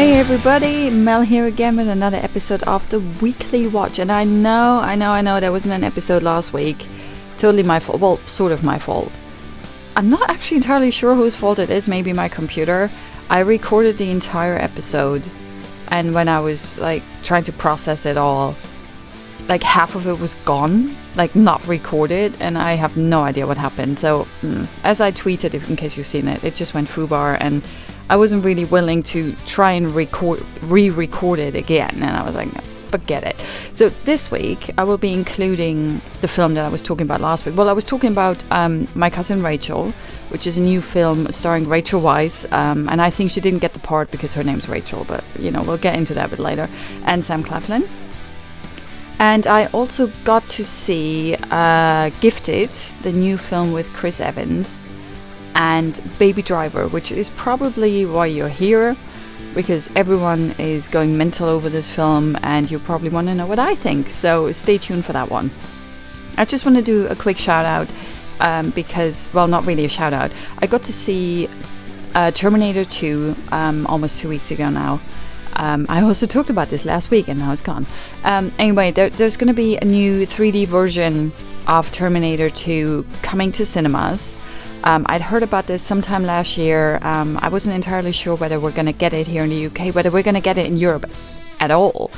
Hey everybody, Mel here again with another episode of the Weekly Watch. And I know, I know, I know there wasn't an episode last week. Totally my fault. Well, sort of my fault. I'm not actually entirely sure whose fault it is, maybe my computer. I recorded the entire episode, and when I was like trying to process it all, like half of it was gone, like not recorded, and I have no idea what happened. So, mm, as I tweeted, in case you've seen it, it just went foobar, and I wasn't really willing to try and record, re-record it again, and I was like, forget it. So this week I will be including the film that I was talking about last week. Well, I was talking about um, my cousin Rachel, which is a new film starring Rachel Weisz, um, and I think she didn't get the part because her name's Rachel, but you know we'll get into that a bit later. And Sam Claflin. And I also got to see uh, Gifted, the new film with Chris Evans, and Baby Driver, which is probably why you're here, because everyone is going mental over this film, and you probably want to know what I think. So stay tuned for that one. I just want to do a quick shout out um, because, well, not really a shout out. I got to see uh, Terminator 2 um, almost two weeks ago now. Um, I also talked about this last week and now it's gone. Um, anyway, there, there's going to be a new 3D version of Terminator 2 coming to cinemas. Um, I'd heard about this sometime last year. Um, I wasn't entirely sure whether we're going to get it here in the UK, whether we're going to get it in Europe at all.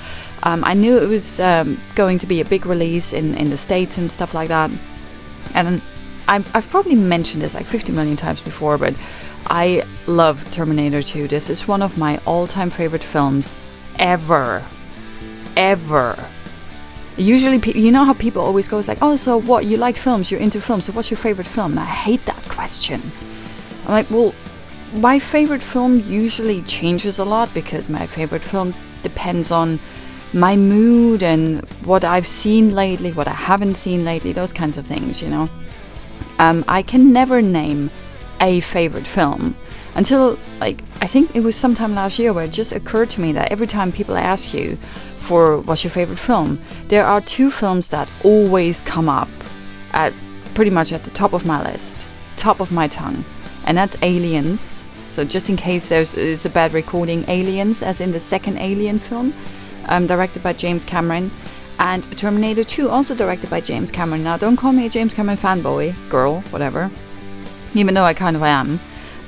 Um, I knew it was um, going to be a big release in, in the States and stuff like that. And i I've probably mentioned this like 50 million times before, but I love Terminator 2. This is one of my all time favorite films ever. Ever. Usually, pe- you know how people always go, it's like, oh, so what? You like films, you're into films, so what's your favorite film? And I hate that question. I'm like, well, my favorite film usually changes a lot because my favorite film depends on my mood and what I've seen lately, what I haven't seen lately, those kinds of things, you know. Um, I can never name a favorite film until like I think it was sometime last year where it just occurred to me that every time people ask you for what's your favorite film, there are two films that always come up at pretty much at the top of my list, top of my tongue, and that's Aliens. So just in case there's a bad recording, Aliens, as in the second Alien film, um, directed by James Cameron, and Terminator 2, also directed by James Cameron. Now, don't call me a James Cameron fanboy, girl, whatever even though I kind of am.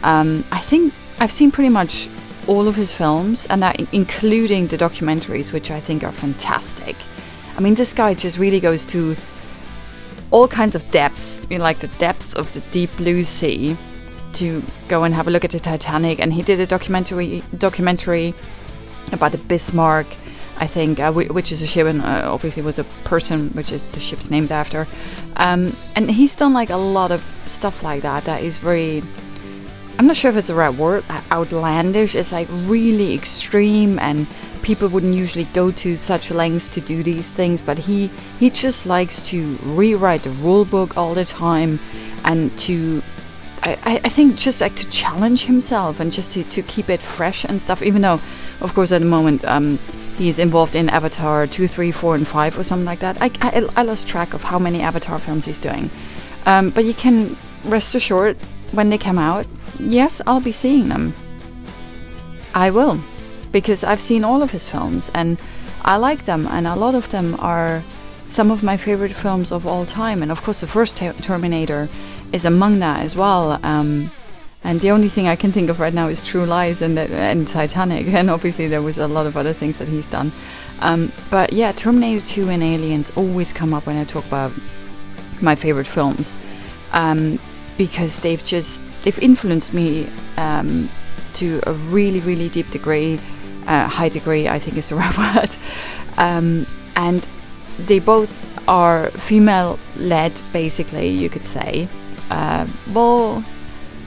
Um, I think I've seen pretty much all of his films, and that including the documentaries, which I think are fantastic. I mean, this guy just really goes to all kinds of depths, you know, like the depths of the deep blue sea, to go and have a look at the Titanic. And he did a documentary documentary about the Bismarck, I think, uh, which is a ship, and uh, obviously was a person, which is the ship's named after. Um, and he's done like a lot of stuff like that. That is very. I'm not sure if it's the right word. Outlandish. It's like really extreme, and people wouldn't usually go to such lengths to do these things. But he he just likes to rewrite the rule book all the time, and to I, I think just like to challenge himself and just to, to keep it fresh and stuff. Even though, of course, at the moment um, he's involved in Avatar 2, 3, 4, and 5 or something like that. I, I, I lost track of how many Avatar films he's doing. Um, but you can rest assured when they come out, yes, I'll be seeing them. I will. Because I've seen all of his films and I like them, and a lot of them are some of my favorite films of all time. And of course, the first Terminator is among that as well. Um, and the only thing I can think of right now is True Lies and, and Titanic. And obviously, there was a lot of other things that he's done. Um, but yeah, Terminator 2 and Aliens always come up when I talk about my favorite films um, because they've just they've influenced me um, to a really really deep degree, uh, high degree I think is the right word, um, and they both are female led basically you could say uh, well,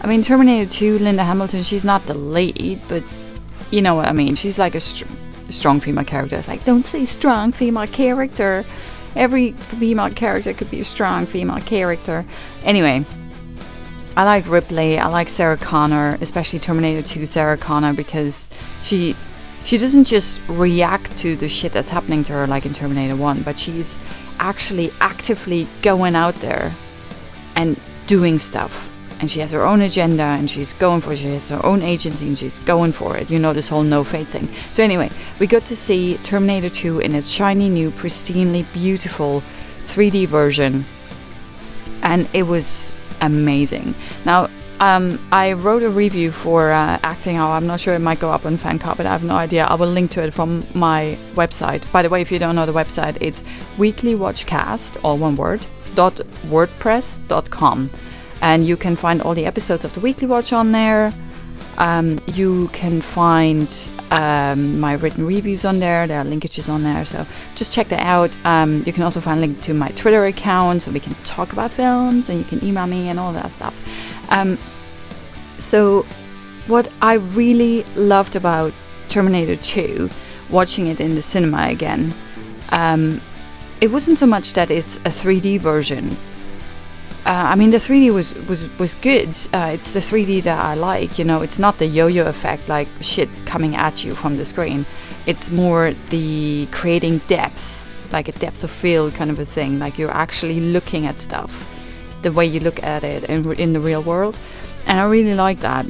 I mean, Terminator 2, Linda Hamilton, she's not the lead, but you know what I mean. She's like a str- strong female character. It's like, don't say strong female character. Every female character could be a strong female character. Anyway, I like Ripley. I like Sarah Connor, especially Terminator 2 Sarah Connor, because she she doesn't just react to the shit that's happening to her like in Terminator 1, but she's actually actively going out there and doing stuff and she has her own agenda and she's going for it. She has her own agency and she's going for it. You know, this whole no fate thing. So, anyway, we got to see Terminator 2 in its shiny, new, pristinely beautiful 3D version, and it was amazing. Now, um, I wrote a review for uh, Acting Hour. I'm not sure it might go up on Fancar, but I have no idea. I will link to it from my website. By the way, if you don't know the website, it's weeklywatchcast, all one word, dot wordpress.com. And you can find all the episodes of the Weekly Watch on there. Um, you can find um, my written reviews on there. There are linkages on there, so just check that out. Um, you can also find a link to my Twitter account, so we can talk about films, and you can email me and all that stuff. Um, so, what I really loved about Terminator 2, watching it in the cinema again, um, it wasn't so much that it's a 3D version. Uh, I mean, the 3D was was was good. Uh, it's the 3D that I like. You know, it's not the yo-yo effect, like shit coming at you from the screen. It's more the creating depth, like a depth of field kind of a thing. Like you're actually looking at stuff the way you look at it in, in the real world. And I really like that.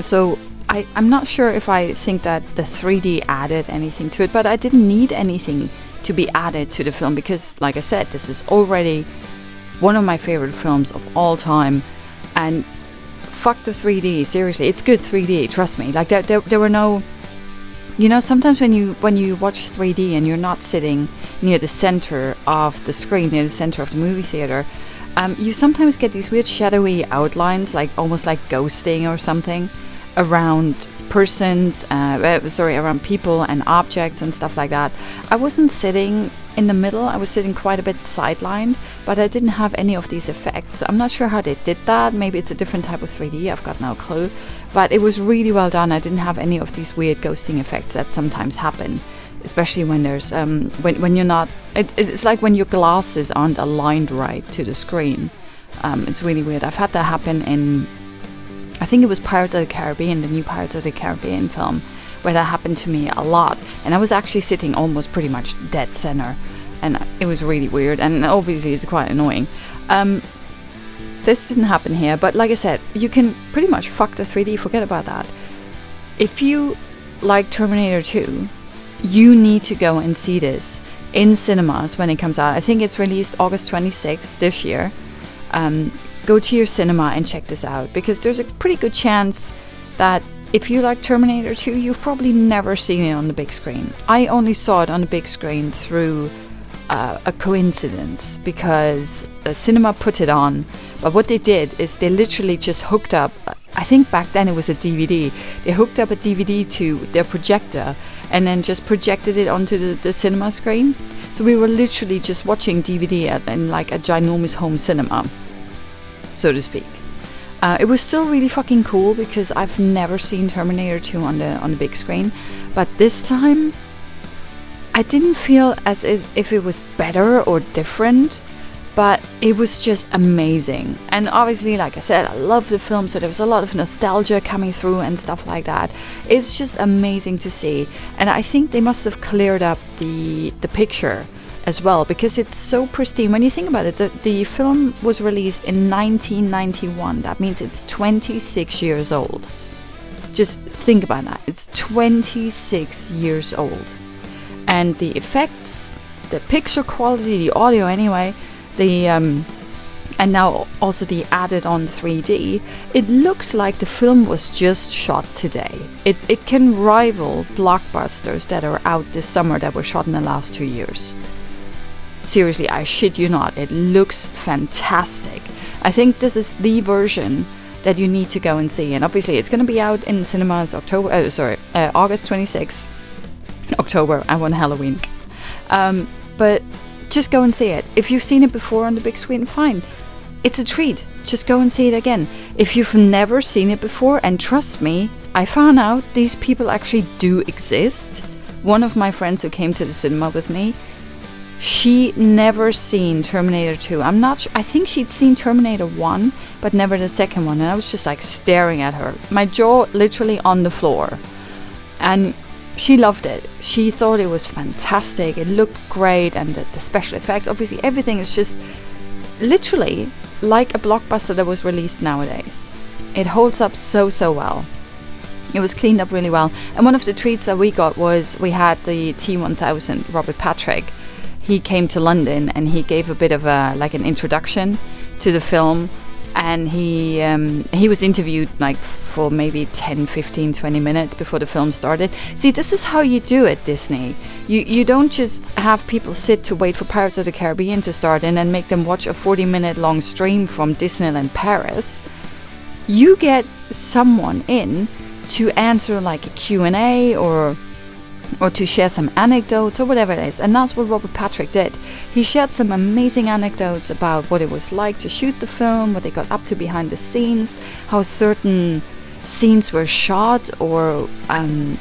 So I, I'm not sure if I think that the 3D added anything to it, but I didn't need anything to be added to the film because, like I said, this is already one of my favorite films of all time. And fuck the 3D, seriously, it's good 3D, trust me. Like there, there, there were no you know sometimes when you when you watch 3d and you're not sitting near the center of the screen near the center of the movie theater um, you sometimes get these weird shadowy outlines, like almost like ghosting or something, around persons, uh, uh, sorry, around people and objects and stuff like that. I wasn't sitting in the middle, I was sitting quite a bit sidelined, but I didn't have any of these effects. So I'm not sure how they did that. Maybe it's a different type of 3D, I've got no clue. But it was really well done. I didn't have any of these weird ghosting effects that sometimes happen especially when there's um, when when you're not. It, it's like when your glasses aren't aligned right to the screen. Um, it's really weird. I've had that happen in. I think it was Pirates of the Caribbean, the new Pirates of the Caribbean film, where that happened to me a lot, and I was actually sitting almost pretty much dead center, and it was really weird, and obviously it's quite annoying. Um, this didn't happen here, but like I said, you can pretty much fuck the 3D. Forget about that. If you like Terminator 2, you need to go and see this in cinemas when it comes out. I think it's released August 26th this year. Um, go to your cinema and check this out because there's a pretty good chance that if you like Terminator 2, you've probably never seen it on the big screen. I only saw it on the big screen through uh, a coincidence because the cinema put it on. But what they did is they literally just hooked up, I think back then it was a DVD, they hooked up a DVD to their projector and then just projected it onto the, the cinema screen. So we were literally just watching DVD at, in like a ginormous home cinema, so to speak. Uh, it was still really fucking cool because I've never seen Terminator 2 on the on the big screen, but this time I didn't feel as if it was better or different but it was just amazing. And obviously, like I said, I love the film, so there was a lot of nostalgia coming through and stuff like that. It's just amazing to see, and I think they must have cleared up the the picture as well because it's so pristine. When you think about it, the, the film was released in 1991. That means it's 26 years old. Just think about that. It's 26 years old. And the effects, the picture quality, the audio anyway, the um, and now also the added on 3D, it looks like the film was just shot today. It, it can rival blockbusters that are out this summer that were shot in the last two years. Seriously, I shit you not, it looks fantastic. I think this is the version that you need to go and see, and obviously it's going to be out in cinemas October, Oh, sorry, uh, August 26th, October, I want Halloween. Um, but just go and see it. If you've seen it before on the big screen, fine. It's a treat. Just go and see it again. If you've never seen it before, and trust me, I found out these people actually do exist. One of my friends who came to the cinema with me, she never seen Terminator 2. I'm not I think she'd seen Terminator 1, but never the second one. And I was just like staring at her. My jaw literally on the floor. And she loved it. She thought it was fantastic. It looked great, and the, the special effects. Obviously, everything is just literally like a blockbuster that was released nowadays. It holds up so, so well. It was cleaned up really well. And one of the treats that we got was we had the T1000 Robert Patrick. He came to London and he gave a bit of a like an introduction to the film. And he um, he was interviewed like for maybe 10 15 20 minutes before the film started. See this is how you do it disney. You you don't just have people sit to wait for pirates of the caribbean to start and make them watch a 40 minute long stream from disneyland paris. You get someone in to answer like a q&a or or to share some anecdotes or whatever it is. And that's what Robert Patrick did. He shared some amazing anecdotes about what it was like to shoot the film, what they got up to behind the scenes, how certain scenes were shot, or um,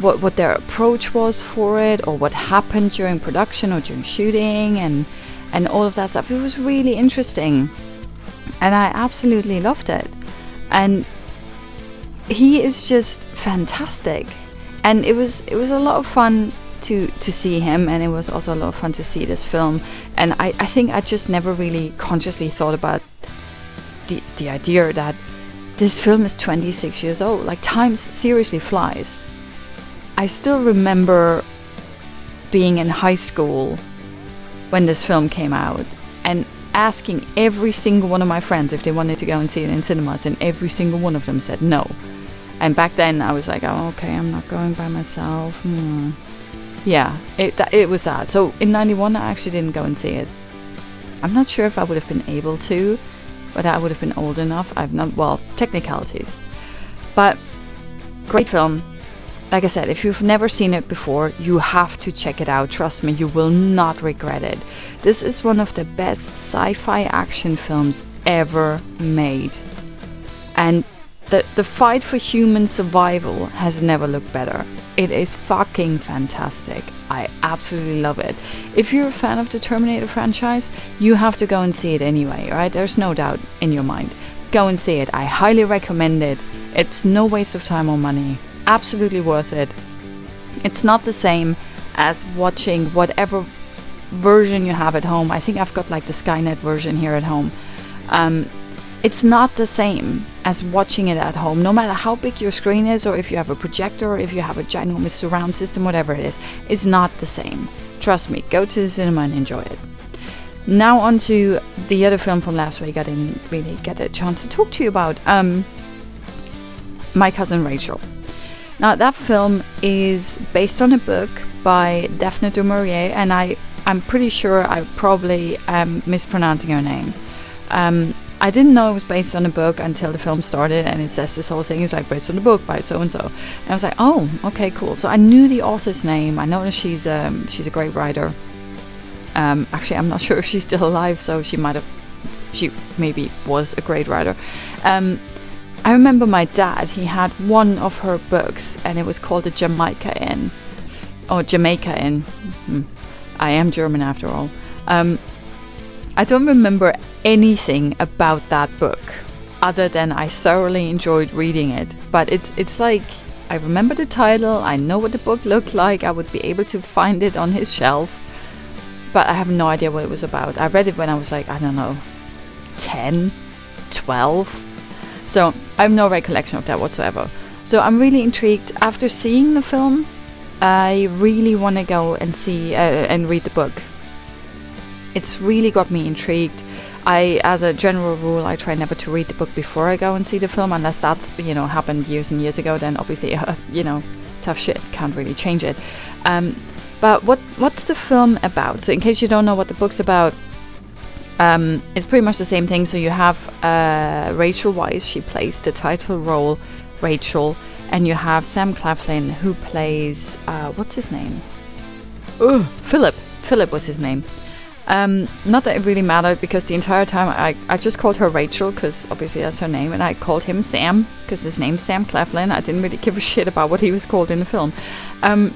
what what their approach was for it, or what happened during production or during shooting, and and all of that stuff. It was really interesting, and I absolutely loved it. And he is just fantastic and it was it was a lot of fun to to see him and it was also a lot of fun to see this film. And I, I think I just never really consciously thought about the the idea that this film is 26 years old like time seriously flies. I still remember being in high school when this film came out and asking every single one of my friends if they wanted to go and see it in cinemas and every single one of them said no and back then I was like, oh, okay, I'm not going by myself. Hmm. Yeah, it, it was that. So in 91, I actually didn't go and see it. I'm not sure if I would have been able to, but I would have been old enough. I've not, well, technicalities. But great film. Like I said, if you've never seen it before, you have to check it out. Trust me, you will not regret it. This is one of the best sci fi action films ever made. And the, the fight for human survival has never looked better. It is fucking fantastic. I absolutely love it. If you're a fan of the Terminator franchise, you have to go and see it anyway, right? There's no doubt in your mind. Go and see it. I highly recommend it. It's no waste of time or money. Absolutely worth it. It's not the same as watching whatever version you have at home. I think I've got like the Skynet version here at home. Um, it's not the same as watching it at home, no matter how big your screen is, or if you have a projector, or if you have a ginormous surround system, whatever it is. It's not the same. Trust me, go to the cinema and enjoy it. Now, on to the other film from last week I didn't really get a chance to talk to you about um, My Cousin Rachel. Now, that film is based on a book by Daphne du Maurier, and I, I'm pretty sure I probably am mispronouncing her name. Um, I didn't know it was based on a book until the film started, and it says this whole thing is like based on a book by so and so. And I was like, oh, okay, cool. So I knew the author's name. I know that she's um, she's a great writer. Um, actually, I'm not sure if she's still alive, so she might have, she maybe was a great writer. Um, I remember my dad. He had one of her books, and it was called the Jamaica Inn, or Jamaica Inn. Hmm. I am German after all. Um, I don't remember anything about that book other than I thoroughly enjoyed reading it. But it's it's like I remember the title, I know what the book looked like, I would be able to find it on his shelf, but I have no idea what it was about. I read it when I was like, I don't know, 10, 12. So I have no recollection of that whatsoever. So I'm really intrigued. After seeing the film, I really want to go and see uh, and read the book. It's really got me intrigued. I, as a general rule, I try never to read the book before I go and see the film, unless that's you know happened years and years ago. Then obviously, uh, you know, tough shit can't really change it. Um, but what what's the film about? So in case you don't know what the book's about, um, it's pretty much the same thing. So you have uh, Rachel Weisz, she plays the title role, Rachel, and you have Sam Claflin who plays uh, what's his name? Ugh, Philip. Philip was his name. Um, not that it really mattered because the entire time I, I just called her Rachel because obviously that's her name, and I called him Sam because his name's Sam Claflin. I didn't really give a shit about what he was called in the film. Um,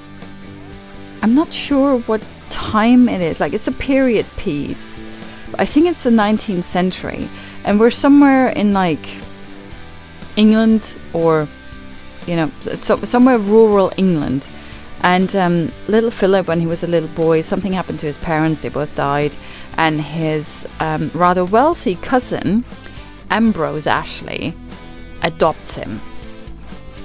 I'm not sure what time it is. Like it's a period piece. I think it's the 19th century, and we're somewhere in like England or you know so, somewhere rural England And um, little Philip, when he was a little boy, something happened to his parents. They both died, and his um, rather wealthy cousin, Ambrose Ashley, adopts him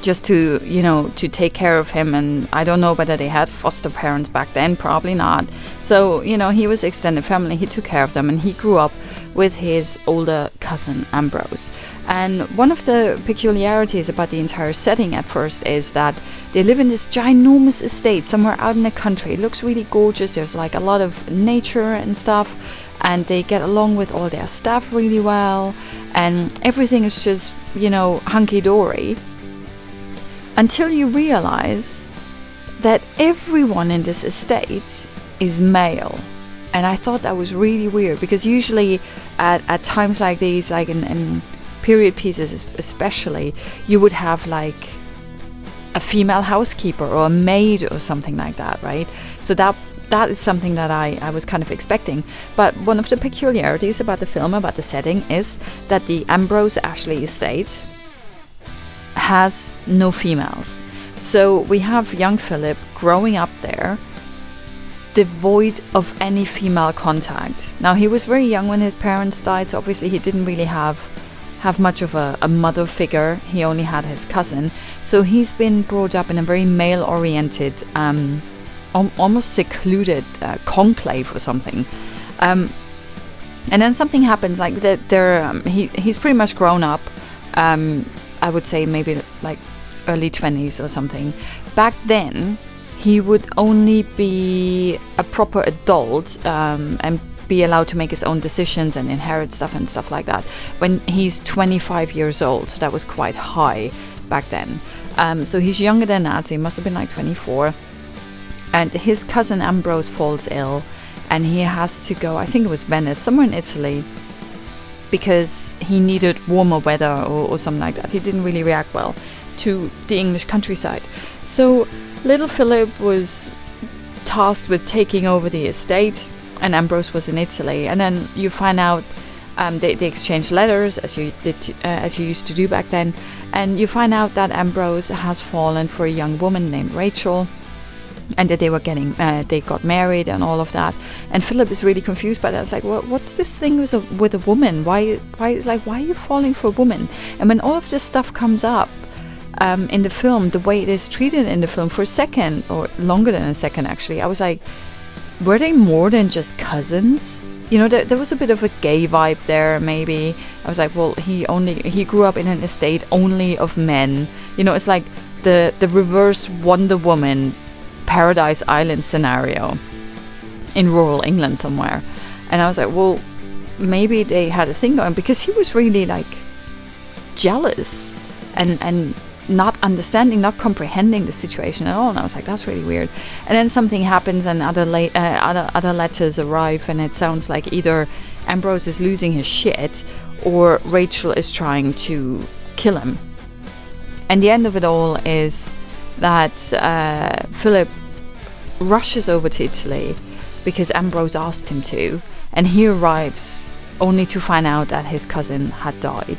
just to you know to take care of him and i don't know whether they had foster parents back then probably not so you know he was extended family he took care of them and he grew up with his older cousin ambrose and one of the peculiarities about the entire setting at first is that they live in this ginormous estate somewhere out in the country it looks really gorgeous there's like a lot of nature and stuff and they get along with all their staff really well and everything is just you know hunky-dory until you realize that everyone in this estate is male. And I thought that was really weird because usually at, at times like these, like in, in period pieces especially, you would have like a female housekeeper or a maid or something like that, right? So that that is something that I, I was kind of expecting. But one of the peculiarities about the film, about the setting, is that the Ambrose Ashley estate, has no females. So we have young Philip growing up there, devoid of any female contact. Now he was very young when his parents died, so obviously he didn't really have have much of a, a mother figure. He only had his cousin. So he's been brought up in a very male oriented, um, almost secluded uh, conclave or something. Um, and then something happens like that. There, um, he he's pretty much grown up. Um, I would say maybe like early 20s or something. Back then, he would only be a proper adult um, and be allowed to make his own decisions and inherit stuff and stuff like that when he's 25 years old. So that was quite high back then. Um, so he's younger than that, so he must have been like 24. And his cousin Ambrose falls ill and he has to go, I think it was Venice, somewhere in Italy, because he needed warmer weather or, or something like that. He didn't really react well to the English countryside. So little Philip was tasked with taking over the estate, and Ambrose was in Italy. And then you find out um, they, they exchange letters as you did uh, as you used to do back then, and you find out that Ambrose has fallen for a young woman named Rachel and that they were getting uh, they got married and all of that. And philip is really confused by that. It's like what, what's this thing with a, with a woman? Why why is like why are you falling for a woman? And when all of this stuff comes up um, in the film the way it is treated in the film for a second or longer than a second actually i was like were they more than just cousins? You know there, there was a bit of a gay vibe there maybe. I was like well he only he grew up in an estate only of men. You know it's like the the reverse wonder woman Paradise Island scenario in rural England somewhere. And I was like, well, maybe they had a thing going because he was really like jealous. And and not understanding, not comprehending the situation at all. And I was like, that's really weird. And then something happens, and other la- uh, other other letters arrive, and it sounds like either Ambrose is losing his shit or Rachel is trying to kill him. And the end of it all is that uh, Philip rushes over to Italy because Ambrose asked him to, and he arrives only to find out that his cousin had died.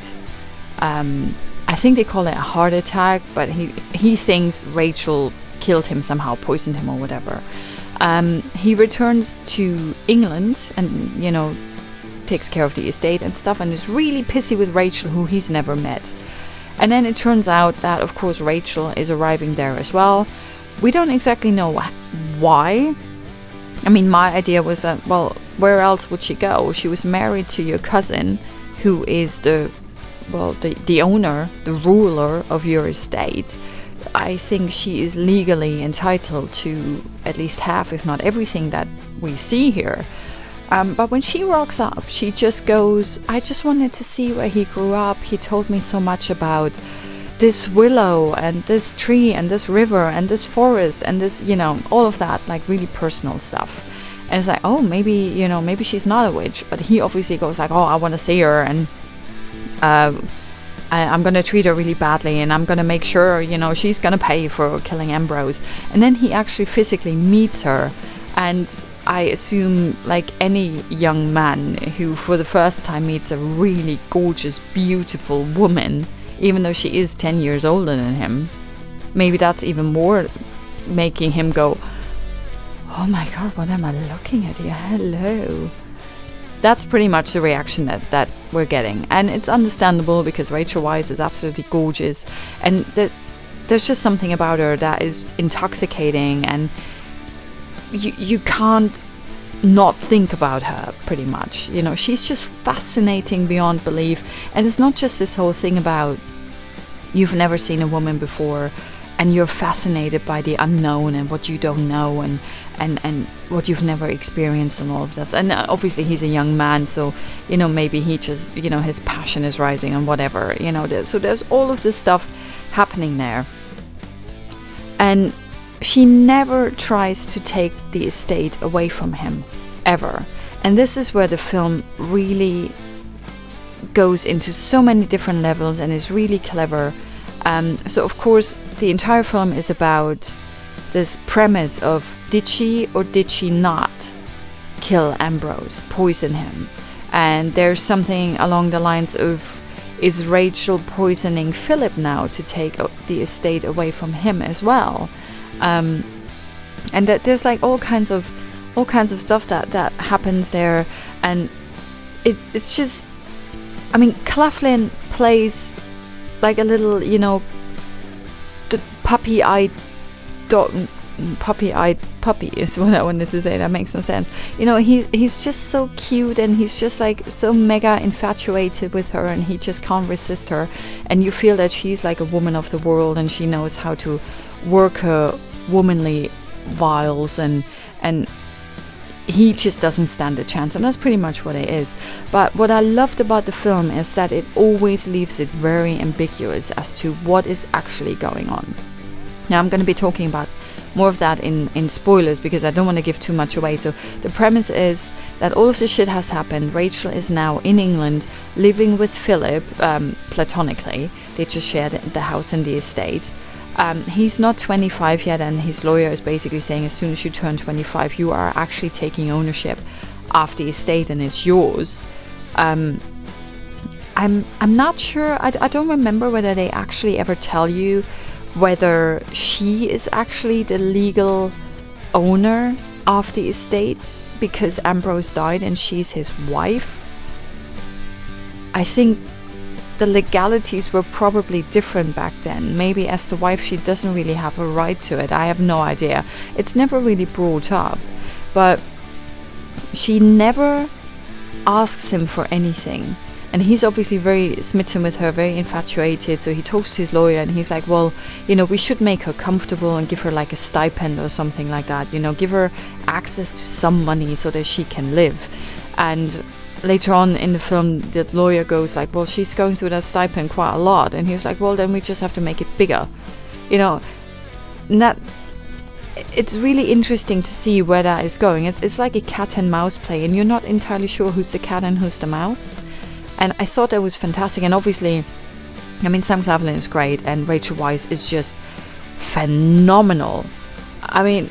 Um, I think they call it a heart attack, but he he thinks Rachel killed him somehow, poisoned him or whatever. Um, he returns to England and you know takes care of the estate and stuff, and is really pissy with Rachel, who he's never met. And then it turns out that, of course, Rachel is arriving there as well. We don't exactly know why. I mean, my idea was that, well, where else would she go? She was married to your cousin, who is the, well, the, the owner, the ruler of your estate. I think she is legally entitled to at least half, if not everything, that we see here. Um, but when she rocks up, she just goes, I just wanted to see where he grew up. He told me so much about this willow and this tree and this river and this forest and this, you know, all of that, like really personal stuff. And it's like, oh, maybe, you know, maybe she's not a witch. But he obviously goes like, oh, I want to see her and uh, I, am going to treat her really badly and I'm going to make sure, you know, she's going to pay for killing Ambrose. And then he actually physically meets her. And I assume, like any young man who for the first time meets a really gorgeous, beautiful woman, even though she is 10 years older than him. Maybe that's even more making him go, "Oh my god, what am I looking at here? Hello." That's pretty much the reaction that, that we're getting. And it's understandable because Rachel Weisz is absolutely gorgeous. And the, there's just something about her that is intoxicating and you you can't not think about her pretty much you know she's just fascinating beyond belief and it's not just this whole thing about you've never seen a woman before and you're fascinated by the unknown and what you don't know and and and what you've never experienced and all of this and uh, obviously he's a young man so you know maybe he just you know his passion is rising and whatever you know so there's all of this stuff happening there and she never tries to take the estate away from him, ever. And this is where the film really goes into so many different levels and is really clever. Um, so, of course, the entire film is about this premise of did she or did she not kill Ambrose, poison him? And there's something along the lines of is Rachel poisoning Philip now to take the estate away from him as well? um, and that there's like all kinds of all kinds of stuff that that happens there, and it's it's just, I mean, Claflin plays like a little, you know, puppy-eyed dog puppy-eyed puppy is what I wanted to say. That makes no sense. You know, he's he's just so cute and he's just like so mega infatuated with her, and he just can't resist her. And you feel that she's like a woman of the world, and she knows how to work her womanly wiles and and he just doesn't stand a chance and that's pretty much what it is. But what i loved about the film is that it always leaves it very ambiguous as to what is actually going on. Now i'm going to be talking about more of that in in spoilers because i don't want to give too much away. So the premise is that all of this shit has happened. Rachel is now in england living with philip um, platonically. They just share the, the house and the estate um, he's not 25 yet, and his lawyer is basically saying as soon as you turn 25, you are actually taking ownership of the estate and it's yours. Um, I'm I'm not sure. I, I don't remember whether they actually ever tell you whether she is actually the legal owner of the estate because Ambrose died and she's his wife. I think the legalities were probably different back then. Maybe as the wife, she doesn't really have a right to it. I have no idea. It's never really brought up. But she never asks him for anything. And he's obviously very smitten with her, very infatuated. So he talks to his lawyer and he's like, Well, you know, we should make her comfortable and give her like a stipend or something like that. You know, give her access to some money so that she can live. And later on in the film, the lawyer goes like, "Well, she's going through that stipend quite a lot," and he was like, "Well, then we just have to make it bigger," you know. that it's really interesting to see where that is going. It's it's like a cat and mouse play, and you're not entirely sure who's the cat and who's the mouse. And I thought that was fantastic. And obviously, I mean, Sam Claflin is great, and Rachel Weisz is just phenomenal. I mean,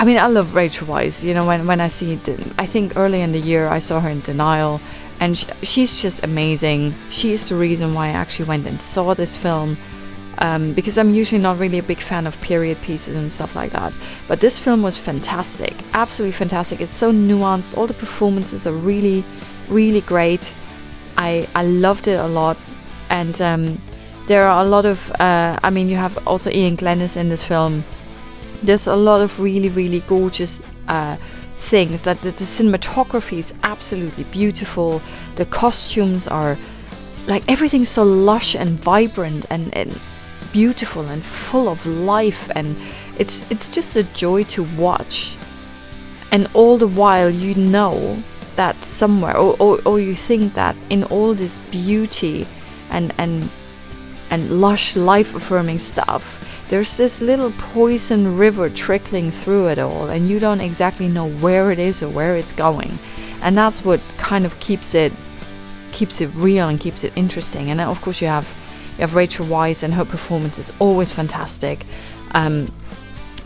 I mean, I love Rachel Weisz. You know, when when I see, I think early in the year I saw her in Denial, and sh- she's just amazing. She's the reason why I actually went and saw this film. Um, because I'm usually not really a big fan of period pieces and stuff like that. But this film was fantastic, absolutely fantastic. It's so nuanced. All the performances are really, really great. I I loved it a lot, and um, there are a lot of. Uh, I mean, you have also Iain Glen is in this film there's a lot of really, really gorgeous uh, things. That the, the cinematography is absolutely beautiful. The costumes are like everything's so lush and vibrant and, and beautiful and full of life and it's it's just a joy to watch and all the while you know that somewhere or, or, or you think that in all this beauty and and and lush life affirming stuff there's this little poison river trickling through it all, and you don't exactly know where it is or where it's going. And that's what kind of keeps it keeps it real and keeps it interesting. And of course you have you have Rachel Weisz and her performance is always fantastic. Um,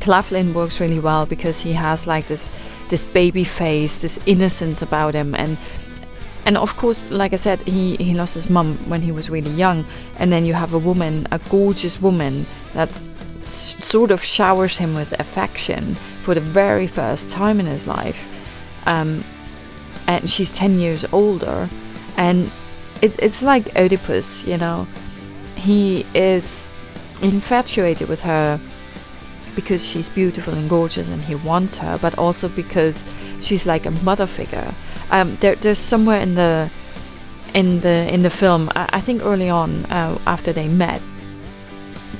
Claflin works really well because he has like this this baby face, this innocence about him, and and of course, like I said, he he lost his mum when he was really young, and then you have a woman, a gorgeous woman that sort of showers him with affection for the very first time in his life. Um, and she's 10 years older. And it, it's like Oedipus, you know. He is infatuated with her because she's beautiful and gorgeous and he wants her, but also because she's like a mother figure. Um, there, there's somewhere in the in the in the film, I, I think early on uh, after they met,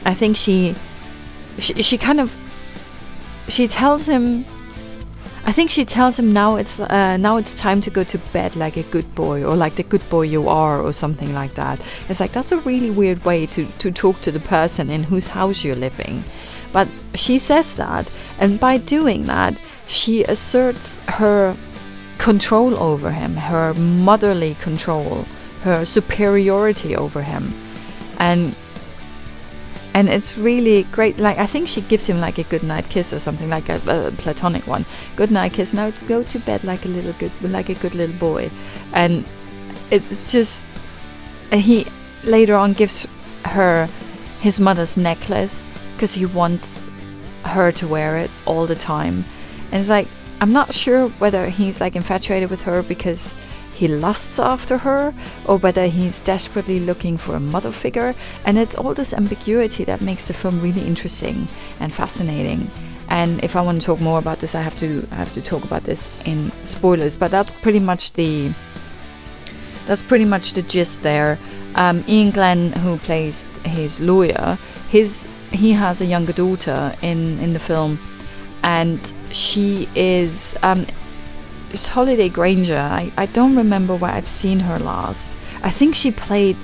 I think she, she she kind of she tells him I think she tells him now it's uh, now it's time to go to bed like a good boy or like the good boy you are or something like that. It's like that's a really weird way to to talk to the person in whose house you're living. But she says that and by doing that she asserts her control over him, her motherly control, her superiority over him. And and it's really great like i think she gives him like a good night kiss or something like a, a platonic one. Good night kiss now go to bed like a little good like a good little boy. And it's just he later on gives her his mother's necklace because he wants her to wear it all the time. And it's like i'm not sure whether he's like infatuated with her because he lusts after her or whether he's desperately looking for a mother figure. And it's all this ambiguity that makes the film really interesting and fascinating. And if I want to talk more about this, I have to I have to talk about this in spoilers. But that's pretty much the that's pretty much the gist there. Um, Iain Glen, who plays his lawyer, his he has a younger daughter in in the film, and she is um, it's Holliday Grainger. I, I don't remember where I've seen her last. I think she played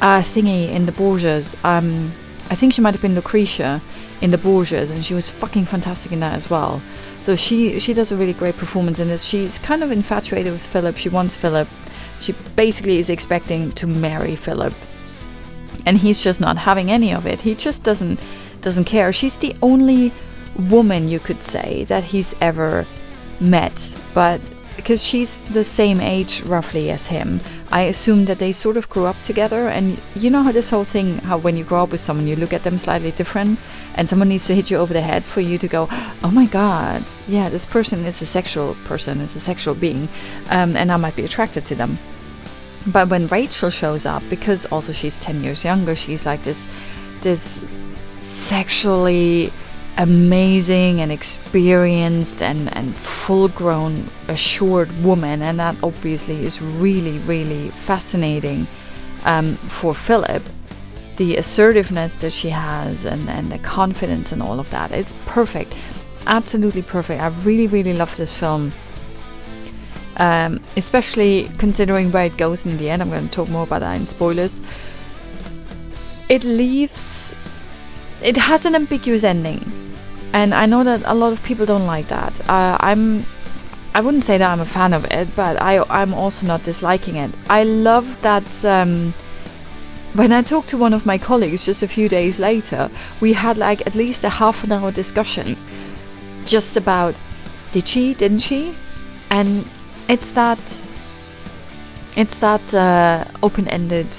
a thingy in the Borgias. Um, I think she might have been Lucretia in the Borgias, and she was fucking fantastic in that as well. So she she does a really great performance in this. She's kind of infatuated with Philip. She wants Philip. She basically is expecting to marry Philip, and he's just not having any of it. He just doesn't doesn't care. She's the only woman you could say that he's ever met, but because she's the same age roughly as him, I assume that they sort of grew up together. And you know how this whole thing, how when you grow up with someone, you look at them slightly different, and someone needs to hit you over the head for you to go, oh my god, yeah, this person is a sexual person, is a sexual being, um, and I might be attracted to them. But when Rachel shows up, because also she's 10 years younger, she's like this, this sexually amazing and experienced and, and full grown, assured woman, and that obviously is really, really fascinating um, for Philip. The assertiveness that she has and, and the confidence and all of that. It's perfect. Absolutely perfect. I really, really love this film. Um, especially considering where it goes in the end. I'm going to talk more about that in spoilers. It leaves. It has an ambiguous ending and I know that a lot of people don't like that. Uh, I'm, I wouldn't say that I'm a fan of it, but I I'm also not disliking it. I love that. Um, when I talked to one of my colleagues just a few days later, we had like at least a half an hour discussion just about did she, didn't she, and it's that it's that uh, open-ended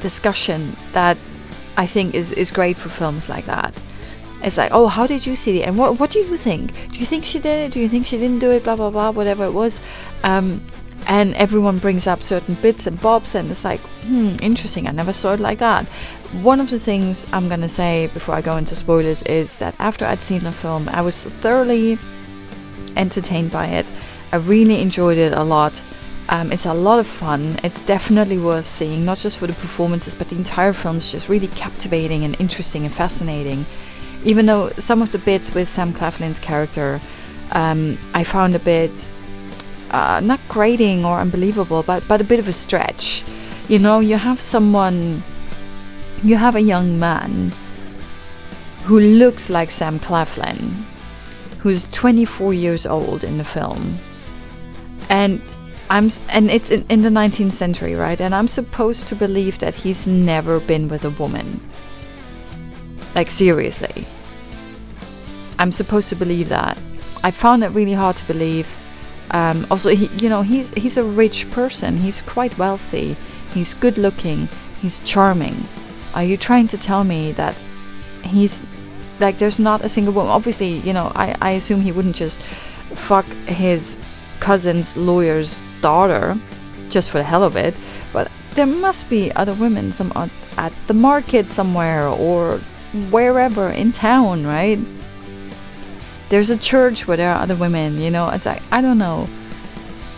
discussion that I think is is great for films like that. It's like, oh, how did you see it? And what what do you think? Do you think she did it? Do you think she didn't do it? Blah blah blah, whatever it was. Um, and everyone brings up certain bits and bobs, and it's like, hmm, interesting. I never saw it like that. One of the things I'm gonna say before I go into spoilers is that after I'd seen the film, I was thoroughly entertained by it. I really enjoyed it a lot. Um, it's a lot of fun. It's definitely worth seeing, not just for the performances, but the entire film is just really captivating and interesting and fascinating even though some of the bits with Sam Claflin's character um, I found a bit uh, not grating or unbelievable, but but a bit of a stretch. You know, you have someone, you have a young man who looks like Sam Claflin, who's 24 years old in the film, and I'm and it's in, in the 19th century, right? And I'm supposed to believe that he's never been with a woman. Like seriously. I'm supposed to believe that. I found it really hard to believe. Um, also, he, you know, he's he's a rich person. He's quite wealthy. He's good looking. He's charming. Are you trying to tell me that he's like there's not a single woman. Obviously, you know, I, I assume he wouldn't just fuck his cousin's lawyer's daughter just for the hell of it. But there must be other women some at the market somewhere or wherever in town, right? There's a church where there are other women, you know. It's like I don't know.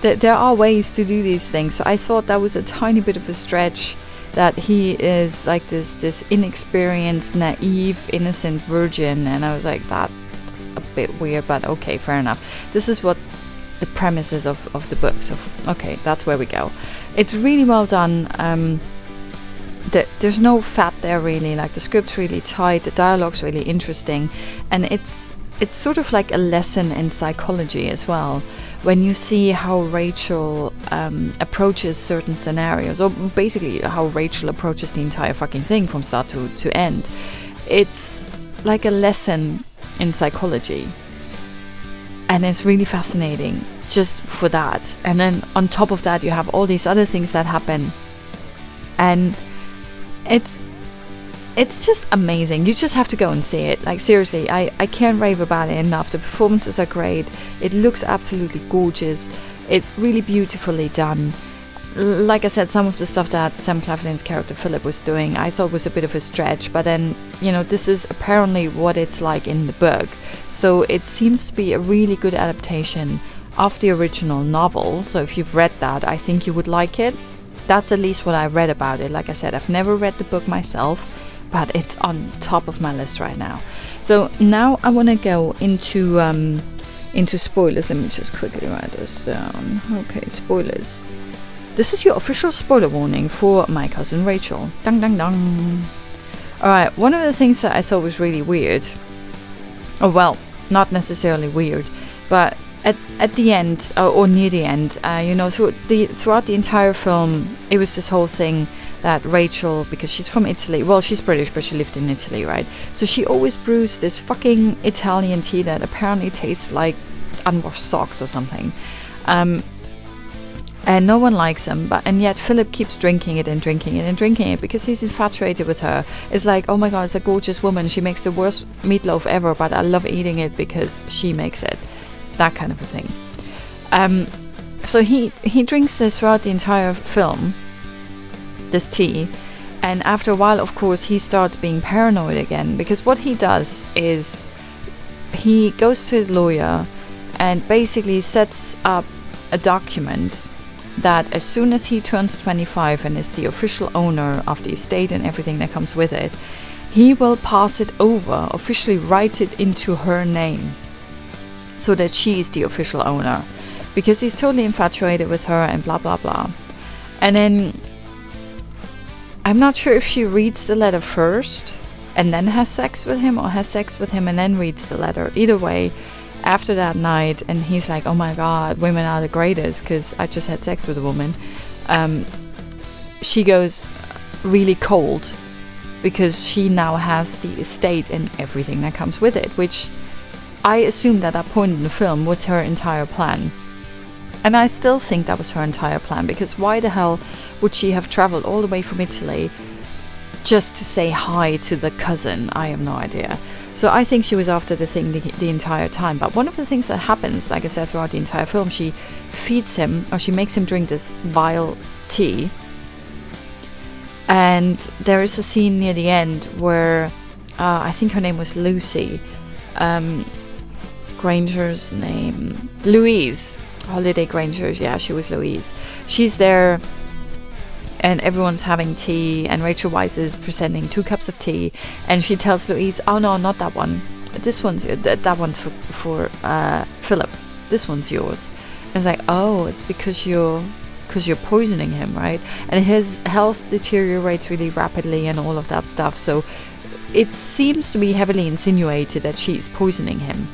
There, there are ways to do these things. So I thought that was a tiny bit of a stretch that he is like this this inexperienced, naive, innocent virgin, and I was like that's a bit weird, but okay, fair enough. This is what the premises of, of the book. So okay, that's where we go. It's really well done. Um, the, there's no fat there really. Like the script's really tight, the dialogue's really interesting, and it's it's sort of like a lesson in psychology as well. When you see how Rachel um, approaches certain scenarios, or basically how Rachel approaches the entire fucking thing from start to, to end, it's like a lesson in psychology and it's really fascinating just for that and then on top of that you have all these other things that happen and it's it's just amazing you just have to go and see it like seriously i i can't rave about it enough the performances are great it looks absolutely gorgeous it's really beautifully done like I said, some of the stuff that Sam Claflin's character Philip was doing, I thought was a bit of a stretch. But then, you know, this is apparently what it's like in the book. So it seems to be a really good adaptation of the original novel. So if you've read that, I think you would like it. That's at least what I read about it. Like I said, I've never read the book myself, but it's on top of my list right now. So now I want to go into um, into spoilers. Let me just quickly write this down. Okay, spoilers. This is your official spoiler warning for My Cousin Rachel. Dang, dang, dang. Alright, one of the things that I thought was really weird, oh well, not necessarily weird, but at, at the end, uh, or near the end, uh, you know, through the, throughout the entire film, it was this whole thing that Rachel, because she's from Italy, well, she's British, but she lived in Italy, right? So she always brews this fucking Italian tea that apparently tastes like unwashed socks or something. Um, and no one likes him but and yet philip keeps drinking it and drinking it and drinking it because he's infatuated with her it's like oh my god it's a gorgeous woman she makes the worst meatloaf ever but i love eating it because she makes it that kind of a thing. Um, so he he drinks this throughout the entire film this tea and after a while of course he starts being paranoid again because what he does is he goes to his lawyer and basically sets up a document that as soon as he turns 25 and is the official owner of the estate and everything that comes with it, he will pass it over, officially write it into her name, so that she is the official owner. Because he's totally infatuated with her and blah blah blah. And then I'm not sure if she reads the letter first and then has sex with him or has sex with him and then reads the letter. Either way, after that night, and he's like, "Oh my God, women are the greatest," because I just had sex with a woman. Um, she goes really cold because she now has the estate and everything that comes with it, which I assumed at that point in the film was her entire plan. And I still think that was her entire plan because why the hell would she have traveled all the way from Italy just to say hi to the cousin? I have no idea. So I think she was after the thing the, the, entire time. But one of the things that happens, like I said, throughout the entire film, she feeds him or she makes him drink this vile tea. And there is a scene near the end where uh, I think her name was Lucy. Um, Grainger's name, Louise. Holliday Grainger, yeah, she was Louise. She's there and everyone's having tea and Rachel Weisz is presenting two cups of tea and she tells Louise, "Oh no, not that one. This one's that, that one's for for uh, Philip. This one's yours." And it's like, "Oh, it's because you're because you're poisoning him, right?" And his health deteriorates really rapidly and all of that stuff. So it seems to be heavily insinuated that she's poisoning him.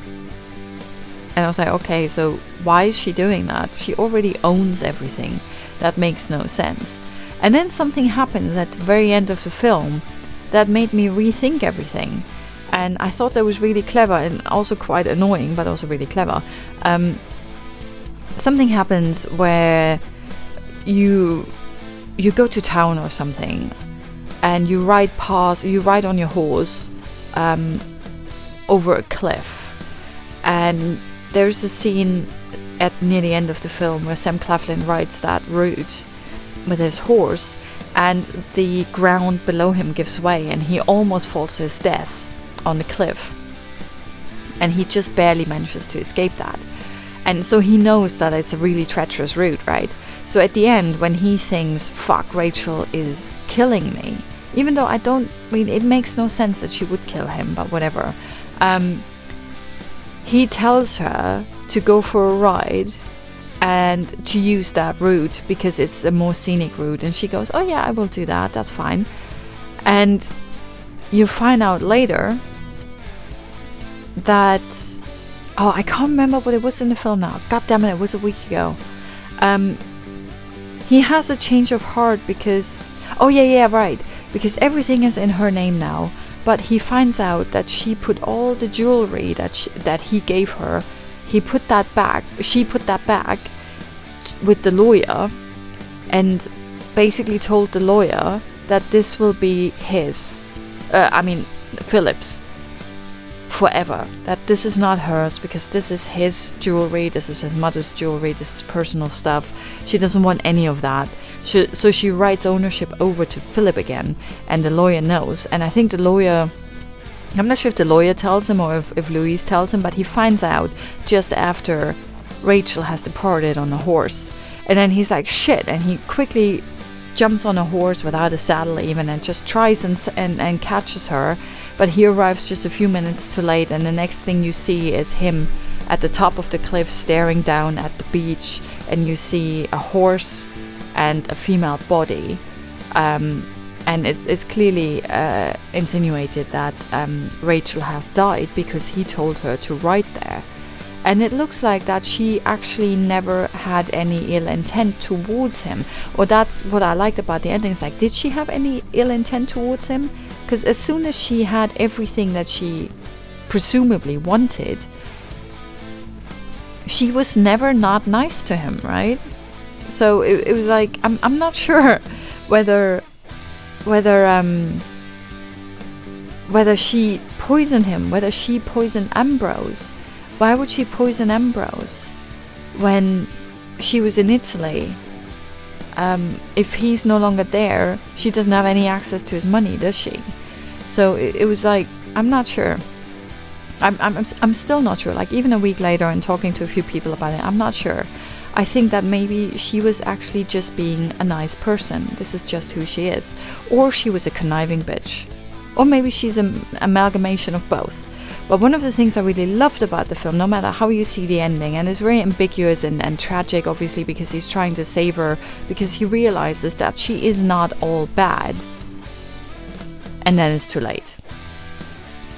And I was like, okay, so why is she doing that? She already owns everything. That makes no sense. And then something happens at the very end of the film that made me rethink everything. And I thought that was really clever and also quite annoying, but also really clever. Um, something happens where you you go to town or something, and you ride past, you ride on your horse, um, over a cliff. And there's a scene at near the end of the film where Sam Claflin rides that route with his horse, and the ground below him gives way, and he almost falls to his death on the cliff. And he just barely manages to escape that. And so he knows that it's a really treacherous route, right? So at the end, when he thinks, fuck, Rachel is killing me, even though I don't, I mean, it makes no sense that she would kill him, but whatever. Um, he tells her to go for a ride and to use that route because it's a more scenic route. And she goes, Oh, yeah, I will do that. That's fine. And you find out later that. Oh, I can't remember what it was in the film now. God damn it, it was a week ago. Um, he has a change of heart because. Oh, yeah, yeah, right. Because everything is in her name now. But he finds out that she put all the jewelry that, she, that he gave her he put that back she put that back with the lawyer and basically told the lawyer that this will be his uh, i mean philip's forever that this is not hers because this is his jewelry this is his mother's jewelry this is personal stuff. She doesn't want any of that she, so she writes ownership over to philip again and the lawyer knows and i think the lawyer I'm not sure if the lawyer tells him or if, if Louise tells him, but he finds out just after Rachel has departed on a horse. And then he's like, shit. And he quickly jumps on a horse without a saddle, even, and just tries and, and, and catches her. But he arrives just a few minutes too late. And the next thing you see is him at the top of the cliff staring down at the beach. And you see a horse and a female body. Um, and it's, it's clearly uh, insinuated that um, Rachel has died because he told her to write there. And it looks like that she actually never had any ill intent towards him. Or that's what I liked about the ending. It's like, did she have any ill intent towards him? Because as soon as she had everything that she presumably wanted, she was never not nice to him, right? So it, it was like, I'm, I'm not sure whether whether um, whether she poisoned him, whether she poisoned Ambrose. Why would she poison Ambrose when she was in Italy? Um, if he's no longer there, she doesn't have any access to his money, does she? So it, it was like I'm not sure. I'm, I'm I'm still not sure. Like even a week later, and talking to a few people about it, I'm not sure. I think that maybe she was actually just being a nice person. This is just who she is. Or she was a conniving bitch. Or maybe she's an amalgamation of both. But one of the things I really loved about the film, no matter how you see the ending, and it's very ambiguous and, and tragic, obviously, because he's trying to save her, because he realizes that she is not all bad. And then it's too late.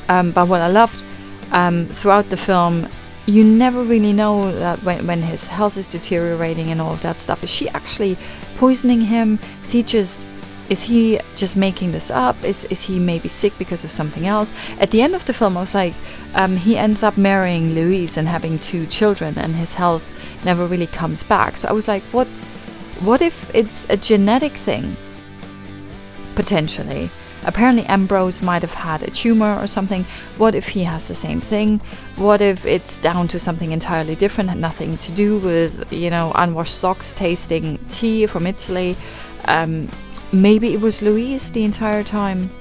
Um, but what I loved um, throughout the film you never really know that when, when his health is deteriorating and all of that stuff. Is she actually poisoning him? Is he just is he just making this up? Is is he maybe sick because of something else? At the end of the film, I was like, um, he ends up marrying Louise and having two children, and his health never really comes back. So I was like, what? What if it's a genetic thing? Potentially, Apparently, Ambrose might have had a tumor or something. What if he has the same thing? What if it's down to something entirely different, and nothing to do with, you know, unwashed socks tasting tea from Italy? Um, maybe it was Louise the entire time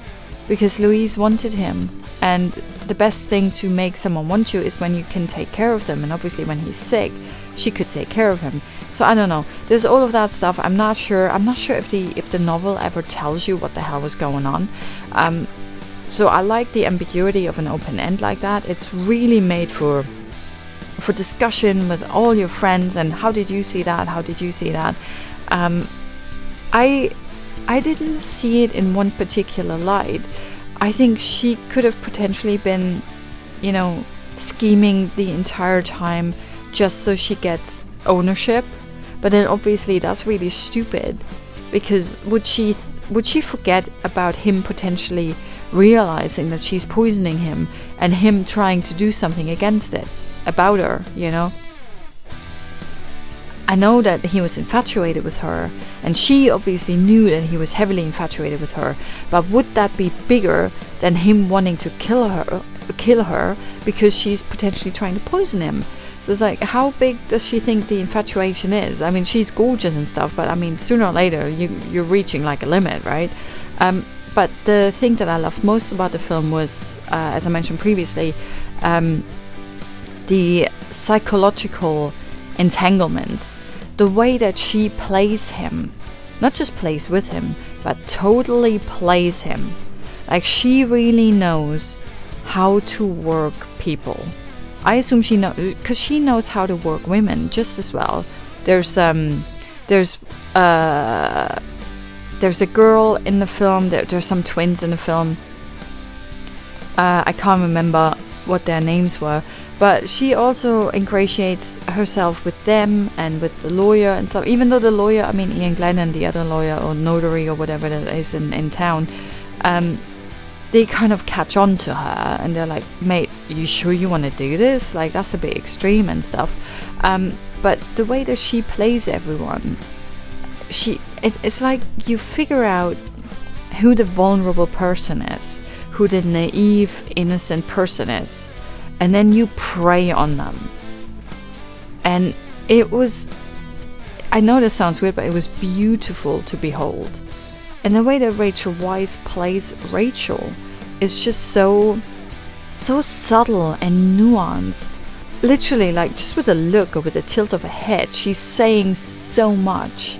because Louise wanted him. And the best thing to make someone want you is when you can take care of them. And obviously, when he's sick, she could take care of him. So I don't know. There's all of that stuff. I'm not sure. I'm not sure if the if the novel ever tells you what the hell was going on. Um, so I like the ambiguity of an open end like that. It's really made for for discussion with all your friends and how did you see that? How did you see that? Um, I I didn't see it in one particular light. I think she could have potentially been, you know, scheming the entire time just so she gets ownership. But then obviously that's really stupid because would she would she forget about him potentially realizing that she's poisoning him and him trying to do something against it about her, you know? I know that he was infatuated with her, and she obviously knew that he was heavily infatuated with her, but would that be bigger than him wanting to kill her kill her because she's potentially trying to poison him. So it's like, how big does she think the infatuation is? I mean, she's gorgeous and stuff, but I mean, sooner or later, you you're reaching like a limit, right? Um, but the thing that I loved most about the film was, uh, as I mentioned previously, um, the psychological entanglements, the way that she plays him, not just plays with him, but totally plays him. Like she really knows how to work people. I assume she knows because she knows how to work women just as well. There's um, there's uh, there's a girl in the film. There, there's some twins in the film. Uh, I can't remember what their names were, but she also ingratiates herself with them and with the lawyer and stuff. Even though the lawyer, I mean Iain and the other lawyer or notary or whatever that is in in town, um, they kind of catch on to her and they're like, mate, you sure you want to do this? Like, that's a bit extreme and stuff. Um, but the way that she plays everyone, she it, it's like you figure out who the vulnerable person is, who the naive, innocent person is, and then you prey on them. And it was, I know this sounds weird, but it was beautiful to behold. And the way that Rachel Weisz plays Rachel is just so so subtle and nuanced. Literally, like just with a look or with a tilt of a head, she's saying so much.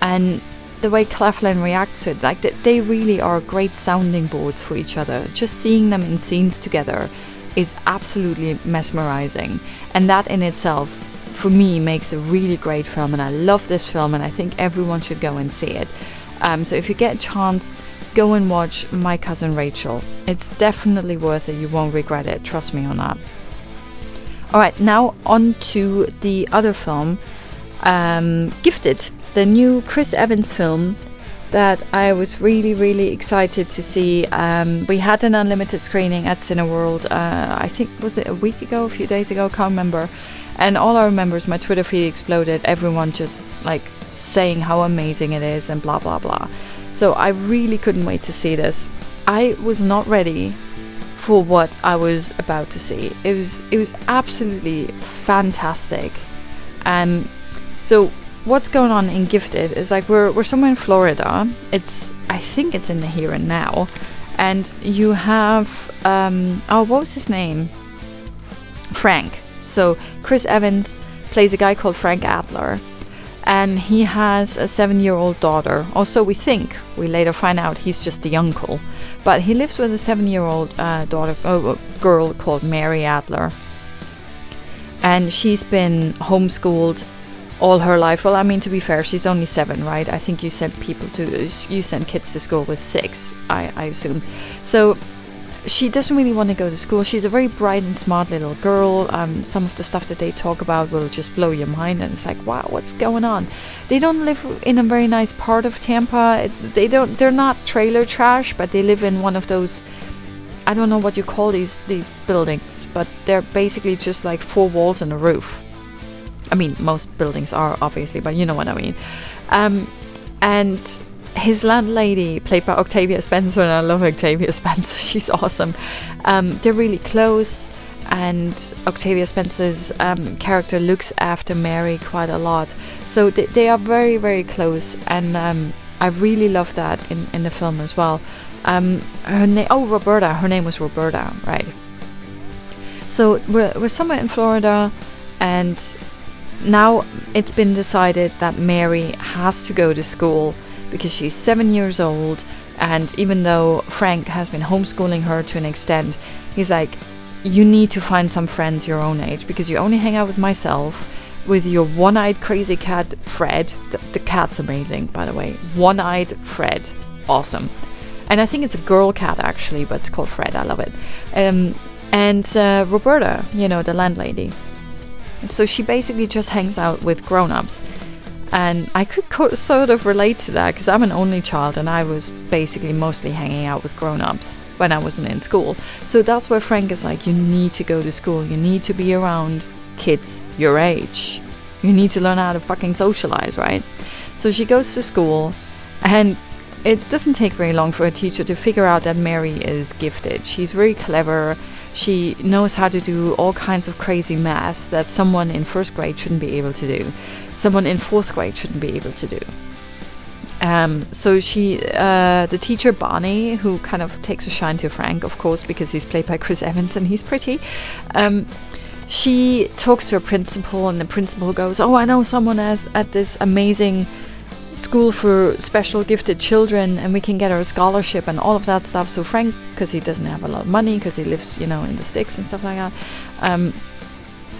And the way Claflin reacts to it, like they really are great sounding boards for each other. Just seeing them in scenes together is absolutely mesmerizing. And that in itself, for me, makes a really great film. And I love this film, and I think everyone should go and see it. Um, so if you get a chance, go and watch My Cousin Rachel. It's definitely worth it. You won't regret it. Trust me on that. All right, now on to the other film, um, Gifted, the new Chris Evans film that I was really, really excited to see. Um, we had an unlimited screening at Cineworld. Uh, I think was it a week ago, a few days ago, I can't remember. And all our members, my Twitter feed exploded. Everyone just like saying how amazing it is and blah blah blah. So I really couldn't wait to see this. I was not ready for what I was about to see. It was it was absolutely fantastic. And so what's going on in Gifted is like we're we're somewhere in Florida. It's I think it's in the here and now. And you have um oh what was his name? Frank. So Chris Evans plays a guy called Frank Adler and he has a seven year old daughter. Also, we think, we later find out he's just the uncle. But he lives with a seven year old uh, daughter, uh, girl called Mary Adler. And she's been homeschooled all her life. Well, I mean, to be fair, she's only seven, right? I think you sent people to, you send kids to school with six, I, I assume. So she doesn't really want to go to school. She's a very bright and smart little girl. Um, some of the stuff that they talk about will just blow your mind, and it's like, wow, what's going on? They don't live in a very nice part of Tampa. They don't. They're not trailer trash, but they live in one of those. I don't know what you call these these buildings, but they're basically just like four walls and a roof. I mean, most buildings are obviously, but you know what I mean. Um, and his landlady, played by Octavia Spencer, and I love Octavia Spencer, she's awesome. Um, they're really close, and Octavia Spencer's um, character looks after Mary quite a lot. So they, they are very, very close, and um, I really love that in, in the film as well. Um, her name, oh, Roberta, her name was Roberta, right? So we're, we're somewhere in Florida, and now it's been decided that Mary has to go to school because she's seven years old. And even though Frank has been homeschooling her to an extent, he's like, you need to find some friends your own age because you only hang out with myself, with your one eyed crazy cat, Fred. The, the cat's amazing, by the way. One eyed Fred. Awesome. And I think it's a girl cat actually, but it's called Fred. I love it. Um, and uh, Roberta, you know, the landlady. So she basically just hangs out with grown ups. And I could co- sort of relate to that because I'm an only child and I was basically mostly hanging out with grown ups when I wasn't in school. So that's where Frank is like, you need to go to school, you need to be around kids your age. You need to learn how to fucking socialize, right? So she goes to school and it doesn't take very long for a teacher to figure out that Mary is gifted. She's very clever. She knows how to do all kinds of crazy math that someone in first grade shouldn't be able to do, someone in fourth grade shouldn't be able to do. Um, so she, uh, the teacher Bonnie, who kind of takes a shine to Frank, of course, because he's played by Chris Evans and he's pretty. Um, she talks to her principal, and the principal goes, "Oh, I know someone as at this amazing school for special gifted children, and we can get her a scholarship and all of that stuff." So Frank, because he doesn't have a lot of money, because he lives, you know, in the sticks and stuff like that, um,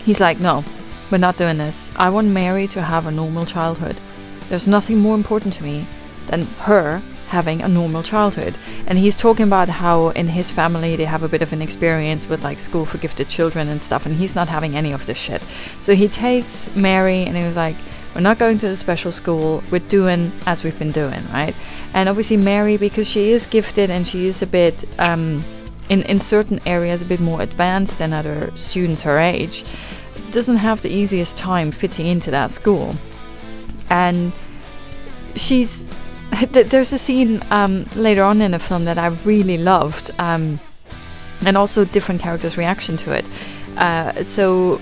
he's like, "No, we're not doing this. I want Mary to have a normal childhood." There's nothing more important to me than her having a normal childhood. And he's talking about how in his family they have a bit of an experience with like school for gifted children and stuff, and he's not having any of this shit. So he takes Mary and he was like, We're not going to the special school, we're doing as we've been doing, right? And obviously, Mary, because she is gifted and she is a bit, um, in, in certain areas, a bit more advanced than other students her age, doesn't have the easiest time fitting into that school and she's there's a scene um, later on in the film that I really loved, um, and also different characters' reaction to it. Uh, so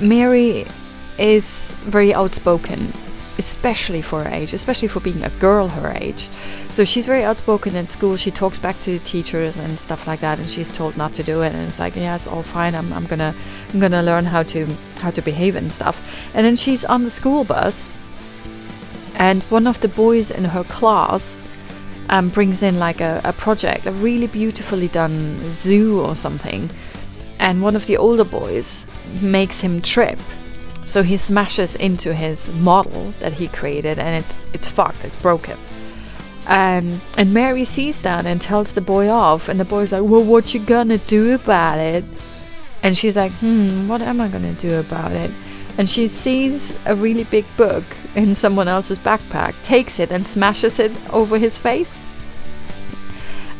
Mary is very outspoken, especially for her age, especially for being a girl her age. So she's very outspoken in school. She talks back to the teachers and stuff like that, and she's told not to do it. And it's like, yeah, it's all fine. I'm, I'm gonna I'm gonna learn how to how to behave and stuff. And then she's on the school bus and one of the boys in her class um, brings in like a, a project, a really beautifully done zoo or something, and one of the older boys makes him trip. So he smashes into his model that he created, and it's it's fucked, it's broken. And and Mary sees that and tells the boy off, and the boy's like, "Well, what you gonna do about it?" And she's like, "Hmm, what am I gonna do about it?" and she sees a really big book in someone else's backpack, takes it and smashes it over his face,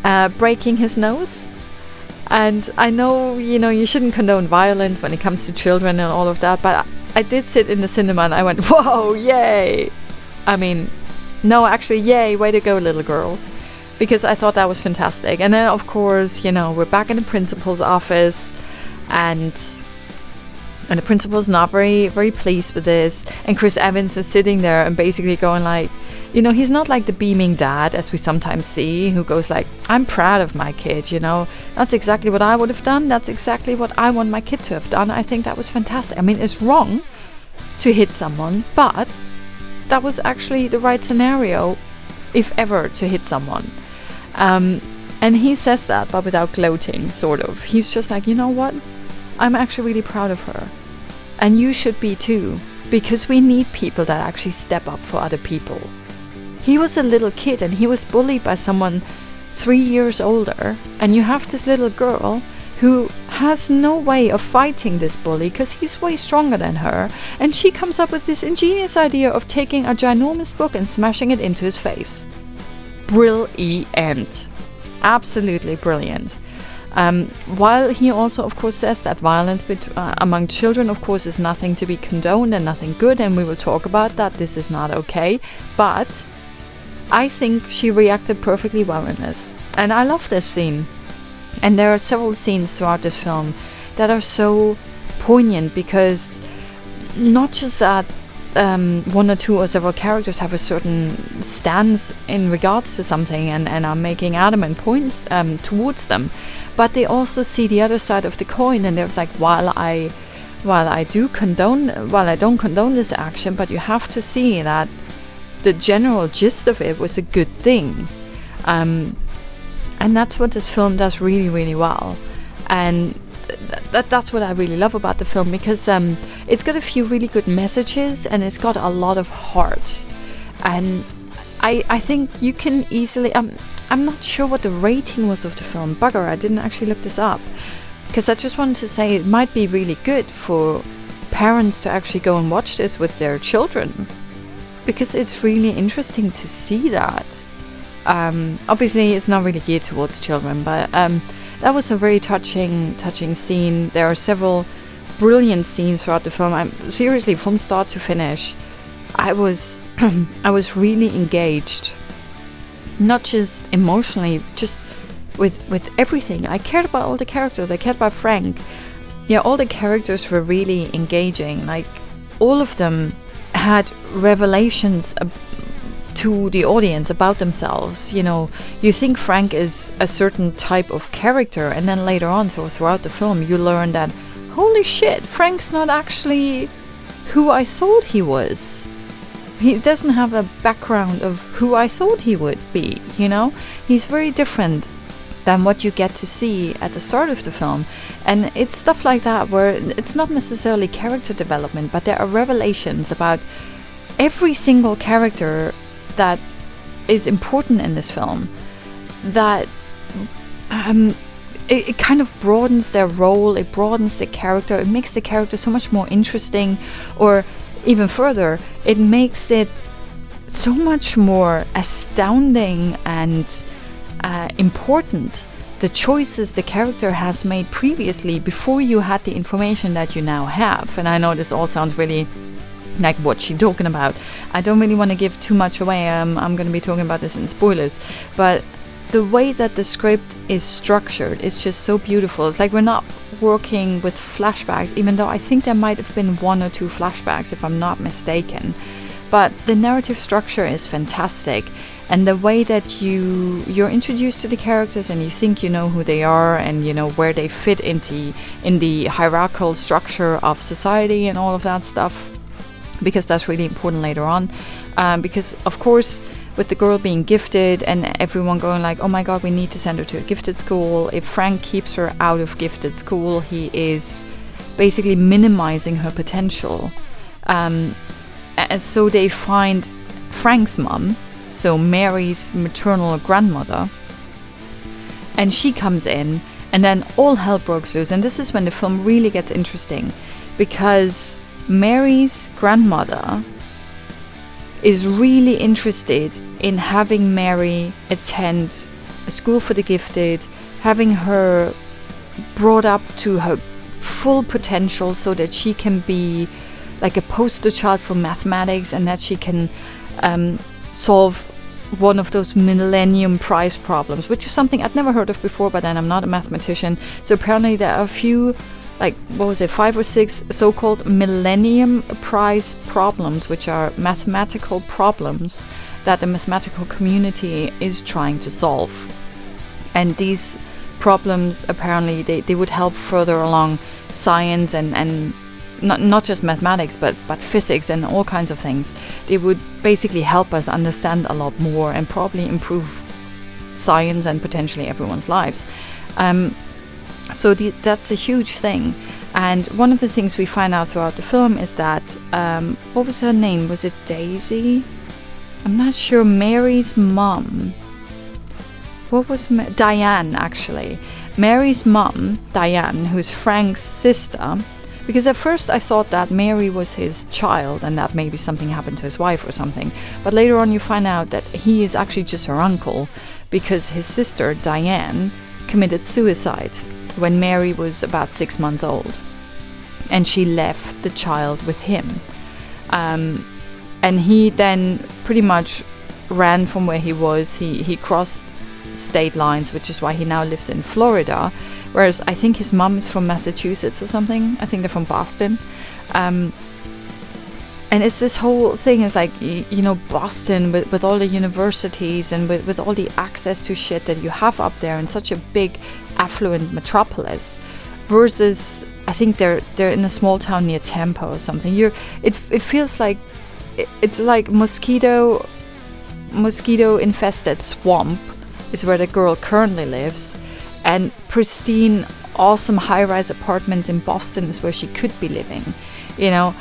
uh, breaking his nose. And I know, you know, you shouldn't condone violence when it comes to children and all of that, but I, did sit in the cinema and I went, whoa, yay! I mean, no, actually, yay, way to go, little girl. Because I thought that was fantastic. And then, of course, you know, we're back in the principal's office and and the principal's not very very pleased with this and chris evans is sitting there and basically going like you know he's not like the beaming dad as we sometimes see who goes like i'm proud of my kid you know? That's exactly what i would have done. That's exactly what i want my kid to have done. I think that was fantastic. I mean it's wrong to hit someone but that was actually the right scenario if ever to hit someone. Um, and he says that but without gloating sort of. He's just like you know what? I'm actually really proud of her. And you should be too, because we need people that actually step up for other people. He was a little kid and he was bullied by someone three years older, and you have this little girl who has no way of fighting this bully because he's way stronger than her, and she comes up with this ingenious idea of taking a ginormous book and smashing it into his face. Brilliant. Absolutely brilliant. Um, while he also, of course, says that violence uh, among children, of course, is nothing to be condoned and nothing good, and we will talk about that. This is not okay. But I think she reacted perfectly well in this. And I love this scene. And there are several scenes throughout this film that are so poignant because not just that um, one or two or several characters have a certain stance in regards to something and, and are making adamant points um, towards them, but they also see the other side of the coin and there's like while i while i do condone while i don't condone this action but you have to see that the general gist of it was a good thing um, and that's what this film does really really well and th- th- that's what I really love about the film because um, it's got a few really good messages and it's got a lot of heart and I, I think you can easily um, I'm not sure what the rating was of the film. Bugger, I didn't actually look this up. Because I just wanted to say it might be really good for parents to actually go and watch this with their children. Because it's really interesting to see that. Um, obviously, it's not really geared towards children, but um, that was a very touching, touching scene. There are several brilliant scenes throughout the film. I'm seriously from start to finish. I was, I was really engaged not just emotionally, just with with everything. I cared about all the characters. I cared about Frank. Yeah, all the characters were really engaging. Like all of them had revelations to the audience about themselves. You know, you think Frank is a certain type of character, and then later on, th- throughout the film, you learn that holy shit, Frank's not actually who I thought he was. He doesn't have a background of who I thought he would be, you know? He's very different than what you get to see at the start of the film. And it's stuff like that where it's not necessarily character development, but there are revelations about every single character that is important in this film that um, it, it, kind of broadens their role, it broadens the character, it makes the character so much more interesting, or even further, it makes it so much more astounding and uh, important the choices the character has made previously before you had the information that you now have. And I know this all sounds really like what she's talking about. I don't really want to give too much away. Um, I'm going to be talking about this in spoilers, but the way that the script is structured is just so beautiful. It's like we're not working with flashbacks, even though I think there might have been one or two flashbacks, if I'm not mistaken. But the narrative structure is fantastic, and the way that you you're introduced to the characters and you think you know who they are and you know where they fit into in the hierarchical structure of society and all of that stuff, because that's really important later on. Um, because of course with the girl being gifted and everyone going like oh my god we need to send her to a gifted school if frank keeps her out of gifted school he is basically minimizing her potential um, and so they find frank's mom so mary's maternal grandmother and she comes in and then all hell breaks loose. And this is when the film really gets interesting because mary's grandmother is really interested in having Mary attend a school for the gifted, having her brought up to her full potential so that she can be like a poster child for mathematics and that she can um, solve one of those millennium prize problems, which is something I'd never heard of before, but then I'm not a mathematician. So apparently there are a few like what was it five or six so-called millennium prize problems which are mathematical problems that the mathematical community is trying to solve and these problems apparently they, they would help further along science and, and not, not just mathematics but, but physics and all kinds of things they would basically help us understand a lot more and probably improve science and potentially everyone's lives um, so the, that's a huge thing. And one of the things we find out throughout the film is that um, what was her name? Was it Daisy? I'm not sure. Mary's mom. What was Ma- Diane actually? Mary's mom, Diane, who's Frank's sister. Because at first I thought that Mary was his child and that maybe something happened to his wife or something. But later on you find out that he is actually just her uncle because his sister, Diane, committed suicide when Mary was about six months old. And she left the child with him. Um, and he then pretty much ran from where he was. He, he crossed state lines, which is why he now lives in Florida. Whereas I think his mom is from Massachusetts or something. I think they're from Boston. Um, and it's this whole thing is like you, know boston with, with all the universities and with, with all the access to shit that you have up there in such a big affluent metropolis versus i think they're they're in a small town near tampa or something you're it, it feels like it, it's like mosquito mosquito infested swamp is where the girl currently lives and pristine awesome high-rise apartments in boston is where she could be living you know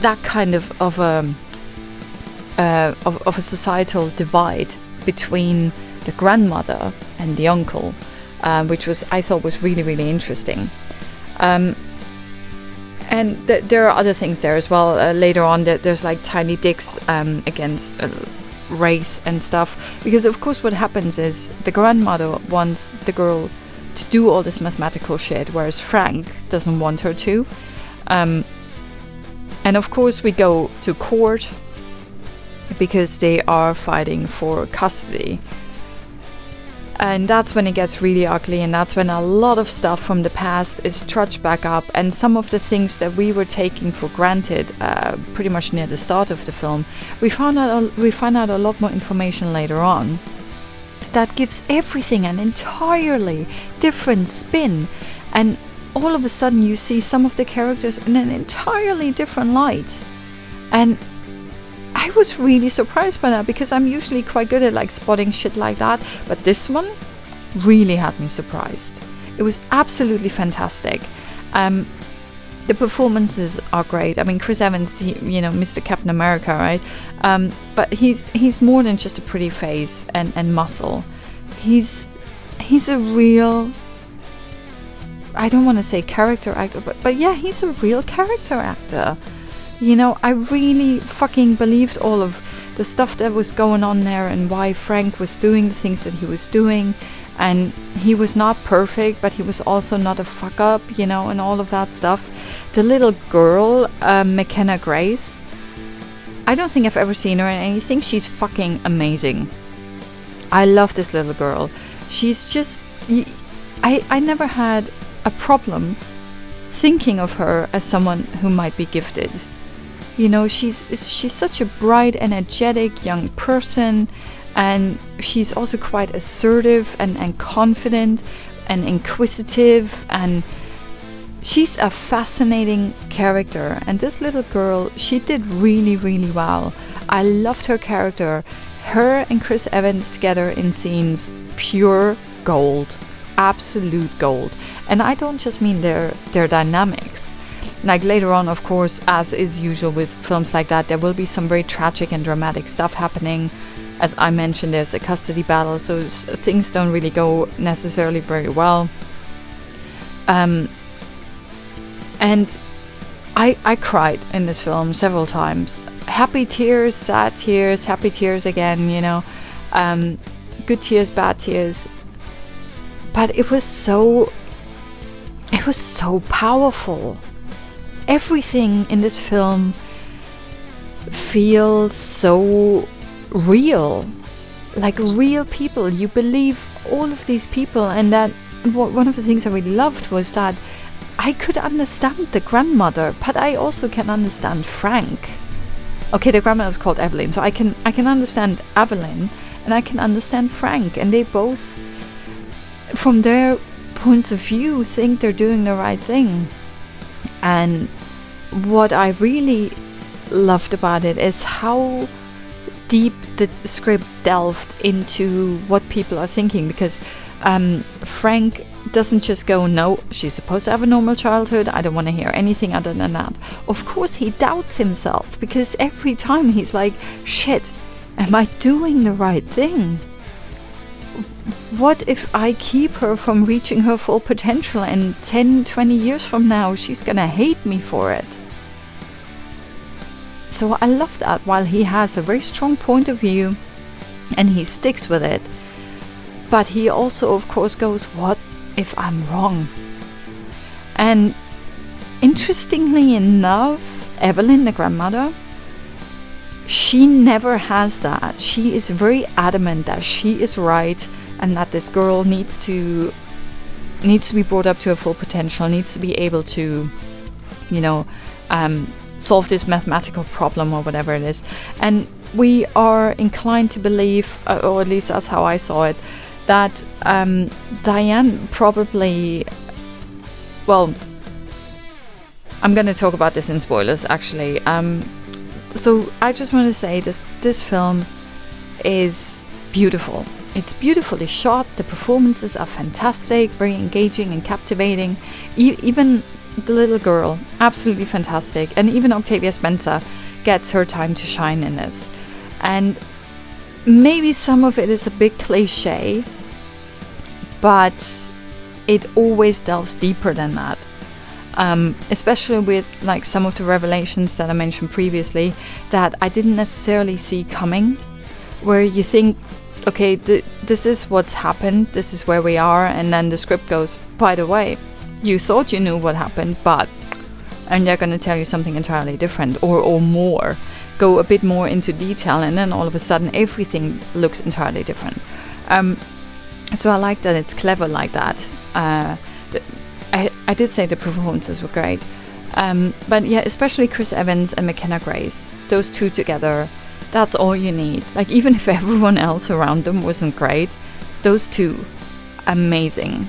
that kind of of a um, uh, of, of a societal divide between the grandmother and the uncle, um, which was I thought was really really interesting. Um, and th- there are other things there as well. Uh, later on, th- there's like tiny dicks um, against uh, race and stuff. Because of course, what happens is the grandmother wants the girl to do all this mathematical shit, whereas Frank doesn't want her to. Um, and of course, we go to court because they are fighting for custody. and that's when it gets really ugly and that's when a lot of stuff from the past is trudged back up and some of the things that we were taking for granted uh, pretty much near the start of the film we found out a, we find out a lot more information later on that gives everything an entirely different spin and all of a sudden you see some of the characters in an entirely different light and I was really surprised by that because I'm usually quite good at like spotting shit like that, but this one really had me surprised. It was absolutely fantastic. Um, the performances are great. I mean, Chris Evans, he, you know, Mr. Captain America, right? Um, but he's he's more than just a pretty face and, and muscle. He's he's a real. I don't want to say character actor, but but yeah, he's a real character actor. You know, I really fucking believed all of the stuff that was going on there and why Frank was doing the things that he was doing. And he was not perfect, but he was also not a fuck up, you know, and all of that stuff. The little girl, uh, McKenna Grace, I don't think I've ever seen her in anything. She's fucking amazing. I love this little girl. She's just. I, I never had a problem thinking of her as someone who might be gifted. You know, she's she's such a bright, energetic young person, and she's also quite assertive and, and confident and inquisitive. And she's a fascinating character. And this little girl she did really really well. I loved her character. Her and chris evans together in scenes pure gold absolute gold. And i don't just mean their their dynamics. Like later on, of course, as is usual with films like that, there will be some very tragic and dramatic stuff happening. As I mentioned, there's a custody battle, so things don't really go necessarily very well. Um, and I, I cried in this film several times. Happy tears, sad tears, happy tears again, you know. Um, good tears, bad tears. But it was so. It was so powerful everything in this film feels so real like real people. You believe all of these people and that one of the things i really loved was that i could understand the grandmother but i also can understand frank. Okay the grandmother was called evelyn so i can i can understand evelyn and i can understand frank and they both from their points of view think they're doing the right thing. And what I really loved about it is how deep the script delved into what people are thinking because um, Frank doesn't just go, no, she's supposed to have a normal childhood. I don't want to hear anything other than that. Of course, he doubts himself because every time he's like, shit, am I doing the right thing? what if I keep her from reaching her full potential and 10, 20 years from now she's gonna hate me for it? So I love that while he has a very strong point of view and he sticks with it, but he also, of course, goes, What if I'm wrong? And interestingly enough, Evelyn, the grandmother, she never has that. She is very adamant that she is right and that this girl needs to needs to be brought up to her full potential, needs to be able to, you know, um, solve this mathematical problem or whatever it is. And we are inclined to believe, uh, or at least that's how I saw it, that um, Diane probably, well, I'm going to talk about this in spoilers actually. Um, so I just want to say this: this film is beautiful. It's beautifully shot, the performances are fantastic, very engaging and captivating. E- even the little girl, absolutely fantastic. And even Octavia Spencer gets her time to shine in this. And maybe some of it is a bit cliche, but it always delves deeper than that. Um, especially with like some of the revelations that I mentioned previously that I didn't necessarily see coming, where you think okay, th- this is what's happened, this is where we are, and then the script goes, by the way, you thought you knew what happened, but, and they're going to tell you something entirely different or, or more, go a bit more into detail, and then all of a sudden everything looks entirely different. Um, so I like that it's clever like that. Uh, the, I, I did say the performances were great. Um, but yeah, especially Chris Evans and McKenna Grace, those two together, that's all you need. Like, even if everyone else around them wasn't great, those two, amazing.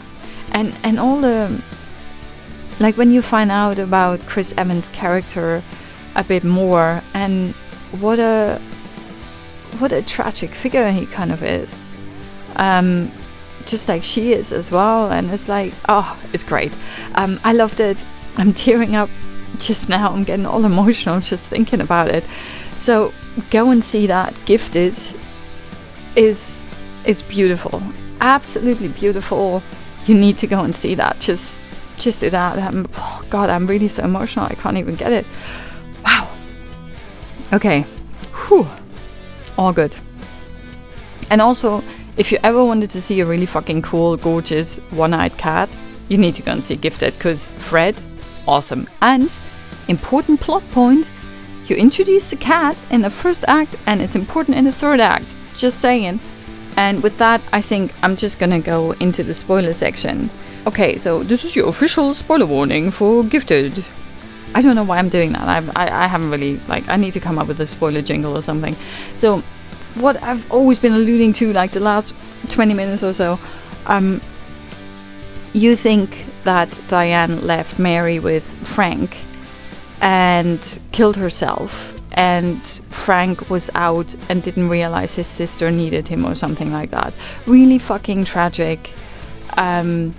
And, and all the, like, when you find out about Chris Evans' character a bit more and what a, what a tragic figure he kind of is. Um, just like she is as well. And it's like, oh, it's great. Um, I loved it. I'm tearing up just now. I'm getting all emotional just thinking about it. So go and see that. Gifted is is beautiful, absolutely beautiful. You need to go and see that. Just just that. I'm, oh God, I'm really so emotional. I can't even get it. Wow. Okay. Whew. All good. And also, if you ever wanted to see a really fucking cool, gorgeous, one eyed cat, you need to go and see Gifted because Fred, awesome. And important plot point you introduce the cat in the first act and it's important in the third act. Just saying. And with that, I think I'm just gonna go into the spoiler section. Okay, so this is your official spoiler warning for Gifted. I don't know why I'm doing that. I've, I, I haven't really, like, I need to come up with a spoiler jingle or something. So, what I've always been alluding to, like the last 20 minutes or so, um, you think that Diane left Mary with Frank and killed herself, and Frank was out and didn't realize his sister needed him or something like that. Really fucking tragic. Um,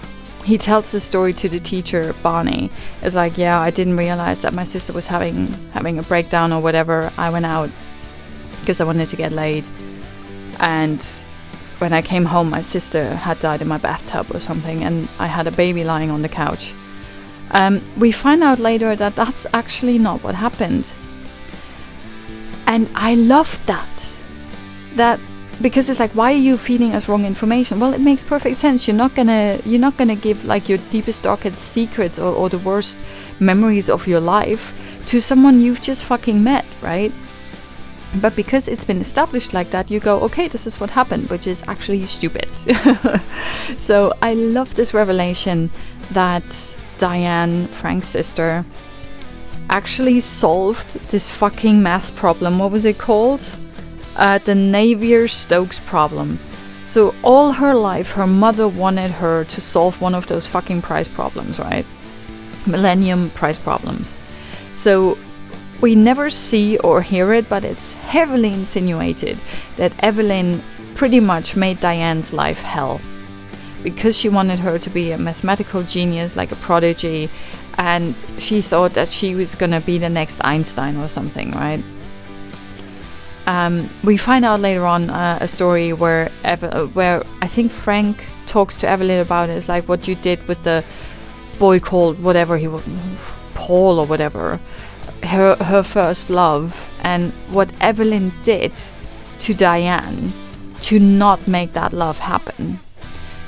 he tells the story to the teacher Bonnie. It's like, yeah, I didn't realize that my sister was having having a breakdown or whatever. I went out because I wanted to get laid. And when I came home, my sister had died in my bathtub or something, and I had a baby lying on the couch. Um, we find out later that that's actually not what happened. And I loved that. That because it's like why are you feeding us wrong information well it makes perfect sense you're not gonna you're not gonna give like your deepest darkest secrets or, or the worst memories of your life to someone you've just fucking met right but because it's been established like that, you go, okay, this is what happened, which is actually stupid. so I love this revelation that Diane, Frank's sister, actually solved this fucking math problem. What was it called? Uh, the Navier Stokes problem. So all her life, her mother wanted her to solve one of those fucking prize problems, right? Millennium prize problems. So we never see or hear it, but it's heavily insinuated that Evelyn pretty much made Diane's life hell because she wanted her to be a mathematical genius, like a prodigy, and she thought that she was gonna be the next Einstein or something, right? Um, we find out later on uh, a story where uh, where I think Frank talks to Evelyn about it. It's like what you did with the boy called whatever he was, Paul or whatever her her first love and what Evelyn did to Diane to not make that love happen.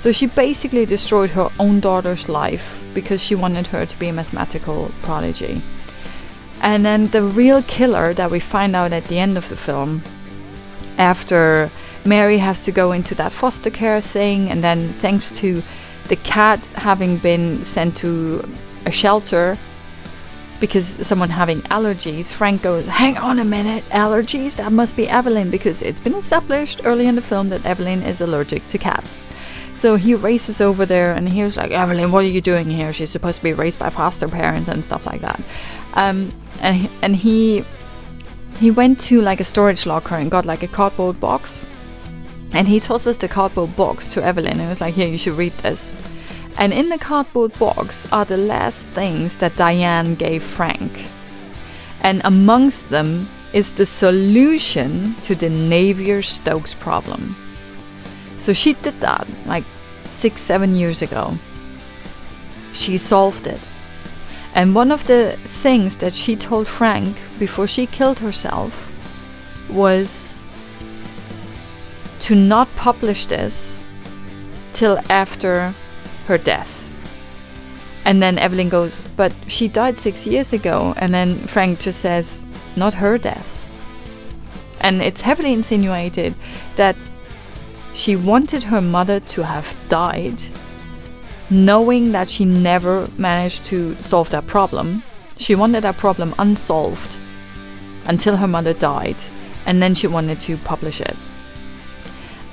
So she basically destroyed her own daughter's life because she wanted her to be a mathematical prodigy. And then the real killer that we find out at the end of the film, after Mary has to go into that foster care thing, and then thanks to the cat having been sent to a shelter because someone having allergies, Frank goes, Hang on a minute, allergies? That must be Evelyn, because it's been established early in the film that Evelyn is allergic to cats. So he races over there and he's like, Evelyn, what are you doing here? She's supposed to be raised by foster parents and stuff like that. Um, and, he, and he he went to like a storage locker and got like a cardboard box. And he tosses the cardboard box to Evelyn and was like, Here, you should read this. And in the cardboard box are the last things that Diane gave Frank. And amongst them is the solution to the Navier Stokes problem. So she did that like six, seven years ago. She solved it. And one of the things that she told Frank before she killed herself was to not publish this till after her death. And then Evelyn goes, But she died six years ago. And then Frank just says, Not her death. And it's heavily insinuated that She wanted her mother to have died, knowing that she never managed to solve that problem. She wanted that problem unsolved until her mother died, and then she wanted to publish it.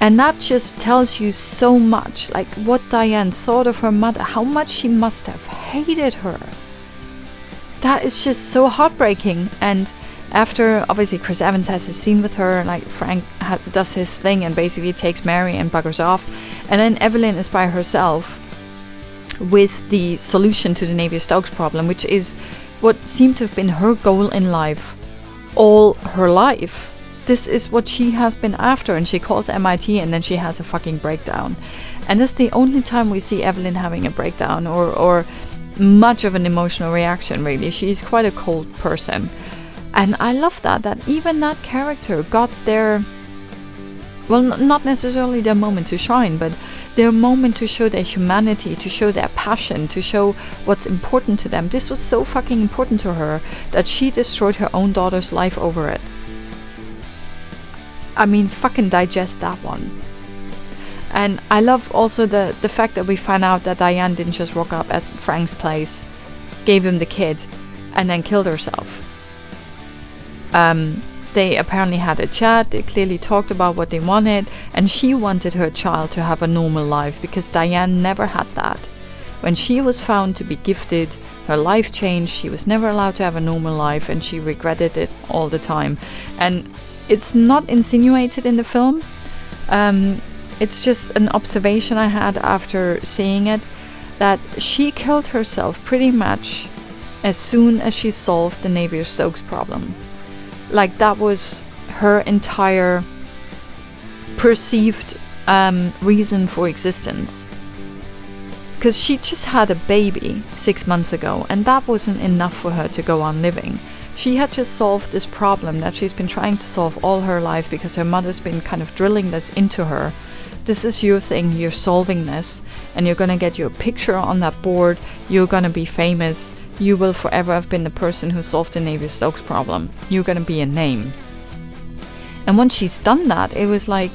And that just tells you so much like what Diane thought of her mother, how much she must have hated her. That is just so heartbreaking. And after obviously Chris Evans has his scene with her, and like Frank ha- does his thing and basically takes Mary and buggers off, and then Evelyn is by herself with the solution to the Navier-Stokes problem, which is what seemed to have been her goal in life all her life. This is what she has been after, and she calls MIT and then she has a fucking breakdown. And this is the only time we see Evelyn having a breakdown or, or much of an emotional reaction, really. She's quite a cold person. And I love that, that even that character got their, well, not necessarily their moment to shine, but their moment to show their humanity, to show their passion, to show what's important to them. This was so fucking important to her that she destroyed her own daughter's life over it. I mean, fucking digest that one. And I love also the, the fact that we find out that Diane didn't just rock up at Frank's place, gave him the kid, and then killed herself. Um, they apparently had a chat, they clearly talked about what they wanted, and she wanted her child to have a normal life because Diane never had that. When she was found to be gifted, her life changed, she was never allowed to have a normal life, and she regretted it all the time. And it's not insinuated in the film. Um, it's just an observation I had after seeing it that she killed herself pretty much as soon as she solved the Navier Stokes problem. Like that was her entire perceived um, reason for existence. Because she just had a baby six months ago, and that wasn't enough for her to go on living. She had just solved this problem that she's been trying to solve all her life because her mother's been kind of drilling this into her. This is your thing, you're solving this, and you're gonna get your picture on that board, you're gonna be famous, you will forever have been the person who solved the Navier Stokes problem. You're gonna be a name. And once she's done that, it was like,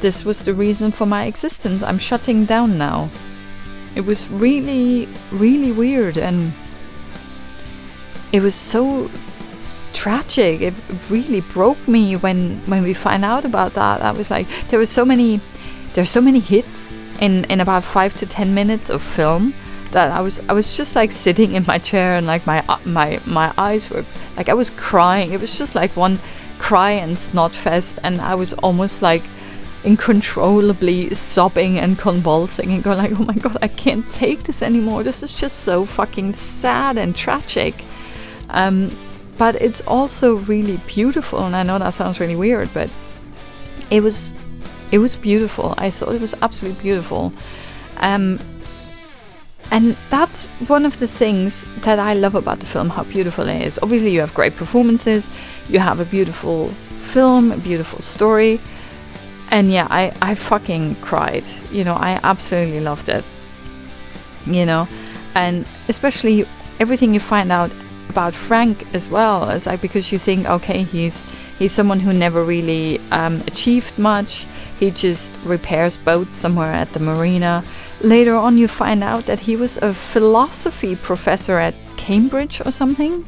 this was the reason for my existence. I'm shutting down now. It was really, really weird and it was so tragic. It really broke me when when we find out about that. I was like, there were so many, there's so many hits in in about five to ten minutes of film that I was I was just like sitting in my chair and like my uh, my my eyes were like I was crying. It was just like one cry and snot fest, and I was almost like uncontrollably sobbing and convulsing and going like, oh my god, I can't take this anymore. This is just so fucking sad and tragic. Um, but it's also really beautiful, and I know that sounds really weird, but it was it was beautiful. I thought it was absolutely beautiful. Um, and that's one of the things that I love about the film, how beautiful it is. Obviously, you have great performances, you have a beautiful film, a beautiful story. And yeah, I, I fucking cried. You know, I absolutely loved it. You know, and especially everything you find out about Frank as well is like because you think, okay, he's he's someone who never really um, achieved much. He just repairs boats somewhere at the marina. Later on, you find out that he was a philosophy professor at Cambridge or something.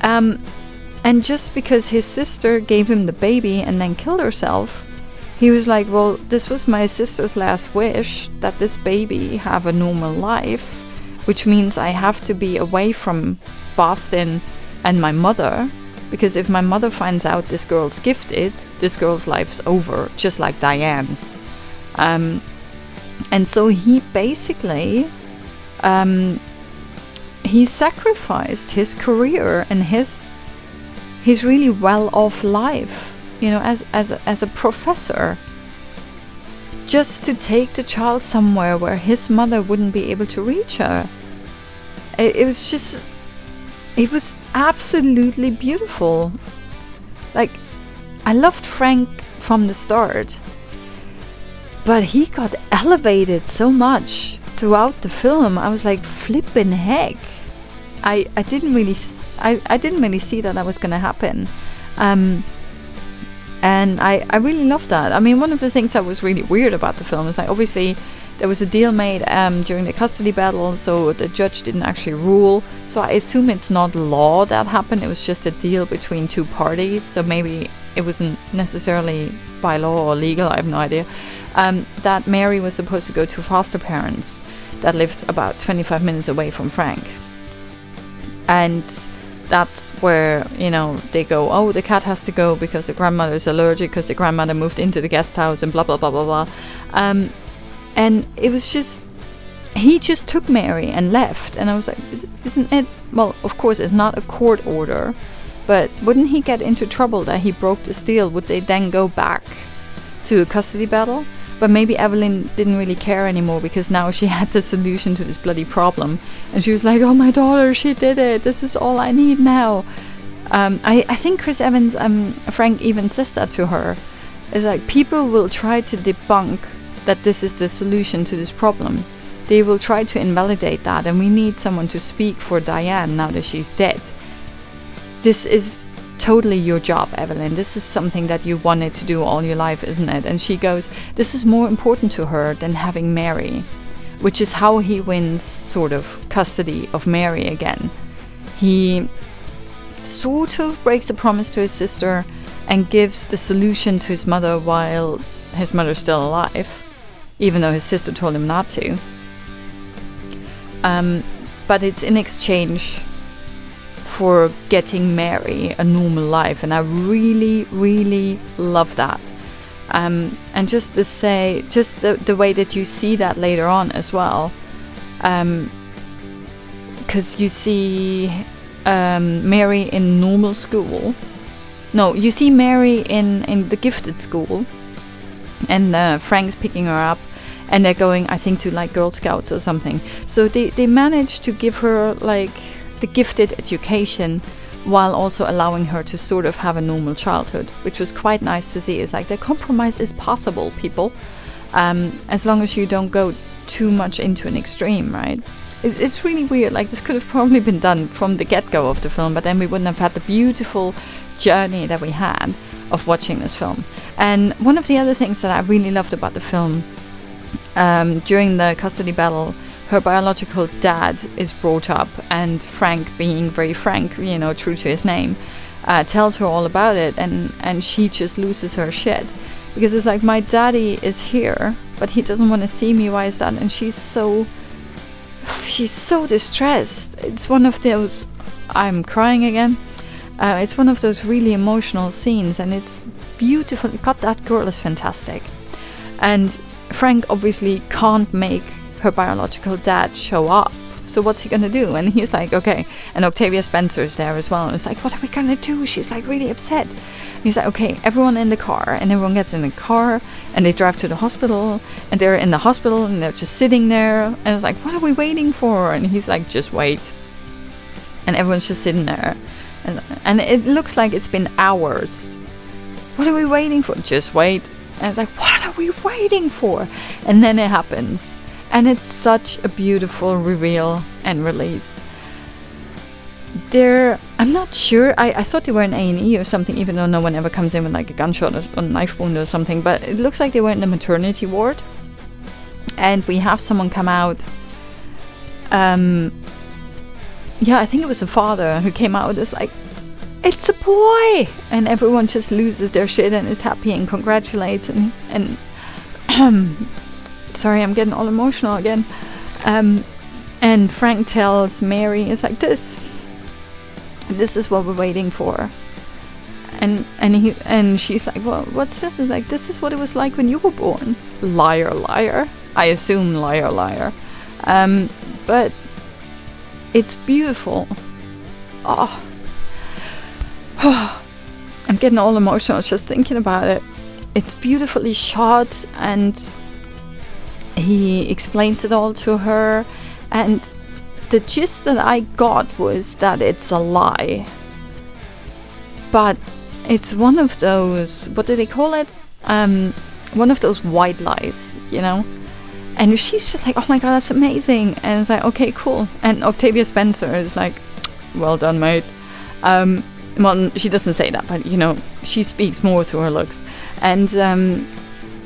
Um, and just because his sister gave him the baby and then killed herself, he was like, Well, this was my sister's last wish that this baby have a normal life, which means I have to be away from Boston and my mother. Because if my mother finds out this girl's gifted, this girl's life's over, just like Diane's. Um, and so he basically um, he sacrificed his career and his his really well-off life, you know, as as a, as a professor, just to take the child somewhere where his mother wouldn't be able to reach her. It, it was just, it was absolutely beautiful. Like, I loved Frank from the start but he got elevated so much throughout the film. I was like, flipping heck. I, I didn't really I, I didn't really see that that was gonna happen. Um, and I, I really love that. I mean, one of the things that was really weird about the film is like obviously there was a deal made um, during the custody battle, so the judge didn't actually rule. So I assume it's not law that happened. It was just a deal between two parties. So maybe it wasn't necessarily by law or legal. I have no idea. Um, that Mary was supposed to go to foster parents that lived about 25 minutes away from Frank, and that's where you know they go oh the cat has to go because the grandmother is allergic because the grandmother moved into the guest house and blah blah blah blah blah. Um, and it was just he just took mary and left. And i was like isn't it well of course it's not a court order but wouldn't he get into trouble that he broke this deal would they then go back to a custody battle but maybe Evelyn didn't really care anymore because now she had the solution to this bloody problem. And she was like, oh, my daughter, she did it. This is all I need now. Um, I, I think Chris Evans, um, Frank even says that to her. It's like people will try to debunk that this is the solution to this problem. They will try to invalidate that, and we need someone to speak for Diane now that she's dead. This is totally your job, Evelyn. This is something that you wanted to do all your life, isn't it? And she goes, This is more important to her than having Mary, which is how he wins sort of custody of Mary again. He sort of breaks a promise to his sister and gives the solution to his mother while his mother's still alive, even though his sister told him not to. Um, but it's in exchange for getting Mary a normal life, and I really, really love that. Um, and just to say, just the, the way that you see that later on as well, because um, you see um, Mary in normal school. No, you see Mary in in the gifted school, and uh, Frank's picking her up, and they're going, I think, to like Girl Scouts or something. So they they manage to give her like the gifted education while also allowing her to sort of have a normal childhood, which was quite nice to see. It's like the compromise is possible, people, um, as long as you don't go too much into an extreme, right? It, it's really weird. Like, this could have probably been done from the get go of the film, but then we wouldn't have had the beautiful journey that we had of watching this film. And one of the other things that I really loved about the film um, during the custody battle her biological dad is brought up, and Frank, being very frank, you know, true to his name, uh, tells her all about it, and and she just loses her shit because it's like my daddy is here, but he doesn't want to see me. Why is that? And she's so she's so distressed. It's one of those. I'm crying again. Uh, it's one of those really emotional scenes, and it's beautiful. God, that girl is fantastic. And Frank obviously can't make her biological dad show up. So what's he gonna do? And he's like, okay. And Octavia Spencer's there as well. And it's like, what are we gonna do? She's like really upset. He's like, okay, everyone in the car, and everyone gets in the car, and they drive to the hospital, and they're in the hospital, and they're just sitting there, and it's like, what are we waiting for? And he's like, just wait. And everyone's just sitting there, and, and it looks like it's been hours. What are we waiting for? Just wait. And it's like, what are we waiting for? And then it happens and it's such a beautiful reveal and release. They're, I'm not sure. I, I thought they were in A and E or something, even though no one ever comes in with like a gunshot or a knife wound or something. But it looks like they were in the maternity ward, and we have someone come out. Um, yeah, I think it was the father who came out with this like, "It's a boy," and everyone just loses their shit and is happy and congratulates and and sorry, I'm getting all emotional again. Um, and Frank tells Mary, "It's like this. This is what we're waiting for." And and he and she's like, "Well, what's this?" It's like, "This is what it was like when you were born." Liar, liar. I assume liar, liar. Um, but it's beautiful. Oh. I'm getting all emotional just thinking about it. It's beautifully shot and he explains it all to her, and the gist that I got was that it's a lie. But it's one of those, what do they call it? Um, one of those white lies, you know? And she's just like, oh my god, that's amazing. And it's like, okay, cool. And Octavia Spencer is like, well done, mate. Um, well, she doesn't say that, but you know, she speaks more through her looks. And um,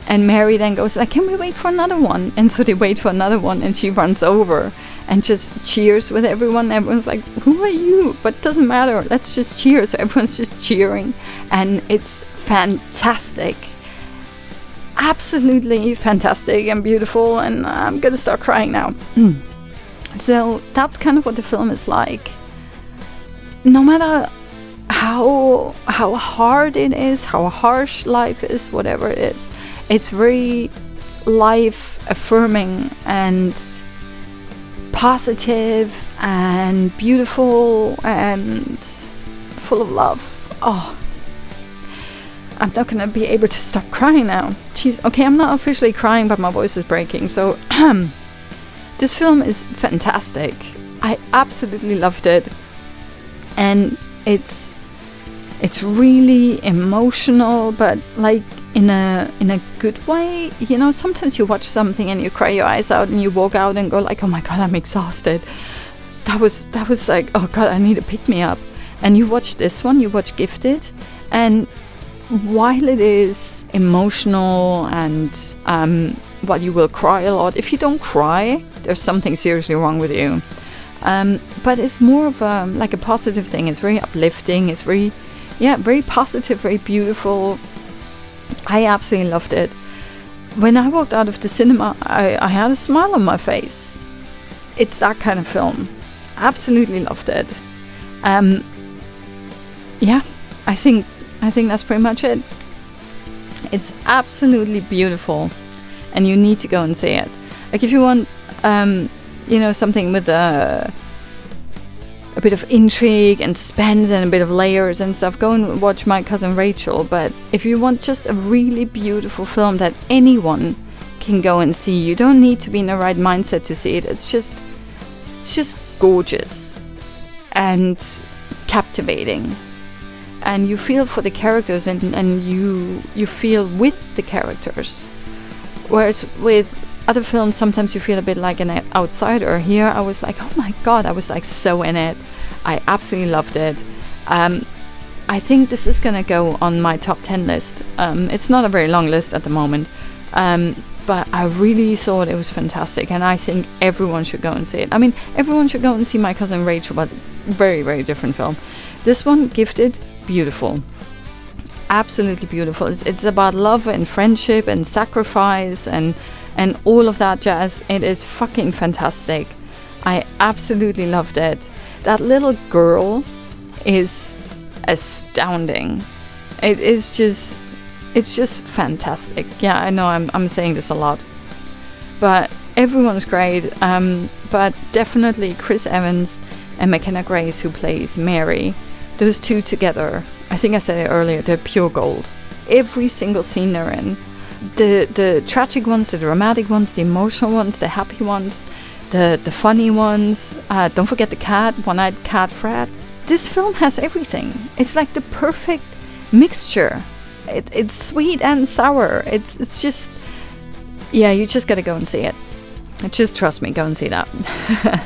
and Mary then goes like, "Can we wait for another one?" And so they wait for another one, and she runs over and just cheers with everyone. Everyone's like, "Who are you?" But it doesn't matter. Let's just cheer. So everyone's just cheering, and it's fantastic. Absolutely fantastic and beautiful, and I'm gonna start crying now. so that's kind of what the film is like. No matter how how hard it is, how harsh life is, whatever it is, it's very life affirming and positive and beautiful and full of love. Oh, I'm not gonna be able to stop crying now. Jeez, okay, I'm not officially crying, but my voice is breaking. So, this film is fantastic. I absolutely loved it, and it's it's really emotional, but like in a in a good way. You know, sometimes you watch something and you cry your eyes out, and you walk out and go like, "Oh my god, I'm exhausted." That was that was like, "Oh god, I need to pick me up." And you watch this one, you watch Gifted, and while it is emotional and um, while you will cry a lot, if you don't cry, there's something seriously wrong with you. Um, but it's more of a like a positive thing. It's very uplifting. It's very, yeah, very positive, very beautiful. I absolutely loved it. When I walked out of the cinema, I, I had a smile on my face. It's that kind of film. Absolutely loved it. Um, yeah, I think I think that's pretty much it. It's absolutely beautiful, and you need to go and see it. Like if you want, um, you know, something with a a bit of intrigue and suspense and a bit of layers and stuff, go and watch My Cousin Rachel. But if you want just a really beautiful film that anyone can go and see, you don't need to be in the right mindset to see it. It's just, it's just gorgeous and captivating and you feel for the characters and, and you you feel with the characters whereas with other films sometimes you feel a bit like an outsider. Here i was like oh my god i was like so in it. I absolutely loved it. Um, i think this is gonna go on my top 10 list. Um, it's not a very long list at the moment um, but i really thought it was fantastic and i think everyone should go and see it. I mean everyone should go and see my cousin rachel but very very different film. This one gifted beautiful. Absolutely beautiful. It's, it's about love and friendship and sacrifice and and all of that jazz. It is fucking fantastic. I absolutely loved it. That little girl is astounding. It is just it's just fantastic. Yeah, I know I'm I'm saying this a lot. But everyone's great. Um, but definitely Chris Evans and McKenna Grace who plays Mary those two together, I think I said it earlier, they're pure gold. Every single scene they're in, the the tragic ones, the dramatic ones, the emotional ones, the happy ones, the the funny ones. Uh, don't forget the cat, one-eyed cat Fred. This film has everything. It's like the perfect mixture. It, it's sweet and sour. It's it's just yeah. You just gotta go and see it. Just trust me. Go and see that.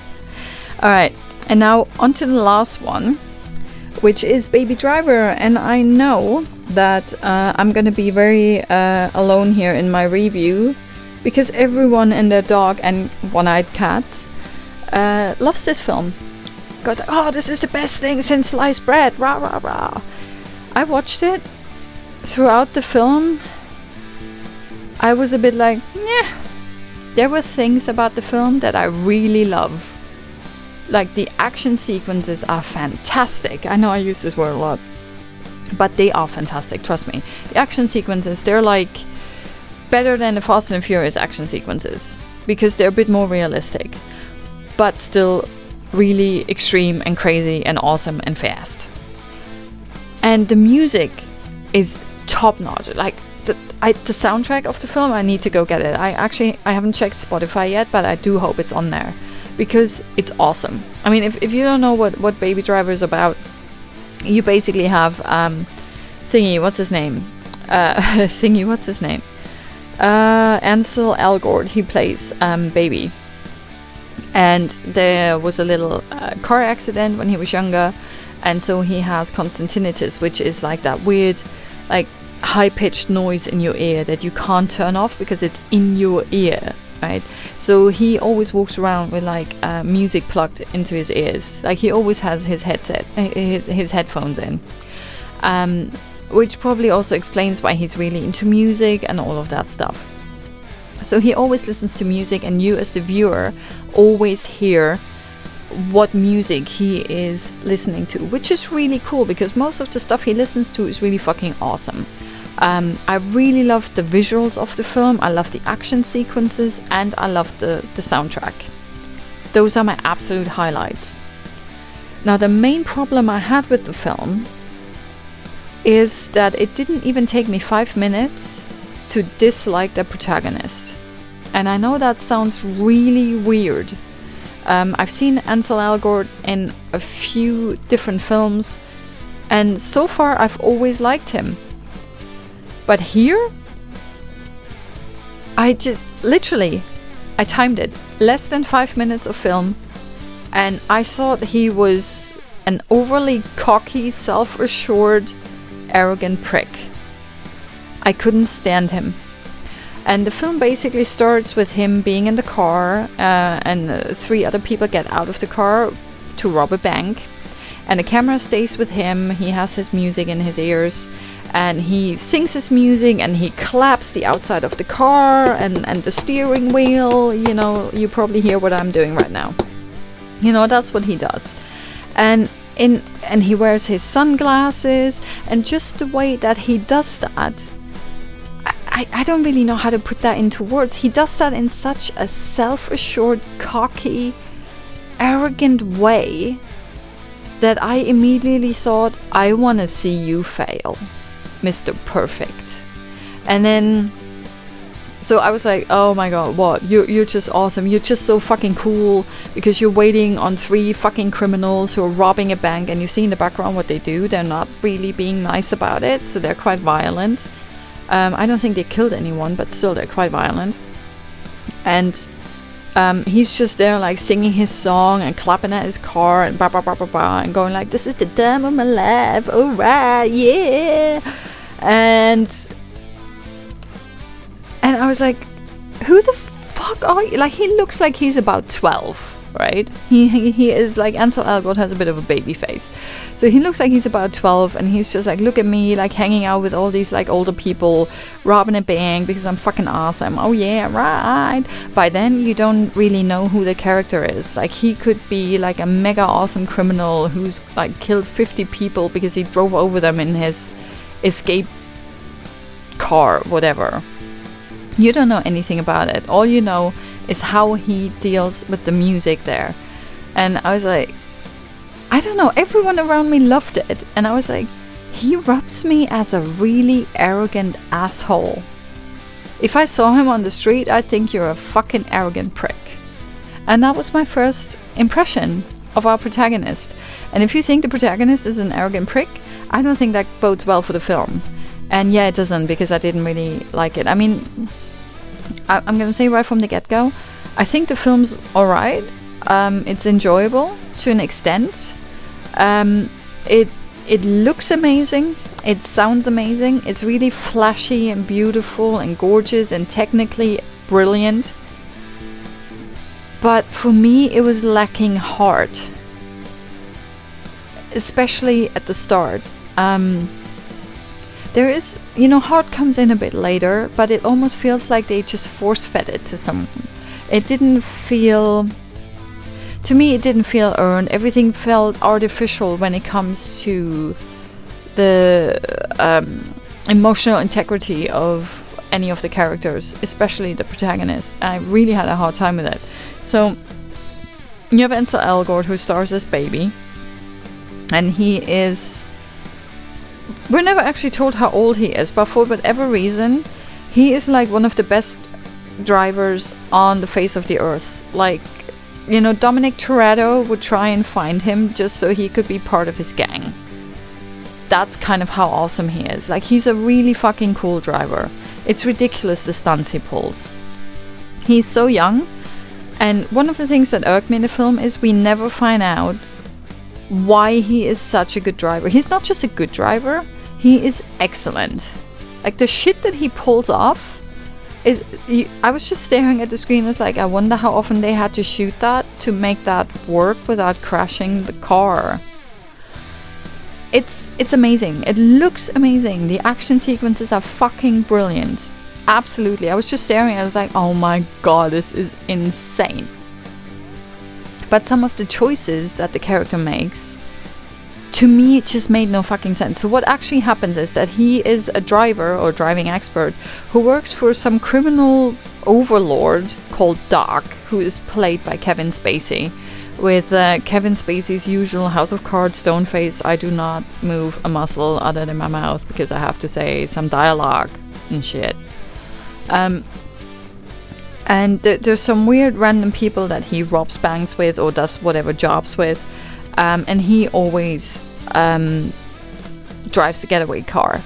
All right, and now on to the last one which is Baby Driver. And I know that uh, I'm gonna be very uh, alone here in my review because everyone and their dog and one eyed cats uh, loves this film. Got, oh, this is the best thing since sliced bread, rah rah rah. I watched it throughout the film. I was a bit like, yeah. There were things about the film that I really love like the action sequences are fantastic. I know I use this word a lot, but they are fantastic. Trust me. The action sequences they're like better than the Fast and Furious action sequences because they're a bit more realistic, but still really extreme and crazy and awesome and fast. And the music is top notch. Like the, I, the soundtrack of the film, I need to go get it. I actually I haven't checked Spotify yet, but I do hope it's on there because it's awesome. I mean, if, if you don't know what, what Baby Driver is about, you basically have um, Thingy, what's his name? Uh, thingy, what's his name? Uh, Ansel Elgort, he plays um, Baby. And there was a little uh, car accident when he was younger, and so he has constant tinnitus, which is like that weird, like high pitched noise in your ear that you can't turn off because it's in your ear, right? So he always walks around with like uh, music plugged into his ears. Like he always has his headset, uh, his, his headphones in. Um, which probably also explains why he's really into music and all of that stuff. So he always listens to music, and you, as the viewer, always hear what music he is listening to, which is really cool because most of the stuff he listens to is really fucking awesome. Um, I really loved the visuals of the film, I love the action sequences, and I loved the, the soundtrack. Those are my absolute highlights. Now, the main problem I had with the film is that it didn't even take me five minutes to dislike the protagonist. And I know that sounds really weird. Um, I've seen Ansel Elgort in a few different films, and so far I've always liked him. But here, I just literally, I timed it less than five minutes of film, and I thought he was an overly cocky, self assured, arrogant prick. I couldn't stand him. And the film basically starts with him being in the car, uh, and uh, three other people get out of the car to rob a bank. And the camera stays with him. He has his music in his ears, and he sings his music, and he claps the outside of the car and, and the steering wheel. You know, you probably hear what I'm doing right now. You know, that's what he does. And in and he wears his sunglasses, and just the way that he does that I, I don't really know how to put that into words. He does that in such a self assured, cocky, arrogant way that I immediately thought, I want to see you fail, Mr. Perfect. And then, so I was like, oh my god, what? You're, you're just awesome. You're just so fucking cool because you're waiting on three fucking criminals who are robbing a bank, and you see in the background what they do. They're not really being nice about it, so they're quite violent. Um, I don't think they killed anyone, but still, they're quite violent. And um, he's just there, like singing his song and clapping at his car and blah blah blah blah blah, and going like, "This is the time of my life, alright, yeah." And and I was like, "Who the fuck are you?" Like, he looks like he's about twelve right? He, he, is like Ansel Elgort has a bit of a baby face. So he looks like he's about 12 and he's just like, look at me, like hanging out with all these like older people, robbing a bank because I'm fucking awesome. Oh yeah, right. By then you don't really know who the character is. Like he could be like a mega awesome criminal who's like killed 50 people because he drove over them in his escape car, whatever. You don't know anything about it. All you know is how he deals with the music there. And I was like, I don't know, everyone around me loved it. And I was like, he rubs me as a really arrogant asshole. If I saw him on the street, I'd think you're a fucking arrogant prick. And that was my first impression of our protagonist. And if you think the protagonist is an arrogant prick, I don't think that bodes well for the film. And yeah, it doesn't because I didn't really like it. I mean, I, am gonna say right from the get go, I think the film's alright. Um, it's enjoyable to an extent. Um, it it looks amazing. It sounds amazing. It's really flashy and beautiful and gorgeous and technically brilliant. But for me, it was lacking heart, especially at the start. Um, there is, you know, heart comes in a bit later, but it almost feels like they just force fed it to someone. It didn't feel. To me, it didn't feel earned. Everything felt artificial when it comes to the um, emotional integrity of any of the characters, especially the protagonist. I really had a hard time with it. So, you have Ansel Elgort, who stars as Baby, and he is we're never actually told how old he is, but for whatever reason, he is like one of the best drivers on the face of the earth. Like, you know, Dominic Toretto would try and find him just so he could be part of his gang. That's kind of how awesome he is. Like, he's a really fucking cool driver. It's ridiculous the stunts he pulls. He's so young, and one of the things that irked me in the film is we never find out why he is such a good driver. He's not just a good driver, he is excellent. Like the shit that he pulls off is you, I was just staring at the screen it's like I wonder how often they had to shoot that to make that work without crashing the car. It's it's amazing. It looks amazing. The action sequences are fucking brilliant. Absolutely. I was just staring I was like, "Oh my god, this is insane." But some of the choices that the character makes to me it just made no fucking sense. So what actually happens is that he is a driver or driving expert who works for some criminal overlord called Doc, who is played by Kevin Spacey. With uh, Kevin Spacey's usual House of Cards stone face, I do not move a muscle other than my mouth because I have to say some dialogue and shit. Um, and th- there's some weird random people that he robs banks with or does whatever jobs with. Um, and he always um, drives a getaway car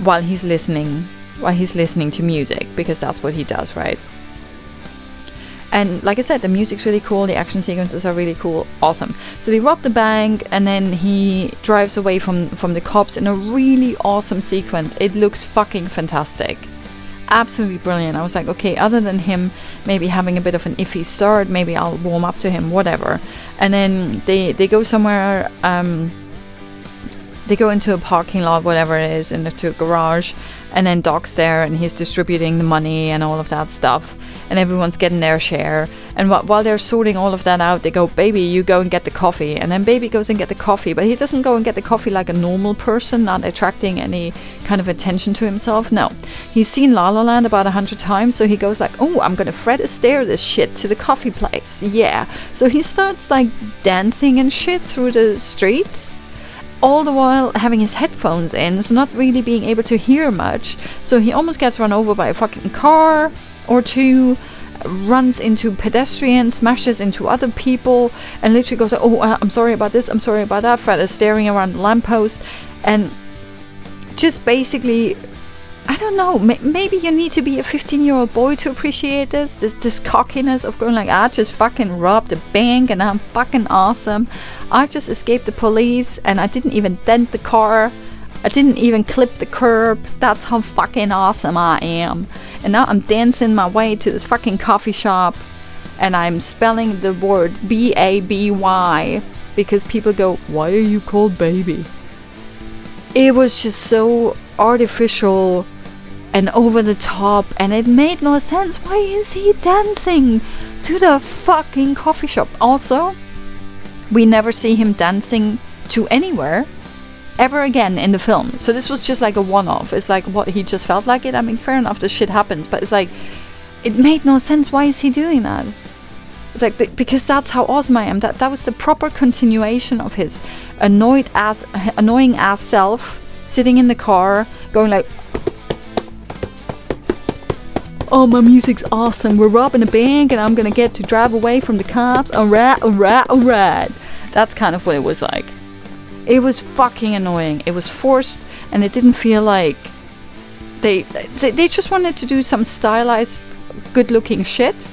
while he's listening while he's listening to music because that's what he does, right? And like I said, the music's really cool, the action sequences are really cool, awesome. So they rob the bank and then he drives away from from the cops in a really awesome sequence. It looks fucking fantastic absolutely brilliant. I was like, okay, other than him maybe having a bit of an iffy start, maybe I'll warm up to him, whatever. And then they they go somewhere. Um, they go into a parking lot, whatever it is, into a garage, and then Doc's there and he's distributing the money and all of that stuff and everyone's getting their share. And wh- while they're sorting all of that out, they go, "Baby, you go and get the coffee." And then Baby goes and get the coffee, but he doesn't go and get the coffee like a normal person, not attracting any kind of attention to himself. No, he's seen La La Land about a hundred times, so he goes like, "Oh, I'm gonna Fred Astaire this shit to the coffee place." Yeah, so he starts like dancing and shit through the streets all the while having his headphones in, so not really being able to hear much. So he almost gets run over by a fucking car or two, runs into pedestrians, smashes into other people, and literally goes, "Oh, uh, I'm sorry about this. I'm sorry about that." Fred is staring around the lamppost, and just basically. I don't know. maybe you need to be a 15-year-old boy to appreciate this. This this cockiness of going like, I just fucking robbed a bank and I'm fucking awesome. I just escaped the police and I didn't even dent the car. I didn't even clip the curb. That's how fucking awesome I am. And now I'm dancing my way to this fucking coffee shop and I'm spelling the word B A B Y because people go, Why are you called baby? It was just so artificial and over the top and it made no sense. Why is he dancing to the fucking coffee shop? Also, we never see him dancing to anywhere ever again in the film. So this was just like a one off. It's like what he just felt like it. I mean, fair enough, this shit happens, but it's like it made no sense. Why is he doing that? It's like because that's how awesome I am. That that was the proper continuation of his annoyed ass, annoying ass self sitting in the car, going like, "Oh, my music's awesome. We're robbing a bank, and I'm gonna get to drive away from the cops. Alright, alright, alright." That's kind of what it was like. It was fucking annoying. It was forced, and it didn't feel like they they, they just wanted to do some stylized, good-looking shit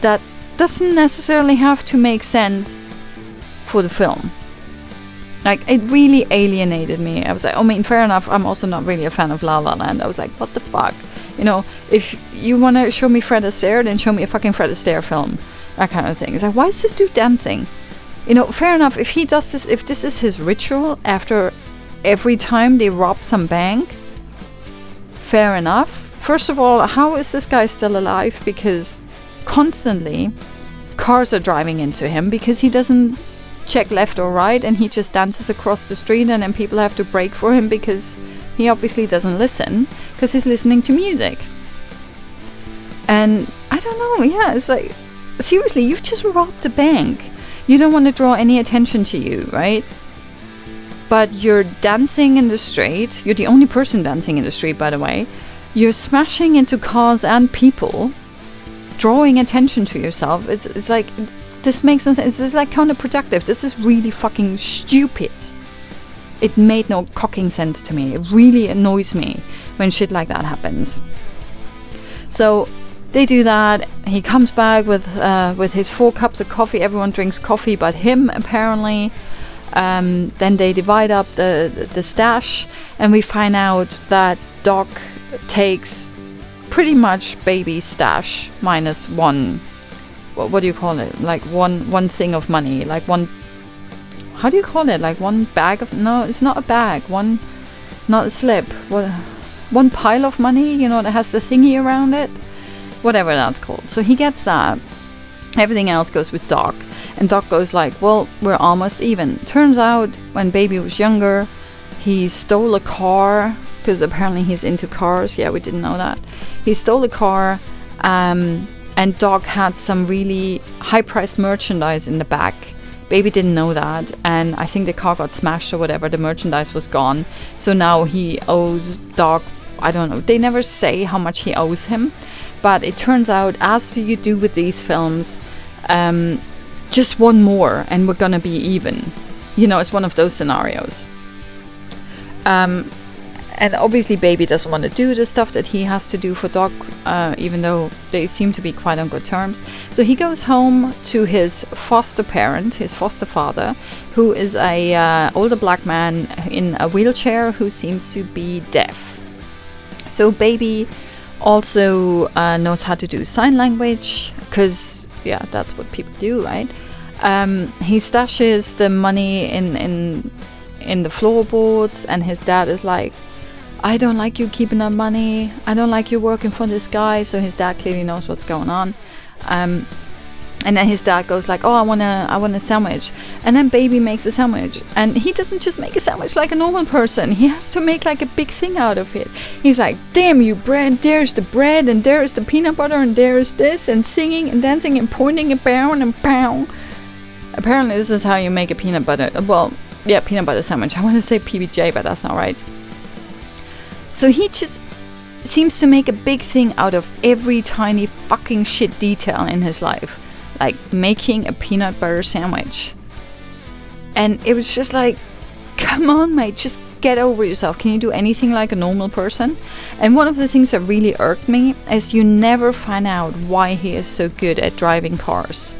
that doesn't necessarily have to make sense for the film. Like it really alienated me. I was like, I mean, fair enough. I'm also not really a fan of La La Land. I was like, what the fuck? You know, if you want to show me Fred Astaire, then show me a fucking Fred Astaire film. That kind of thing. It's like, why is this dude dancing? You know, fair enough. If he does this, if this is his ritual after every time they rob some bank, fair enough. First of all, how is this guy still alive? Because constantly cars are driving into him because he doesn't check left or right and he just dances across the street and then people have to brake for him because he obviously doesn't listen because he's listening to music. And I don't know, yeah, it's like seriously, you've just robbed a bank you don't want to draw any attention to you, right? But you're dancing in the street. You're the only person dancing in the street, by the way. You're smashing into cars and people, drawing attention to yourself. It's, it's like, this makes no sense. This is like counterproductive. This is really fucking stupid. It made no cocking sense to me. It really annoys me when shit like that happens. So they do that. He comes back with uh, with his four cups of coffee. Everyone drinks coffee, but him apparently. Um, then they divide up the, the stash, and we find out that Doc takes pretty much baby stash minus one. What, what do you call it? Like one one thing of money, like one. How do you call it? Like one bag of no, it's not a bag. One, not a slip. What? One pile of money. You know that has the thingy around it. Whatever that's called. So he gets that. Everything else goes with Doc. And Doc goes like, "Well, we're almost even." Turns out, when Baby was younger, he stole a car because apparently he's into cars. Yeah, we didn't know that. He stole a car, um, and Doc had some really high-priced merchandise in the back. Baby didn't know that, and I think the car got smashed or whatever. The merchandise was gone, so now he owes Doc. I don't know. They never say how much he owes him, but it turns out, as you do with these films, um, just one more and we're gonna be even. You know, it's one of those scenarios. Um, and obviously, Baby doesn't want to do the stuff that he has to do for Doc, uh, even though they seem to be quite on good terms. So he goes home to his foster parent, his foster father, who is a uh, older black man in a wheelchair who seems to be deaf. So Baby also uh, knows how to do sign language because yeah, that's what people do, right? Um, he stashes the money in in in the floorboards, and his dad is like, "I don't like you keeping that money. I don't like you working for this guy." So his dad clearly knows what's going on. Um, and then his dad goes like, "Oh, I want to, I want a sandwich." And then baby makes a sandwich, and he doesn't just make a sandwich like a normal person. He has to make like a big thing out of it. He's like, "Damn you, bread! There's the bread, and there's the peanut butter, and there's this, and singing and dancing and pointing and pound and pound." Apparently, this is how you make a peanut butter. Well, yeah, peanut butter sandwich. I want to say PBJ, but that's not right. So he just seems to make a big thing out of every tiny fucking shit detail in his life like making a peanut butter sandwich. And it was just like, come on, mate, just get over yourself. Can you do anything like a normal person? And one of the things that really irked me is you never find out why he is so good at driving cars.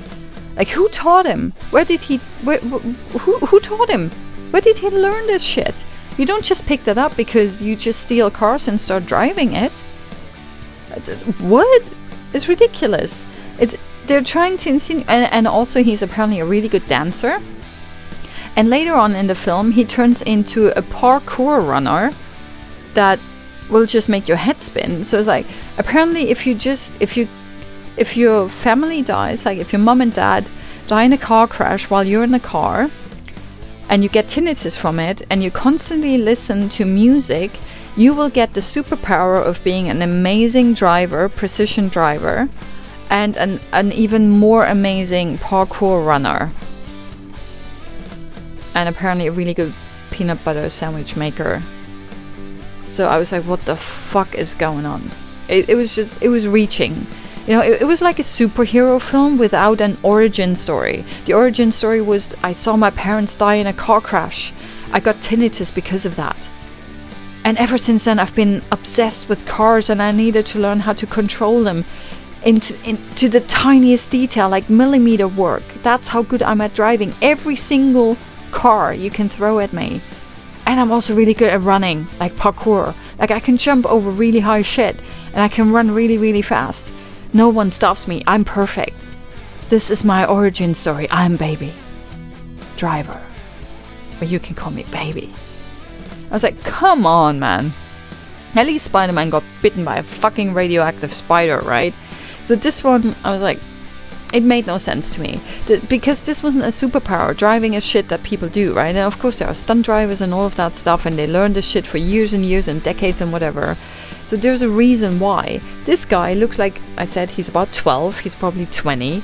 Like, who taught him? Where did he. Where, who, who taught him? Where did he learn this shit? You don't just pick that up because you just steal cars and start driving it. What? It's ridiculous. It's they're trying to insinuate, and, and also he's apparently a really good dancer. And later on in the film, he turns into a parkour runner that will just make your head spin. So it's like apparently if you just if you if your family dies, like if your mom and dad die in a car crash while you're in the car and you get tinnitus from it and you constantly listen to music, you will get the superpower of being an amazing driver, precision driver and an, an even more amazing parkour runner. And apparently a really good peanut butter sandwich maker. So I was like, what the fuck is going on? It, it was just, it was reaching. You know, it, it was like a superhero film without an origin story. The origin story was I saw my parents die in a car crash. I got tinnitus because of that. And ever since then, I've been obsessed with cars and I needed to learn how to control them into into the tiniest detail, like millimeter work. That's how good I'm at driving. Every single car you can throw at me. And I'm also really good at running, like parkour. Like I can jump over really high shit and I can run really, really fast. No one stops me. I'm perfect. This is my origin story. I'm baby. Driver. Or you can call me baby. I was like, come on, man. At least Spider Man got bitten by a fucking radioactive spider, right? So this one, I was like, it made no sense to me Th- because this wasn't a superpower. Driving is shit that people do, right? And of course, there are stunt drivers and all of that stuff, and they learn this shit for years and years and decades and whatever. So there's a reason why. This guy looks like I said he's about 12, he's probably 20.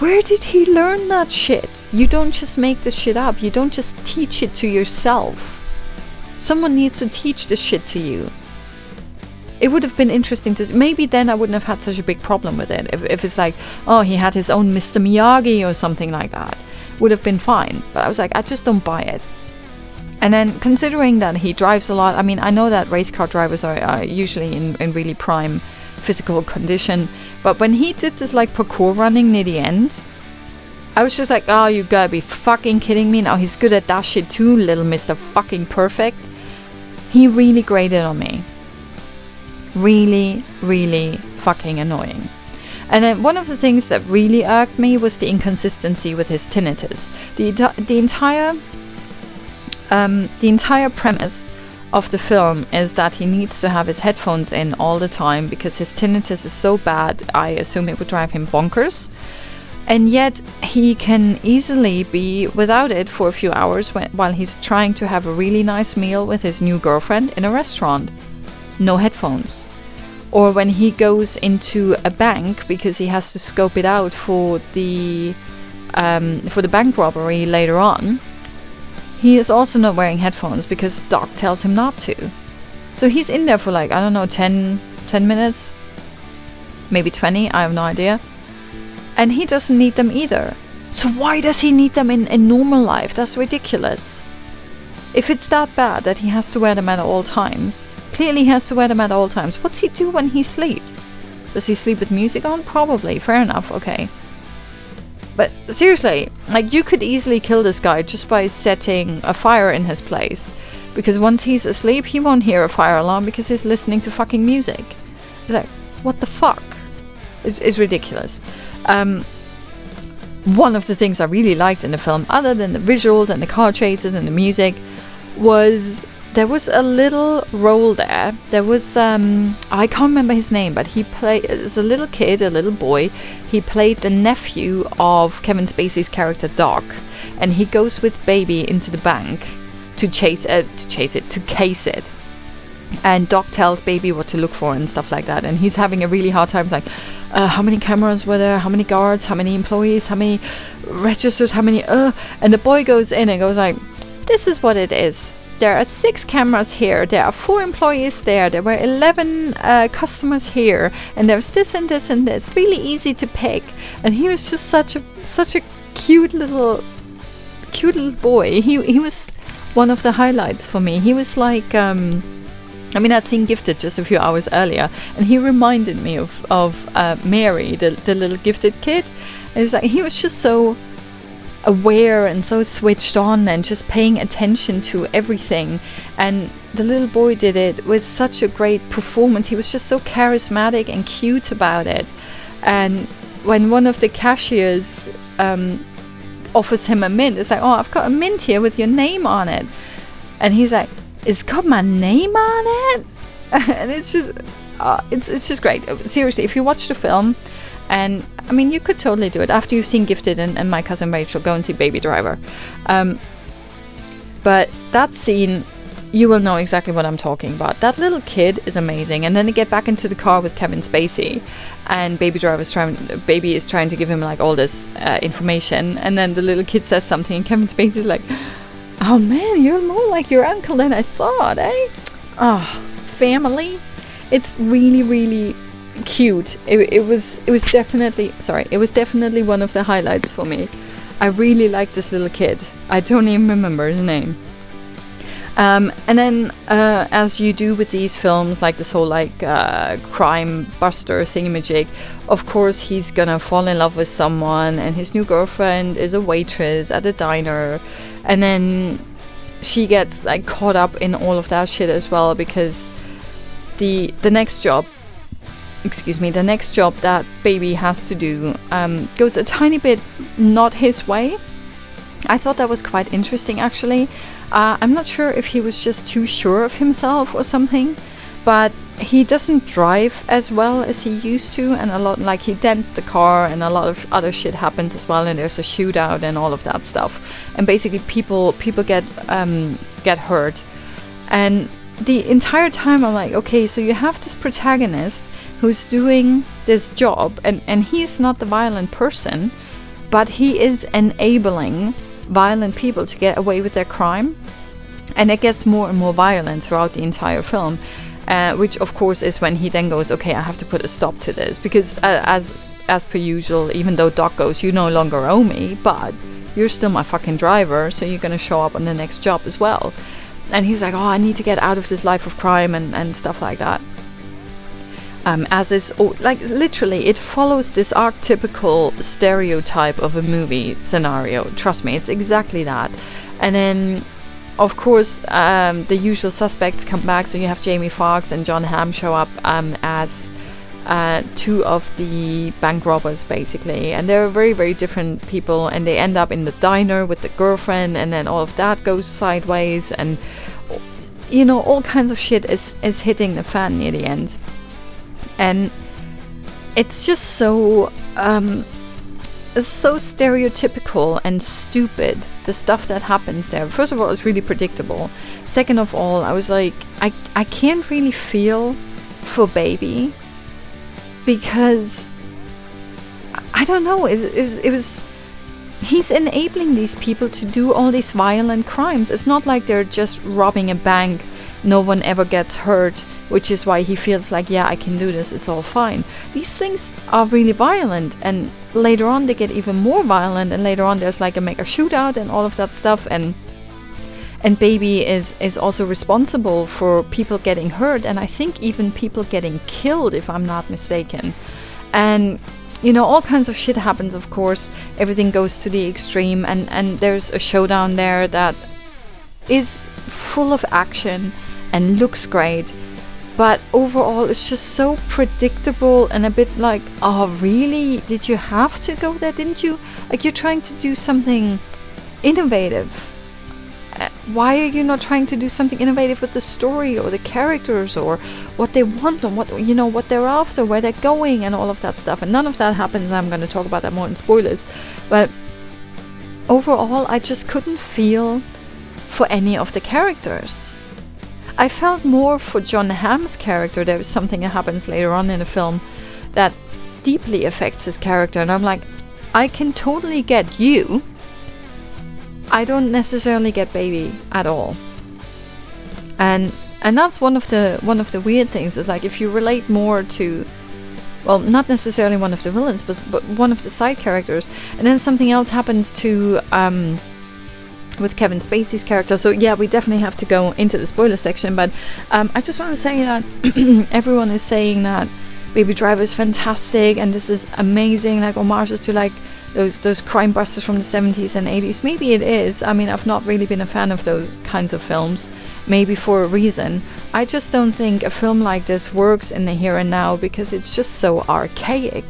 Where did he learn that shit? You don't just make this shit up, you don't just teach it to yourself. Someone needs to teach this shit to you it would have been interesting to see. maybe then I wouldn't have had such a big problem with it. If, if it's like, oh, he had his own Mr. Miyagi or something like that, would have been fine. But I was like, I just don't buy it. And then considering that he drives a lot, I mean, I know that race car drivers are, are usually in, in really prime physical condition, but when he did this like parkour running near the end, I was just like, oh, you gotta be fucking kidding me. Now he's good at that shit too, little Mr. Fucking Perfect. He really grated on me. Really, really fucking annoying. And then one of the things that really irked me was the inconsistency with his tinnitus. The, the entire um, the entire premise of the film is that he needs to have his headphones in all the time because his tinnitus is so bad, I assume it would drive him bonkers. And yet, he can easily be without it for a few hours when, while he's trying to have a really nice meal with his new girlfriend in a restaurant. No headphones. Or when he goes into a bank because he has to scope it out for the um, for the bank robbery later on he is also not wearing headphones because Doc tells him not to. So he's in there for like, I don't know, 10, 10 minutes? Maybe 20, I have no idea. And he doesn't need them either. So why does he need them in, a normal life? That's ridiculous. If it's that bad that he has to wear them at all times, clearly has to wear them at all times. What's he do when he sleeps? Does he sleep with music on? Probably. Fair enough, okay. But seriously, like you could easily kill this guy just by setting a fire in his place. Because once he's asleep, he won't hear a fire alarm because he's listening to fucking music. Like, what the fuck? It's, it's ridiculous. Um, one of the things I really liked in the film, other than the visuals and the car chases and the music, was there was a little role there. There was um, I can't remember his name, but he played as a little kid, a little boy. He played the nephew of Kevin Spacey's character Doc, and he goes with Baby into the bank to chase it, to chase it, to case it. And Doc tells Baby what to look for and stuff like that. And he's having a really hard time. It's like, uh, how many cameras were there? How many guards? How many employees? How many registers? How many? Uh? And the boy goes in and goes like, this is what it is there are six cameras here, there are four employees there, there were 11 uh, customers here, and there's this and this and this. Really easy to pick. And he was just such a such a cute little cute little boy. He he was one of the highlights for me. He was like um, I mean, I'd seen Gifted just a few hours earlier, and he reminded me of of uh, Mary, the the little gifted kid. And it's like he was just so aware and so switched on and just paying attention to everything. And the little boy did it with such a great performance. He was just so charismatic and cute about it. And when one of the cashiers um, offers him a mint, it's like, oh, I've got a mint here with your name on it. And he's like, it's got my name on it? and it's just, uh, it's, it's just great. Seriously, if you watch the film, and I mean, you could totally do it after you've seen Gifted and, and My Cousin Rachel. Go and see Baby Driver. Um, but that scene, you will know exactly what I'm talking about. That little kid is amazing, and then they get back into the car with Kevin Spacey, and Baby Driver is trying, Baby is trying to give him like all this uh, information, and then the little kid says something, and Kevin Spacey's like, "Oh man, you're more like your uncle than I thought, eh?" Oh, family. It's really, really cute. It, it was it was definitely sorry. It was definitely one of the highlights for me. I really liked this little kid. I don't even remember his name. Um, and then, uh, as you do with these films, like this whole like uh, crime buster thingamajig, of course he's gonna fall in love with someone, and his new girlfriend is a waitress at a diner, and then she gets like caught up in all of that shit as well because the the next job excuse me, the next job that baby has to do um, goes a tiny bit not his way. I thought that was quite interesting actually. Uh, I'm not sure if he was just too sure of himself or something, but he doesn't drive as well as he used to, and a lot like he dents the car, and a lot of other shit happens as well, and there's a shootout and all of that stuff, and basically people people get um, get hurt, and the entire time I'm like, okay, so you have this protagonist who's doing this job, and, and he's not the violent person, but he is enabling violent people to get away with their crime. And it gets more and more violent throughout the entire film, uh, which of course is when he then goes, okay, I have to put a stop to this because uh, as as per usual, even though Doc goes, you no longer owe me, but you're still my fucking driver, so you're gonna show up on the next job as well. And he's like, oh, I need to get out of this life of crime and, and stuff like that. Um, as is like literally, it follows this archetypical stereotype of a movie scenario. Trust me, it's exactly that. And then, of course, um, the usual suspects come back. So you have Jamie Foxx and Jon Hamm show up um, as uh, two of the bank robbers basically and they're very very different people and they end up in the diner with the girlfriend and then all of that goes sideways and you know all kinds of shit is is hitting the fan near the end and it's just so um so stereotypical and stupid the stuff that happens there first of all it's really predictable second of all i was like i i can't really feel for baby because I don't know. It, it, it was he's enabling these people to do all these violent crimes. It's not like they're just robbing a bank. No one ever gets hurt, which is why he feels like, yeah, I can do this. It's all fine. These things are really violent, and later on they get even more violent. And later on there's like a mega shootout and all of that stuff. And and baby is is also responsible for people getting hurt and i think even people getting killed if i'm not mistaken and you know all kinds of shit happens of course everything goes to the extreme and and there's a showdown there that is full of action and looks great but overall it's just so predictable and a bit like oh really? Did you have to go there? Didn't you? Like you're trying to do something innovative. Uh, why are you not trying to do something innovative with the story or the characters or what they want and what you know what they're after where they're going and all of that stuff? And none of that happens i'm going to talk about that more in spoilers. But overall i just couldn't feel for any of the characters i felt more for Jon Hamm's character. There is something that happens later on in the film that deeply affects his character and i'm like i can totally get you. I don't necessarily get baby at all. And and that's one of the one of the weird things is like if you relate more to well, not necessarily one of the villains, but but one of the side characters, and then something else happens to um with Kevin Spacey's character. So yeah, we definitely have to go into the spoiler section, but um, I just want to say that everyone is saying that Baby Driver is fantastic and this is amazing, like homages to like those those crime busters from the 70s and 80s. Maybe it is. I mean, I've not really been a fan of those kinds of films. Maybe for a reason. I just don't think a film like this works in the here and now because it's just so archaic.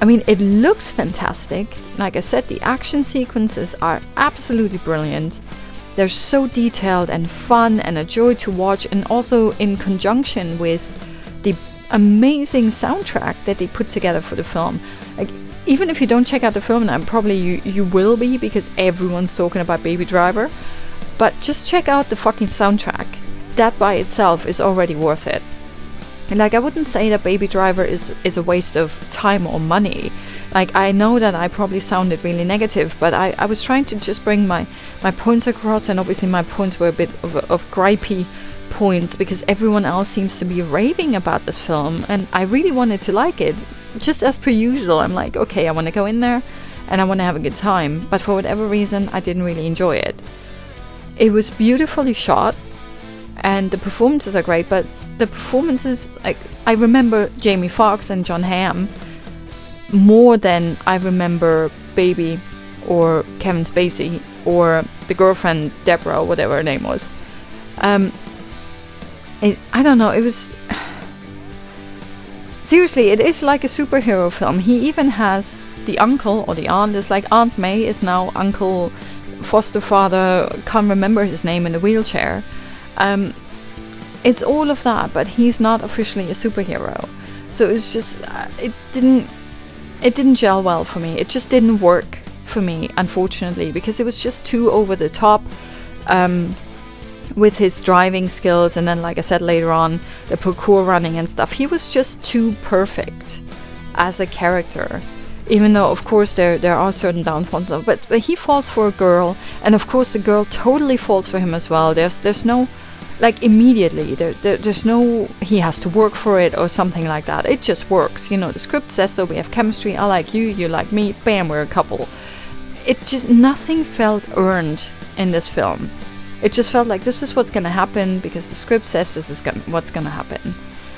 I mean, it looks fantastic. Like I said, the action sequences are absolutely brilliant. They're so detailed and fun and a joy to watch, and also in conjunction with the amazing soundtrack that they put together for the film. Like, even if you don't check out the film, and I'm probably you, you will be because everyone's talking about Baby Driver, but just check out the fucking soundtrack. That by itself is already worth it. Like I wouldn't say that Baby Driver is is a waste of time or money. Like I know that I probably sounded really negative, but I, I was trying to just bring my, my points across and obviously my points were a bit of, of gripey points because everyone else seems to be raving about this film and I really wanted to like it just as per usual, I'm like, okay, I want to go in there and I want to have a good time. But for whatever reason, I didn't really enjoy it. It was beautifully shot and the performances are great, but the performances, like, I remember Jamie Foxx and Jon Hamm more than I remember Baby or Kevin Spacey or the girlfriend Deborah, whatever her name was. Um, it, I don't know, it was Seriously, it is like a superhero film. He even has the uncle or the aunt It's like Aunt May is now Uncle foster father, can't remember his name in the wheelchair. Um, it's all of that, but he's not officially a superhero. So it's just uh, it didn't it didn't gel well for me. It just didn't work for me, unfortunately, because it was just too over the top. Um, with his driving skills and then like I said later on the parkour running and stuff he was just too perfect as a character even though of course there there are certain downfalls but, but he falls for a girl and of course the girl totally falls for him as well there's there's no like immediately there, there, there's no he has to work for it or something like that it just works you know the script says so we have chemistry i like you you like me bam we're a couple it just nothing felt earned in this film it just felt like this is what's to happen because the script says this is gonna, what's to happen.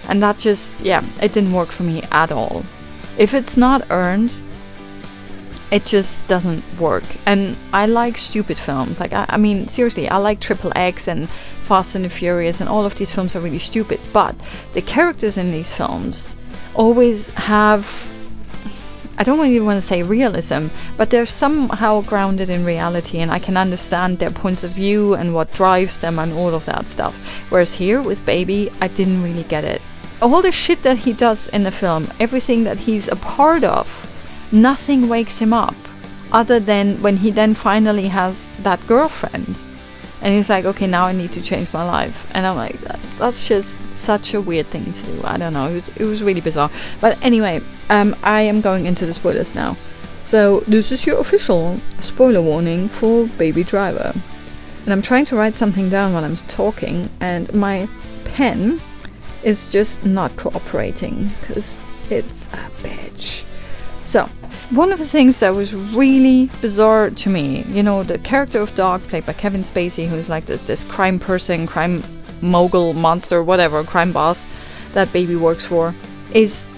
And that just, yeah, it didn't work for me at all. If it's not earned, it just doesn't work. And I like stupid films. Like, I, I mean, seriously, I like Triple X and Fast and the Furious, and all of these films are really stupid. But the characters in these films always have. I don't really want to say realism, but they're somehow grounded in reality, and I can understand their points of view and what drives them and all of that stuff. Whereas here with Baby, I didn't really get it. All the shit that he does in the film, everything that he's a part of, nothing wakes him up other than when he then finally has that girlfriend and he's like okay now i need to change my life. And i'm like that, that's just such a weird thing to do. I don't know. It was, it was really bizarre. But anyway um, i am going into the spoilers now. So this is your official spoiler warning for baby driver. And i'm trying to write something down while i'm talking and my pen is just not cooperating because it's a bitch. So one of the things that was really bizarre to me, you know, the character of Doc, played by Kevin Spacey, who's like this, this crime person, crime mogul, monster, whatever, crime boss that Baby works for, is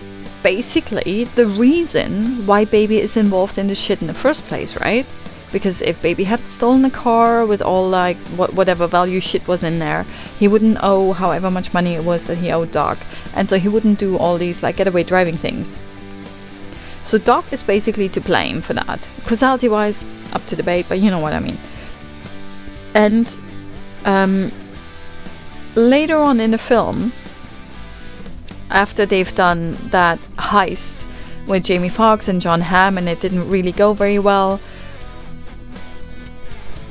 basically the reason why Baby is involved in the shit in the first place, right? Because if Baby had stolen a car with all like what whatever value shit was in there, he wouldn't owe however much money it was that he owed Doc, and so he wouldn't do all these like getaway driving things. So Doc is basically to blame for that. Causality wise, up to debate, but you know what I mean. And um, later on in the film, after they've done that heist with Jamie Foxx and Jon Hamm, and it didn't really go very well,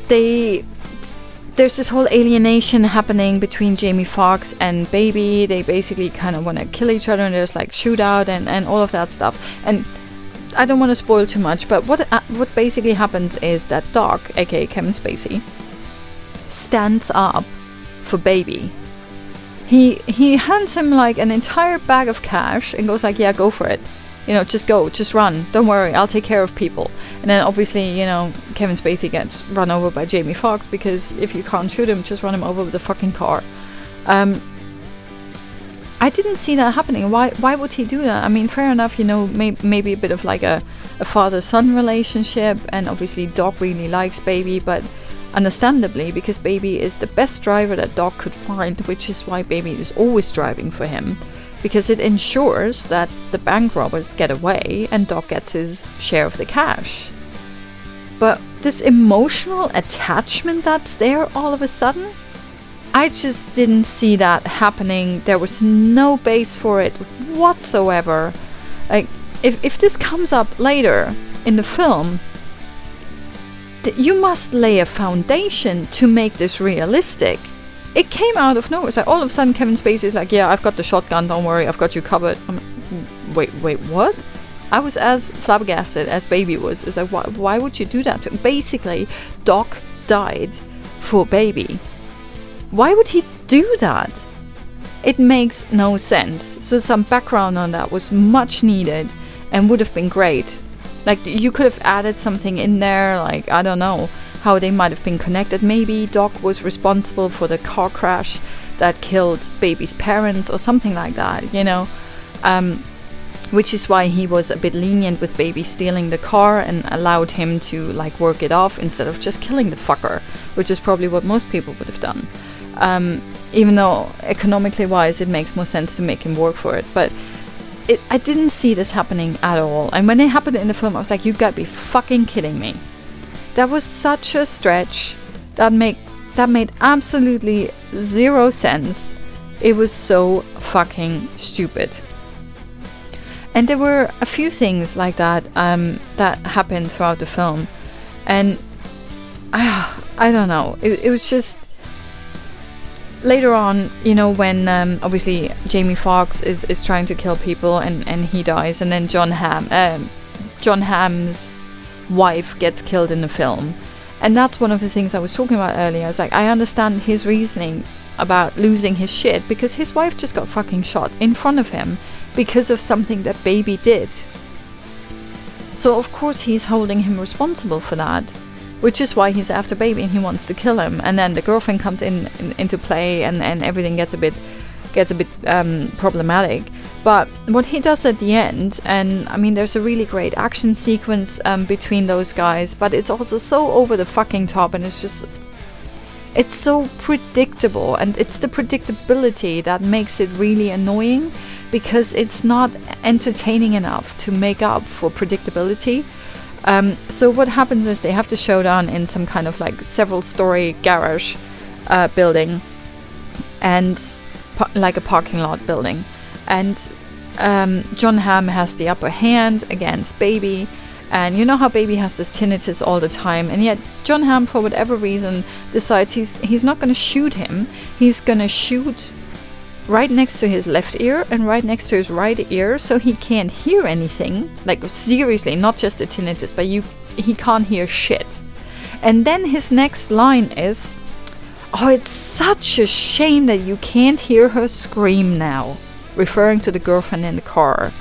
they there's this whole alienation happening between Jamie Foxx and Baby. They basically kind of want to kill each other, and there's like shootout and, and all of that stuff. And I don't want to spoil too much, but what uh, what basically happens is that Doc, aka Kevin Spacey, stands up for Baby. He he hands him like an entire bag of cash and goes like, "Yeah, go for it. You know, just go, just run. Don't worry, I'll take care of people." And then obviously, you know, Kevin Spacey gets run over by Jamie Foxx because if you can't shoot him, just run him over with a fucking car. Um, I didn't see that happening. Why why would he do that? I mean, fair enough, you know, may, maybe a bit of like a, a father son relationship, and obviously, Doc really likes Baby, but understandably, because Baby is the best driver that Doc could find, which is why Baby is always driving for him, because it ensures that the bank robbers get away and Doc gets his share of the cash. But this emotional attachment that's there all of a sudden, I just didn't see that happening. There was no base for it whatsoever. Like, if, if this comes up later in the film, th- you must lay a foundation to make this realistic. It came out of nowhere. So all of a sudden, Kevin Spacey is like, "Yeah, I've got the shotgun. Don't worry, I've got you covered." I'm wait, wait, what? I was as flabbergasted as Baby was. It's like, why, why would you do that? Basically, Doc died for Baby. Why would he do that? It makes no sense. So some background on that was much needed and would have been great. Like you could have added something in there, like I don't know how they might have been connected. Maybe Doc was responsible for the car crash that killed baby's parents or something like that, you know. Um, which is why he was a bit lenient with baby stealing the car and allowed him to like work it off instead of just killing the fucker, which is probably what most people would have done. Um, even though economically wise, it makes more sense to make him work for it. But it, I didn't see this happening at all. And when it happened in the film, I was like, you gotta be fucking kidding me. That was such a stretch. That make that made absolutely zero sense. It was so fucking stupid. And there were a few things like that um, that happened throughout the film, and uh, I don't know. It, it was just later on, you know, when um, obviously Jamie Foxx is, is trying to kill people and, and he dies, and then Jon Hamm, um, Jon Hamm's wife gets killed in the film, and that's one of the things I was talking about earlier. I was like I understand his reasoning about losing his shit because his wife just got fucking shot in front of him because of something that baby did. So of course he's holding him responsible for that which is why he's after baby and he wants to kill him and then the girlfriend comes in, in into play and, and everything gets a bit gets a bit um, problematic. But what he does at the end, and I mean, there's a really great action sequence um, between those guys, but it's also so over the fucking top, and it's just. It's so predictable, and it's the predictability that makes it really annoying because it's not entertaining enough to make up for predictability. Um, so, what happens is they have to show down in some kind of like several story garage uh, building and like a parking lot building and um, Jon Hamm has the upper hand against Baby. And you know how Baby has this tinnitus all the time, and yet Jon Hamm, for whatever reason, decides he's he's not going to shoot him. He's going to shoot right next to his left ear and right next to his right ear, so he can't hear anything. Like seriously, not just the tinnitus, but you he can't hear shit. And then his next line is, "Oh, it's such a shame that you can't hear her scream now." referring to the girlfriend in the car.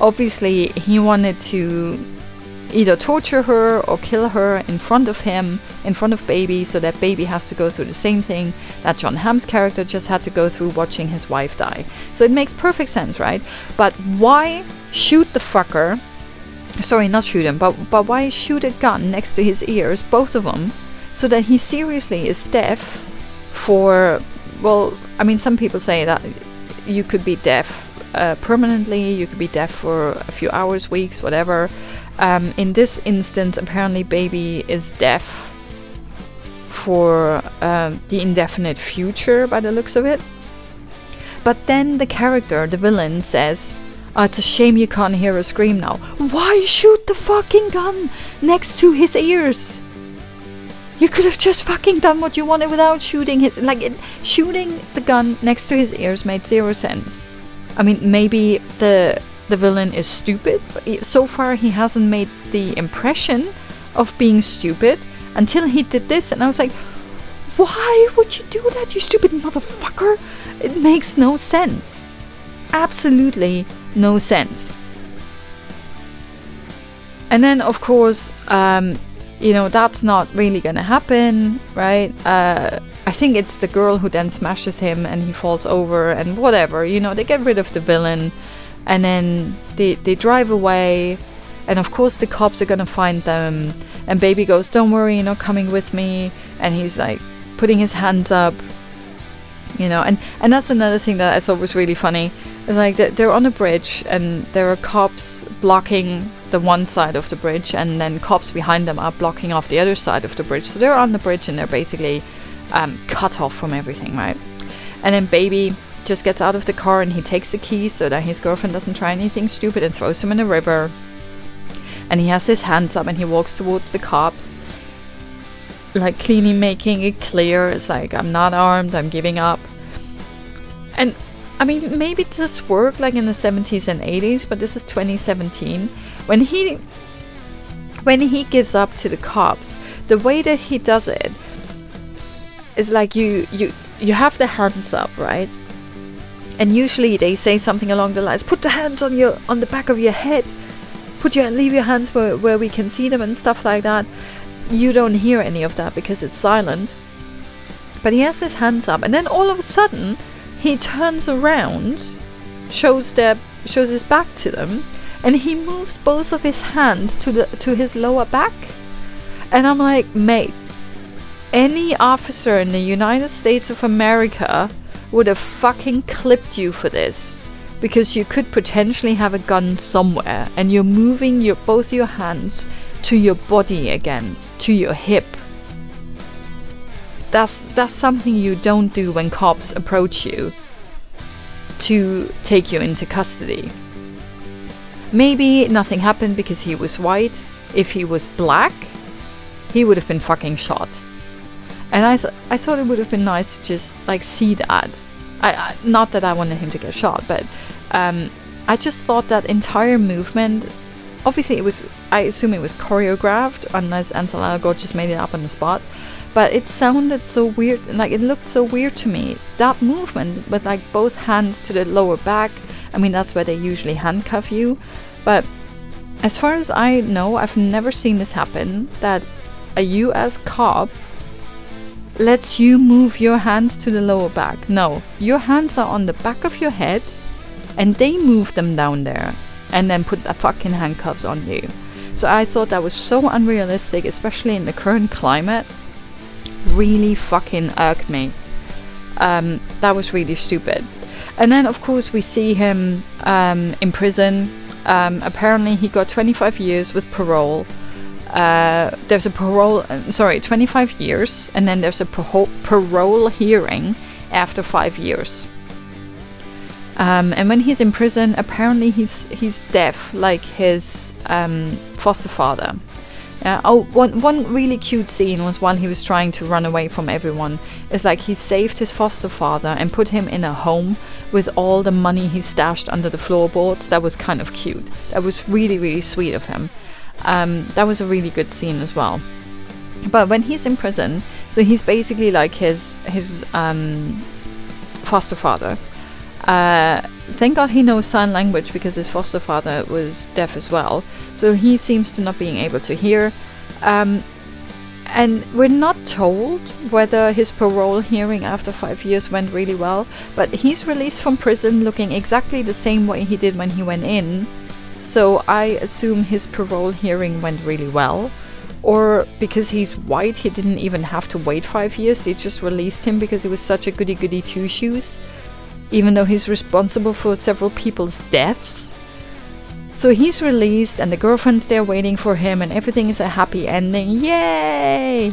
Obviously, he wanted to either torture her or kill her in front of him, in front of Baby, so that Baby has to go through the same thing that Jon Hamm's character just had to go through watching his wife die. So it makes perfect sense, right? But why shoot the fucker? Sorry, not shoot him, but, but why shoot a gun next to his ears, both of them, so that he seriously is deaf for, well, I mean, some people say that you could be deaf uh, permanently, you could be deaf for a few hours, weeks, whatever. Um, in this instance, apparently, baby is deaf for um, the indefinite future by the looks of it. But then the character, the villain, says, oh, It's a shame you can't hear a scream now. Why shoot the fucking gun next to his ears? You could have just fucking done what you wanted without shooting his. Like, it, shooting the gun next to his ears made zero sense. I mean, maybe the the villain is stupid, so far he hasn't made the impression of being stupid until he did this, and I was like, why would you do that, you stupid motherfucker? It makes no sense. Absolutely no sense. And then, of course, um, you know that's not really gonna happen right uh, i think it's the girl who then smashes him and he falls over and whatever you know they get rid of the villain and then they, they drive away. And of course the cops are gonna find them. And baby goes don't worry you're not coming with me. And he's like putting his hands up you know. And and that's another thing that i thought was really funny. It's like they're on a bridge and there are cops blocking the one side of the bridge and then cops behind them are blocking off the other side of the bridge. So they're on the bridge and they're basically um, cut off from everything right? And then baby just gets out of the car and he takes the keys so that his girlfriend doesn't try anything stupid and throws him in the river and he has his hands up and he walks towards the cops like clearly making it clear it's like i'm not armed i'm giving up and I mean, maybe this worked like in the 70s and 80s, but this is 2017. When he when he gives up to the cops, the way that he does it is like you you you have the hands up, right? And usually they say something along the lines, put the hands on your on the back of your head. Put your leave your hands where, where we can see them and stuff like that. You don't hear any of that because it's silent. But he has his hands up and then all of a sudden he turns around, shows their shows his back to them, and he moves both of his hands to the to his lower back. And I'm like, mate, any officer in the United States of America would have fucking clipped you for this. Because you could potentially have a gun somewhere and you're moving your both your hands to your body again, to your hip that's that's something you don't do when cops approach you to take you into custody. Maybe nothing happened because he was white. If he was black, he would have been fucking shot. And I th- I thought it would have been nice to just like see that. I, I not that I wanted him to get shot, but um, I just thought that entire movement. Obviously, it was. I assume it was choreographed, unless Ansel Elgort just made it up on the spot but it sounded so weird and like it looked so weird to me that movement with like both hands to the lower back i mean that's where they usually handcuff you but as far as i know i've never seen this happen that a us cop lets you move your hands to the lower back. No, your hands are on the back of your head and they move them down there and then put the fucking handcuffs on you. So I thought that was so unrealistic, especially in the current climate. Really fucking irked me. Um, that was really stupid. And then, of course, we see him um, in prison. Um, apparently, he got 25 years with parole. Uh, there's a parole, sorry, 25 years, and then there's a parole, parole hearing after five years. Um, and when he's in prison, apparently he's he's deaf, like his um, foster father. Uh, oh, one one really cute scene was while he was trying to run away from everyone. It's like he saved his foster father and put him in a home with all the money he stashed under the floorboards. That was kind of cute. That was really really sweet of him. Um, that was a really good scene as well. But when he's in prison, so he's basically like his his um, foster father. Uh, thank God he knows sign language because his foster father was deaf as well. So he seems to not being able to hear. Um, and we're not told whether his parole hearing after five years went really well, but he's released from prison looking exactly the same way he did when he went in. So I assume his parole hearing went really well. Or because he's white, he didn't even have to wait five years. They just released him because he was such a goody goody two shoes even though he's responsible for several people's deaths. So he's released, and the girlfriend's there waiting for him, and everything is a happy ending. Yay!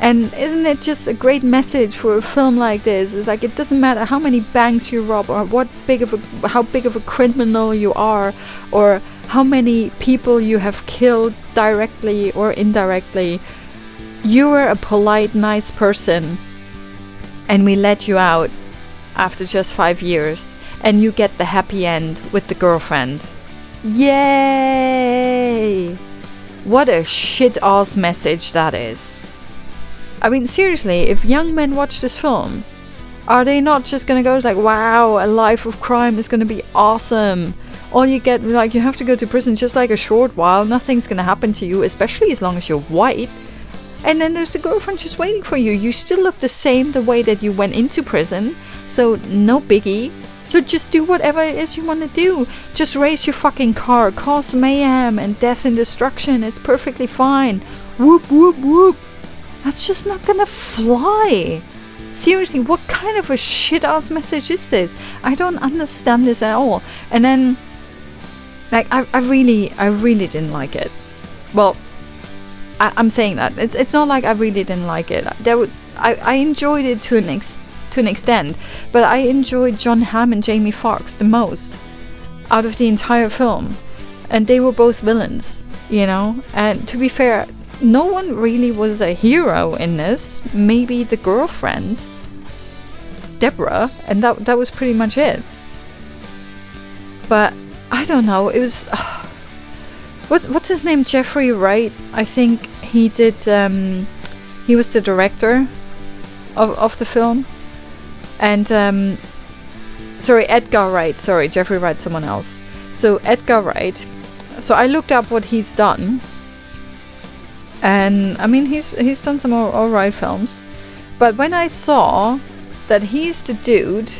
And isn't it just a great message for a film like this? It's like it doesn't matter how many banks you rob, or what big of a how big of a criminal you are, or how many people you have killed directly or indirectly. You are a polite, nice person, and we let you out after just five years, and you get the happy end with the girlfriend. Yay! What a shit ass message that is. I mean, seriously, if young men watch this film, are they not just gonna go like, wow, a life of crime is gonna be awesome? All you get, like, you have to go to prison just like a short while, nothing's gonna happen to you, especially as long as you're white. And then there's the girlfriend just waiting for you. You still look the same the way that you went into prison. So, no biggie. So, just do whatever it is you want to do. Just race your fucking car, cause mayhem and death and destruction. It's perfectly fine. Whoop, whoop, whoop. That's just not gonna fly. Seriously, what kind of a shit ass message is this? I don't understand this at all. And then, like, I, I really, I really didn't like it. Well, I, am saying that it's it's not like I really didn't like it. There would I, I enjoyed it to an ex, to an extent, but I enjoyed Jon Hamm and Jamie Foxx the most out of the entire film, and they were both villains, you know. And to be fair, no one really was a hero in this. Maybe the girlfriend, Deborah, and that that was pretty much it. But I don't know. It was. Uh, what's what's his name? Jeffrey Wright. I think he did. Um, he was the director of of the film, and um, sorry, Edgar Wright. Sorry, Jeffrey Wright. Someone else. So Edgar Wright. So I looked up what he's done, and I mean he's he's done some all, right films, but when I saw that he's the dude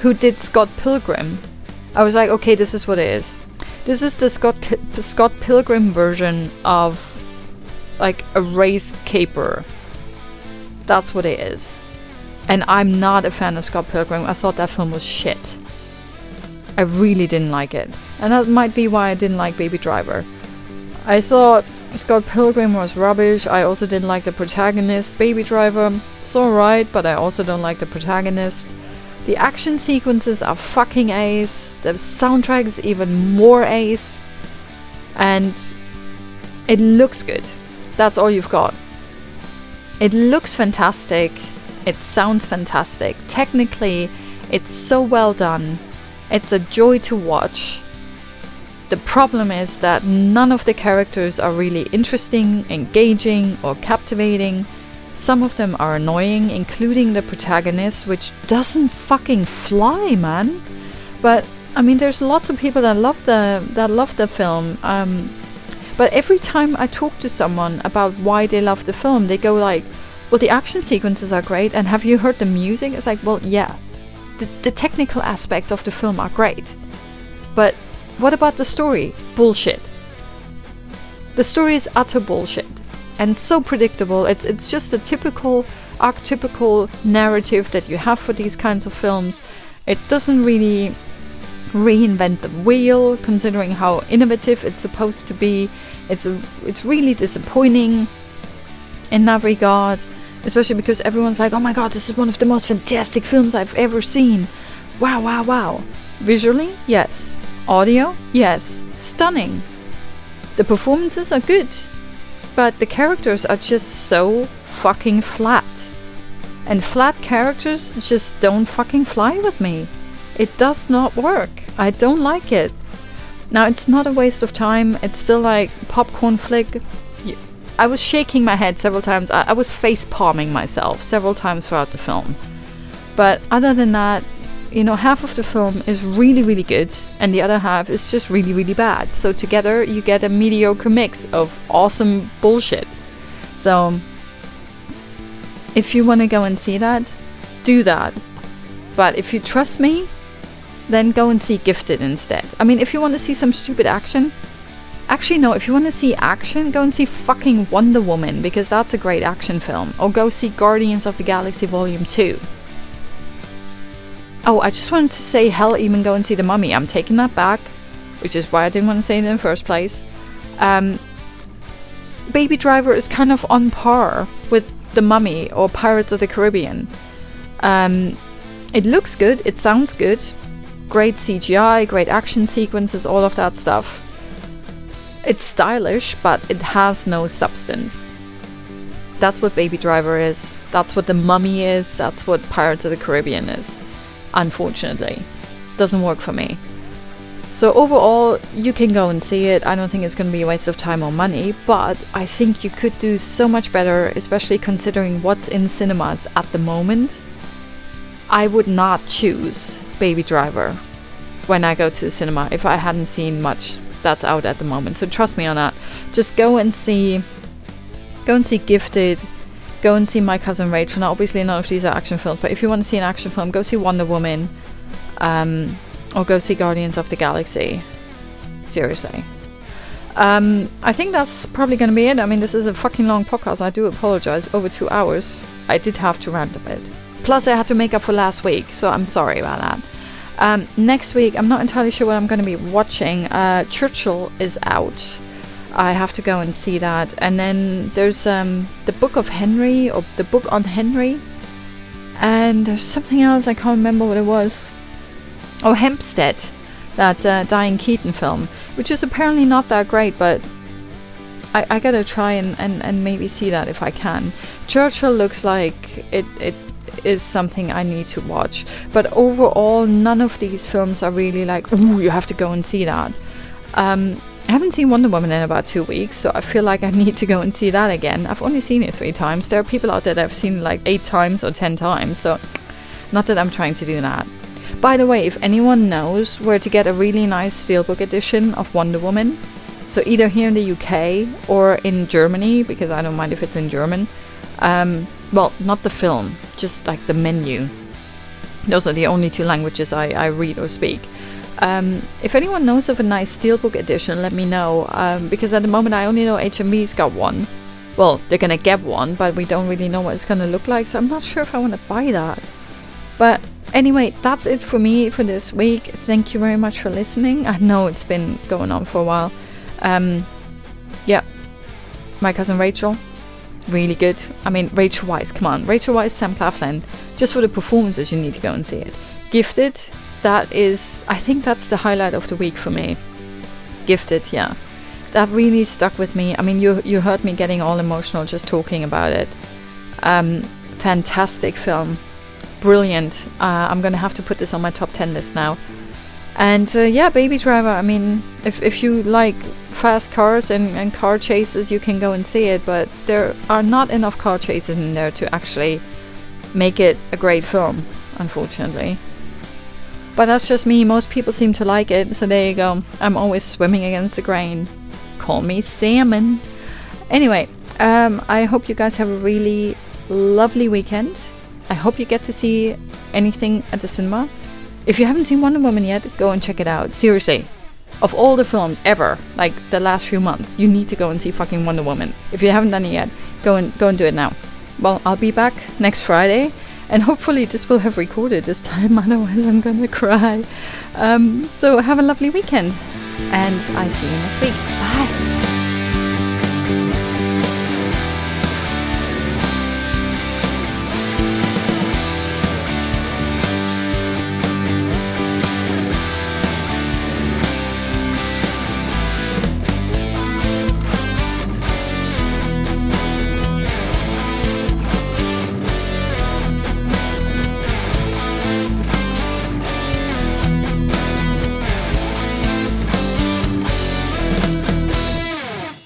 who did Scott Pilgrim, I was like, okay, this is what it is. This is the Scott Scott Pilgrim version of like a race caper. That's what it is. And I'm not a fan of Scott Pilgrim. I thought that film was shit. I really didn't like it. And that might be why I didn't like Baby Driver. I thought Scott Pilgrim was rubbish. I also didn't like the protagonist. Baby Driver, it's alright, but I also don't like the protagonist. The action sequences are fucking ace. The soundtrack is even more ace. And it looks good. That's all you've got. It looks fantastic. It sounds fantastic. Technically, it's so well done. It's a joy to watch. The problem is that none of the characters are really interesting, engaging, or captivating. Some of them are annoying, including the protagonist, which doesn't fucking fly, man. But I mean, there's lots of people that love the that love the film. Um, but every time I talk to someone about why they love the film, they go like, well, the action sequences are great, and have you heard the music? It's like, well, yeah. The, the technical aspects of the film are great. But what about the story? Bullshit. The story is utter bullshit and so predictable. It's it's just a typical archetypical narrative that you have for these kinds of films. It doesn't really reinvent the wheel considering how innovative it's supposed to be. It's a, it's really disappointing in that regard, especially because everyone's like, "Oh my god, this is one of the most fantastic films I've ever seen." Wow, wow, wow. Visually, yes. Audio, yes. Stunning. The performances are good, but the characters are just so fucking flat. And flat characters just don't fucking fly with me. It does not work. I don't like it. Now, it's not a waste of time, it's still like popcorn flick. I was shaking my head several times. I, I was face palming myself several times throughout the film. But other than that, you know, half of the film is really, really good, and the other half is just really, really bad. So together, you get a mediocre mix of awesome bullshit. So, if you want to go and see that, do that. But if you trust me, then go and see Gifted instead. I mean, if you want to see some stupid action, actually, no, if you want to see action, go and see fucking Wonder Woman, because that's a great action film. Or go see Guardians of the Galaxy Volume 2 Oh, I just wanted to say hell even go and see the mummy. I'm taking that back, which is why I didn't want to say it in the first place. Um, Baby Driver is kind of on par with the mummy or Pirates of the Caribbean. Um, it looks good, it sounds good, great CGI, great action sequences, all of that stuff. It's stylish, but it has no substance. That's what Baby Driver is. That's what The Mummy is. That's what Pirates of the Caribbean is unfortunately. Doesn't work for me. So overall, you can go and see it. I don't think it's going to be a waste of time or money, but I think you could do so much better, especially considering what's in cinemas at the moment. I would not choose Baby Driver when I go to the cinema if I hadn't seen much that's out at the moment. So trust me on that. Just go and see go and see Gifted go and see My Cousin Rachel. Now, obviously, none of these are action films, but if you want to see an action film, go see Wonder Woman um, or go see Guardians of the Galaxy. Seriously. Um, I think that's probably going to be it. I mean, this is a fucking long podcast. I do apologize. Over two hours. I did have to rant a bit. Plus, I had to make up for last week, so I'm sorry about that. Um, next week, I'm not entirely sure what I'm going to be watching. Uh, Churchill is out. I have to go and see that. And then there's um, the Book of Henry or the book on Henry. And there's something else I can't remember what it was. Oh, Hampstead, that uh, Diane Keaton film, which is apparently not that great, but I, I gotta try and, and, and maybe see that if I can. Churchill looks like it, it is something I need to watch. But overall, none of these films are really like, ooh, you have to go and see that. Um, I haven't seen Wonder Woman in about two weeks, so I feel like I need to go and see that again. I've only seen it three times. There are people out there that have seen it like eight times or ten times, so not that I'm trying to do that. By the way, if anyone knows where to get a really nice steelbook edition of Wonder Woman, so either here in the UK or in Germany, because I don't mind if it's in German, um, well, not the film, just like the menu. Those are the only two languages I, I read or speak. Um, if anyone knows of a nice steelbook edition, let me know. Um, because at the moment I only know HMV's got one. Well, they're gonna get one, but we don't really know what it's gonna look like, so I'm not sure if I want to buy that. But anyway, that's it for me for this week. Thank you very much for listening. I know it's been going on for a while. Um, yeah, my cousin Rachel, really good. I mean, Rachel Weisz, come on, Rachel Weisz, Sam Claflin. Just for the performances, you need to go and see it. Gifted, that is, I think that's the highlight of the week for me. Gifted, yeah. That really stuck with me. I mean, you you heard me getting all emotional just talking about it. Um, fantastic film, brilliant. Uh, I'm gonna have to put this on my top ten list now. And uh, yeah, Baby Driver. I mean, if if you like fast cars and, and car chases, you can go and see it. But there are not enough car chases in there to actually make it a great film, unfortunately. But that's just me. Most people seem to like it, so there you go. I'm always swimming against the grain. Call me salmon. Anyway, um, I hope you guys have a really lovely weekend. I hope you get to see anything at the cinema. If you haven't seen Wonder Woman yet, go and check it out. Seriously. Of all the films ever, like the last few months, you need to go and see fucking Wonder Woman. If you haven't done it yet, go and go and do it now. Well, I'll be back next Friday, and hopefully this will have recorded this time. Otherwise, I'm gonna cry. Um, so have a lovely weekend, and I see you next week. Bye.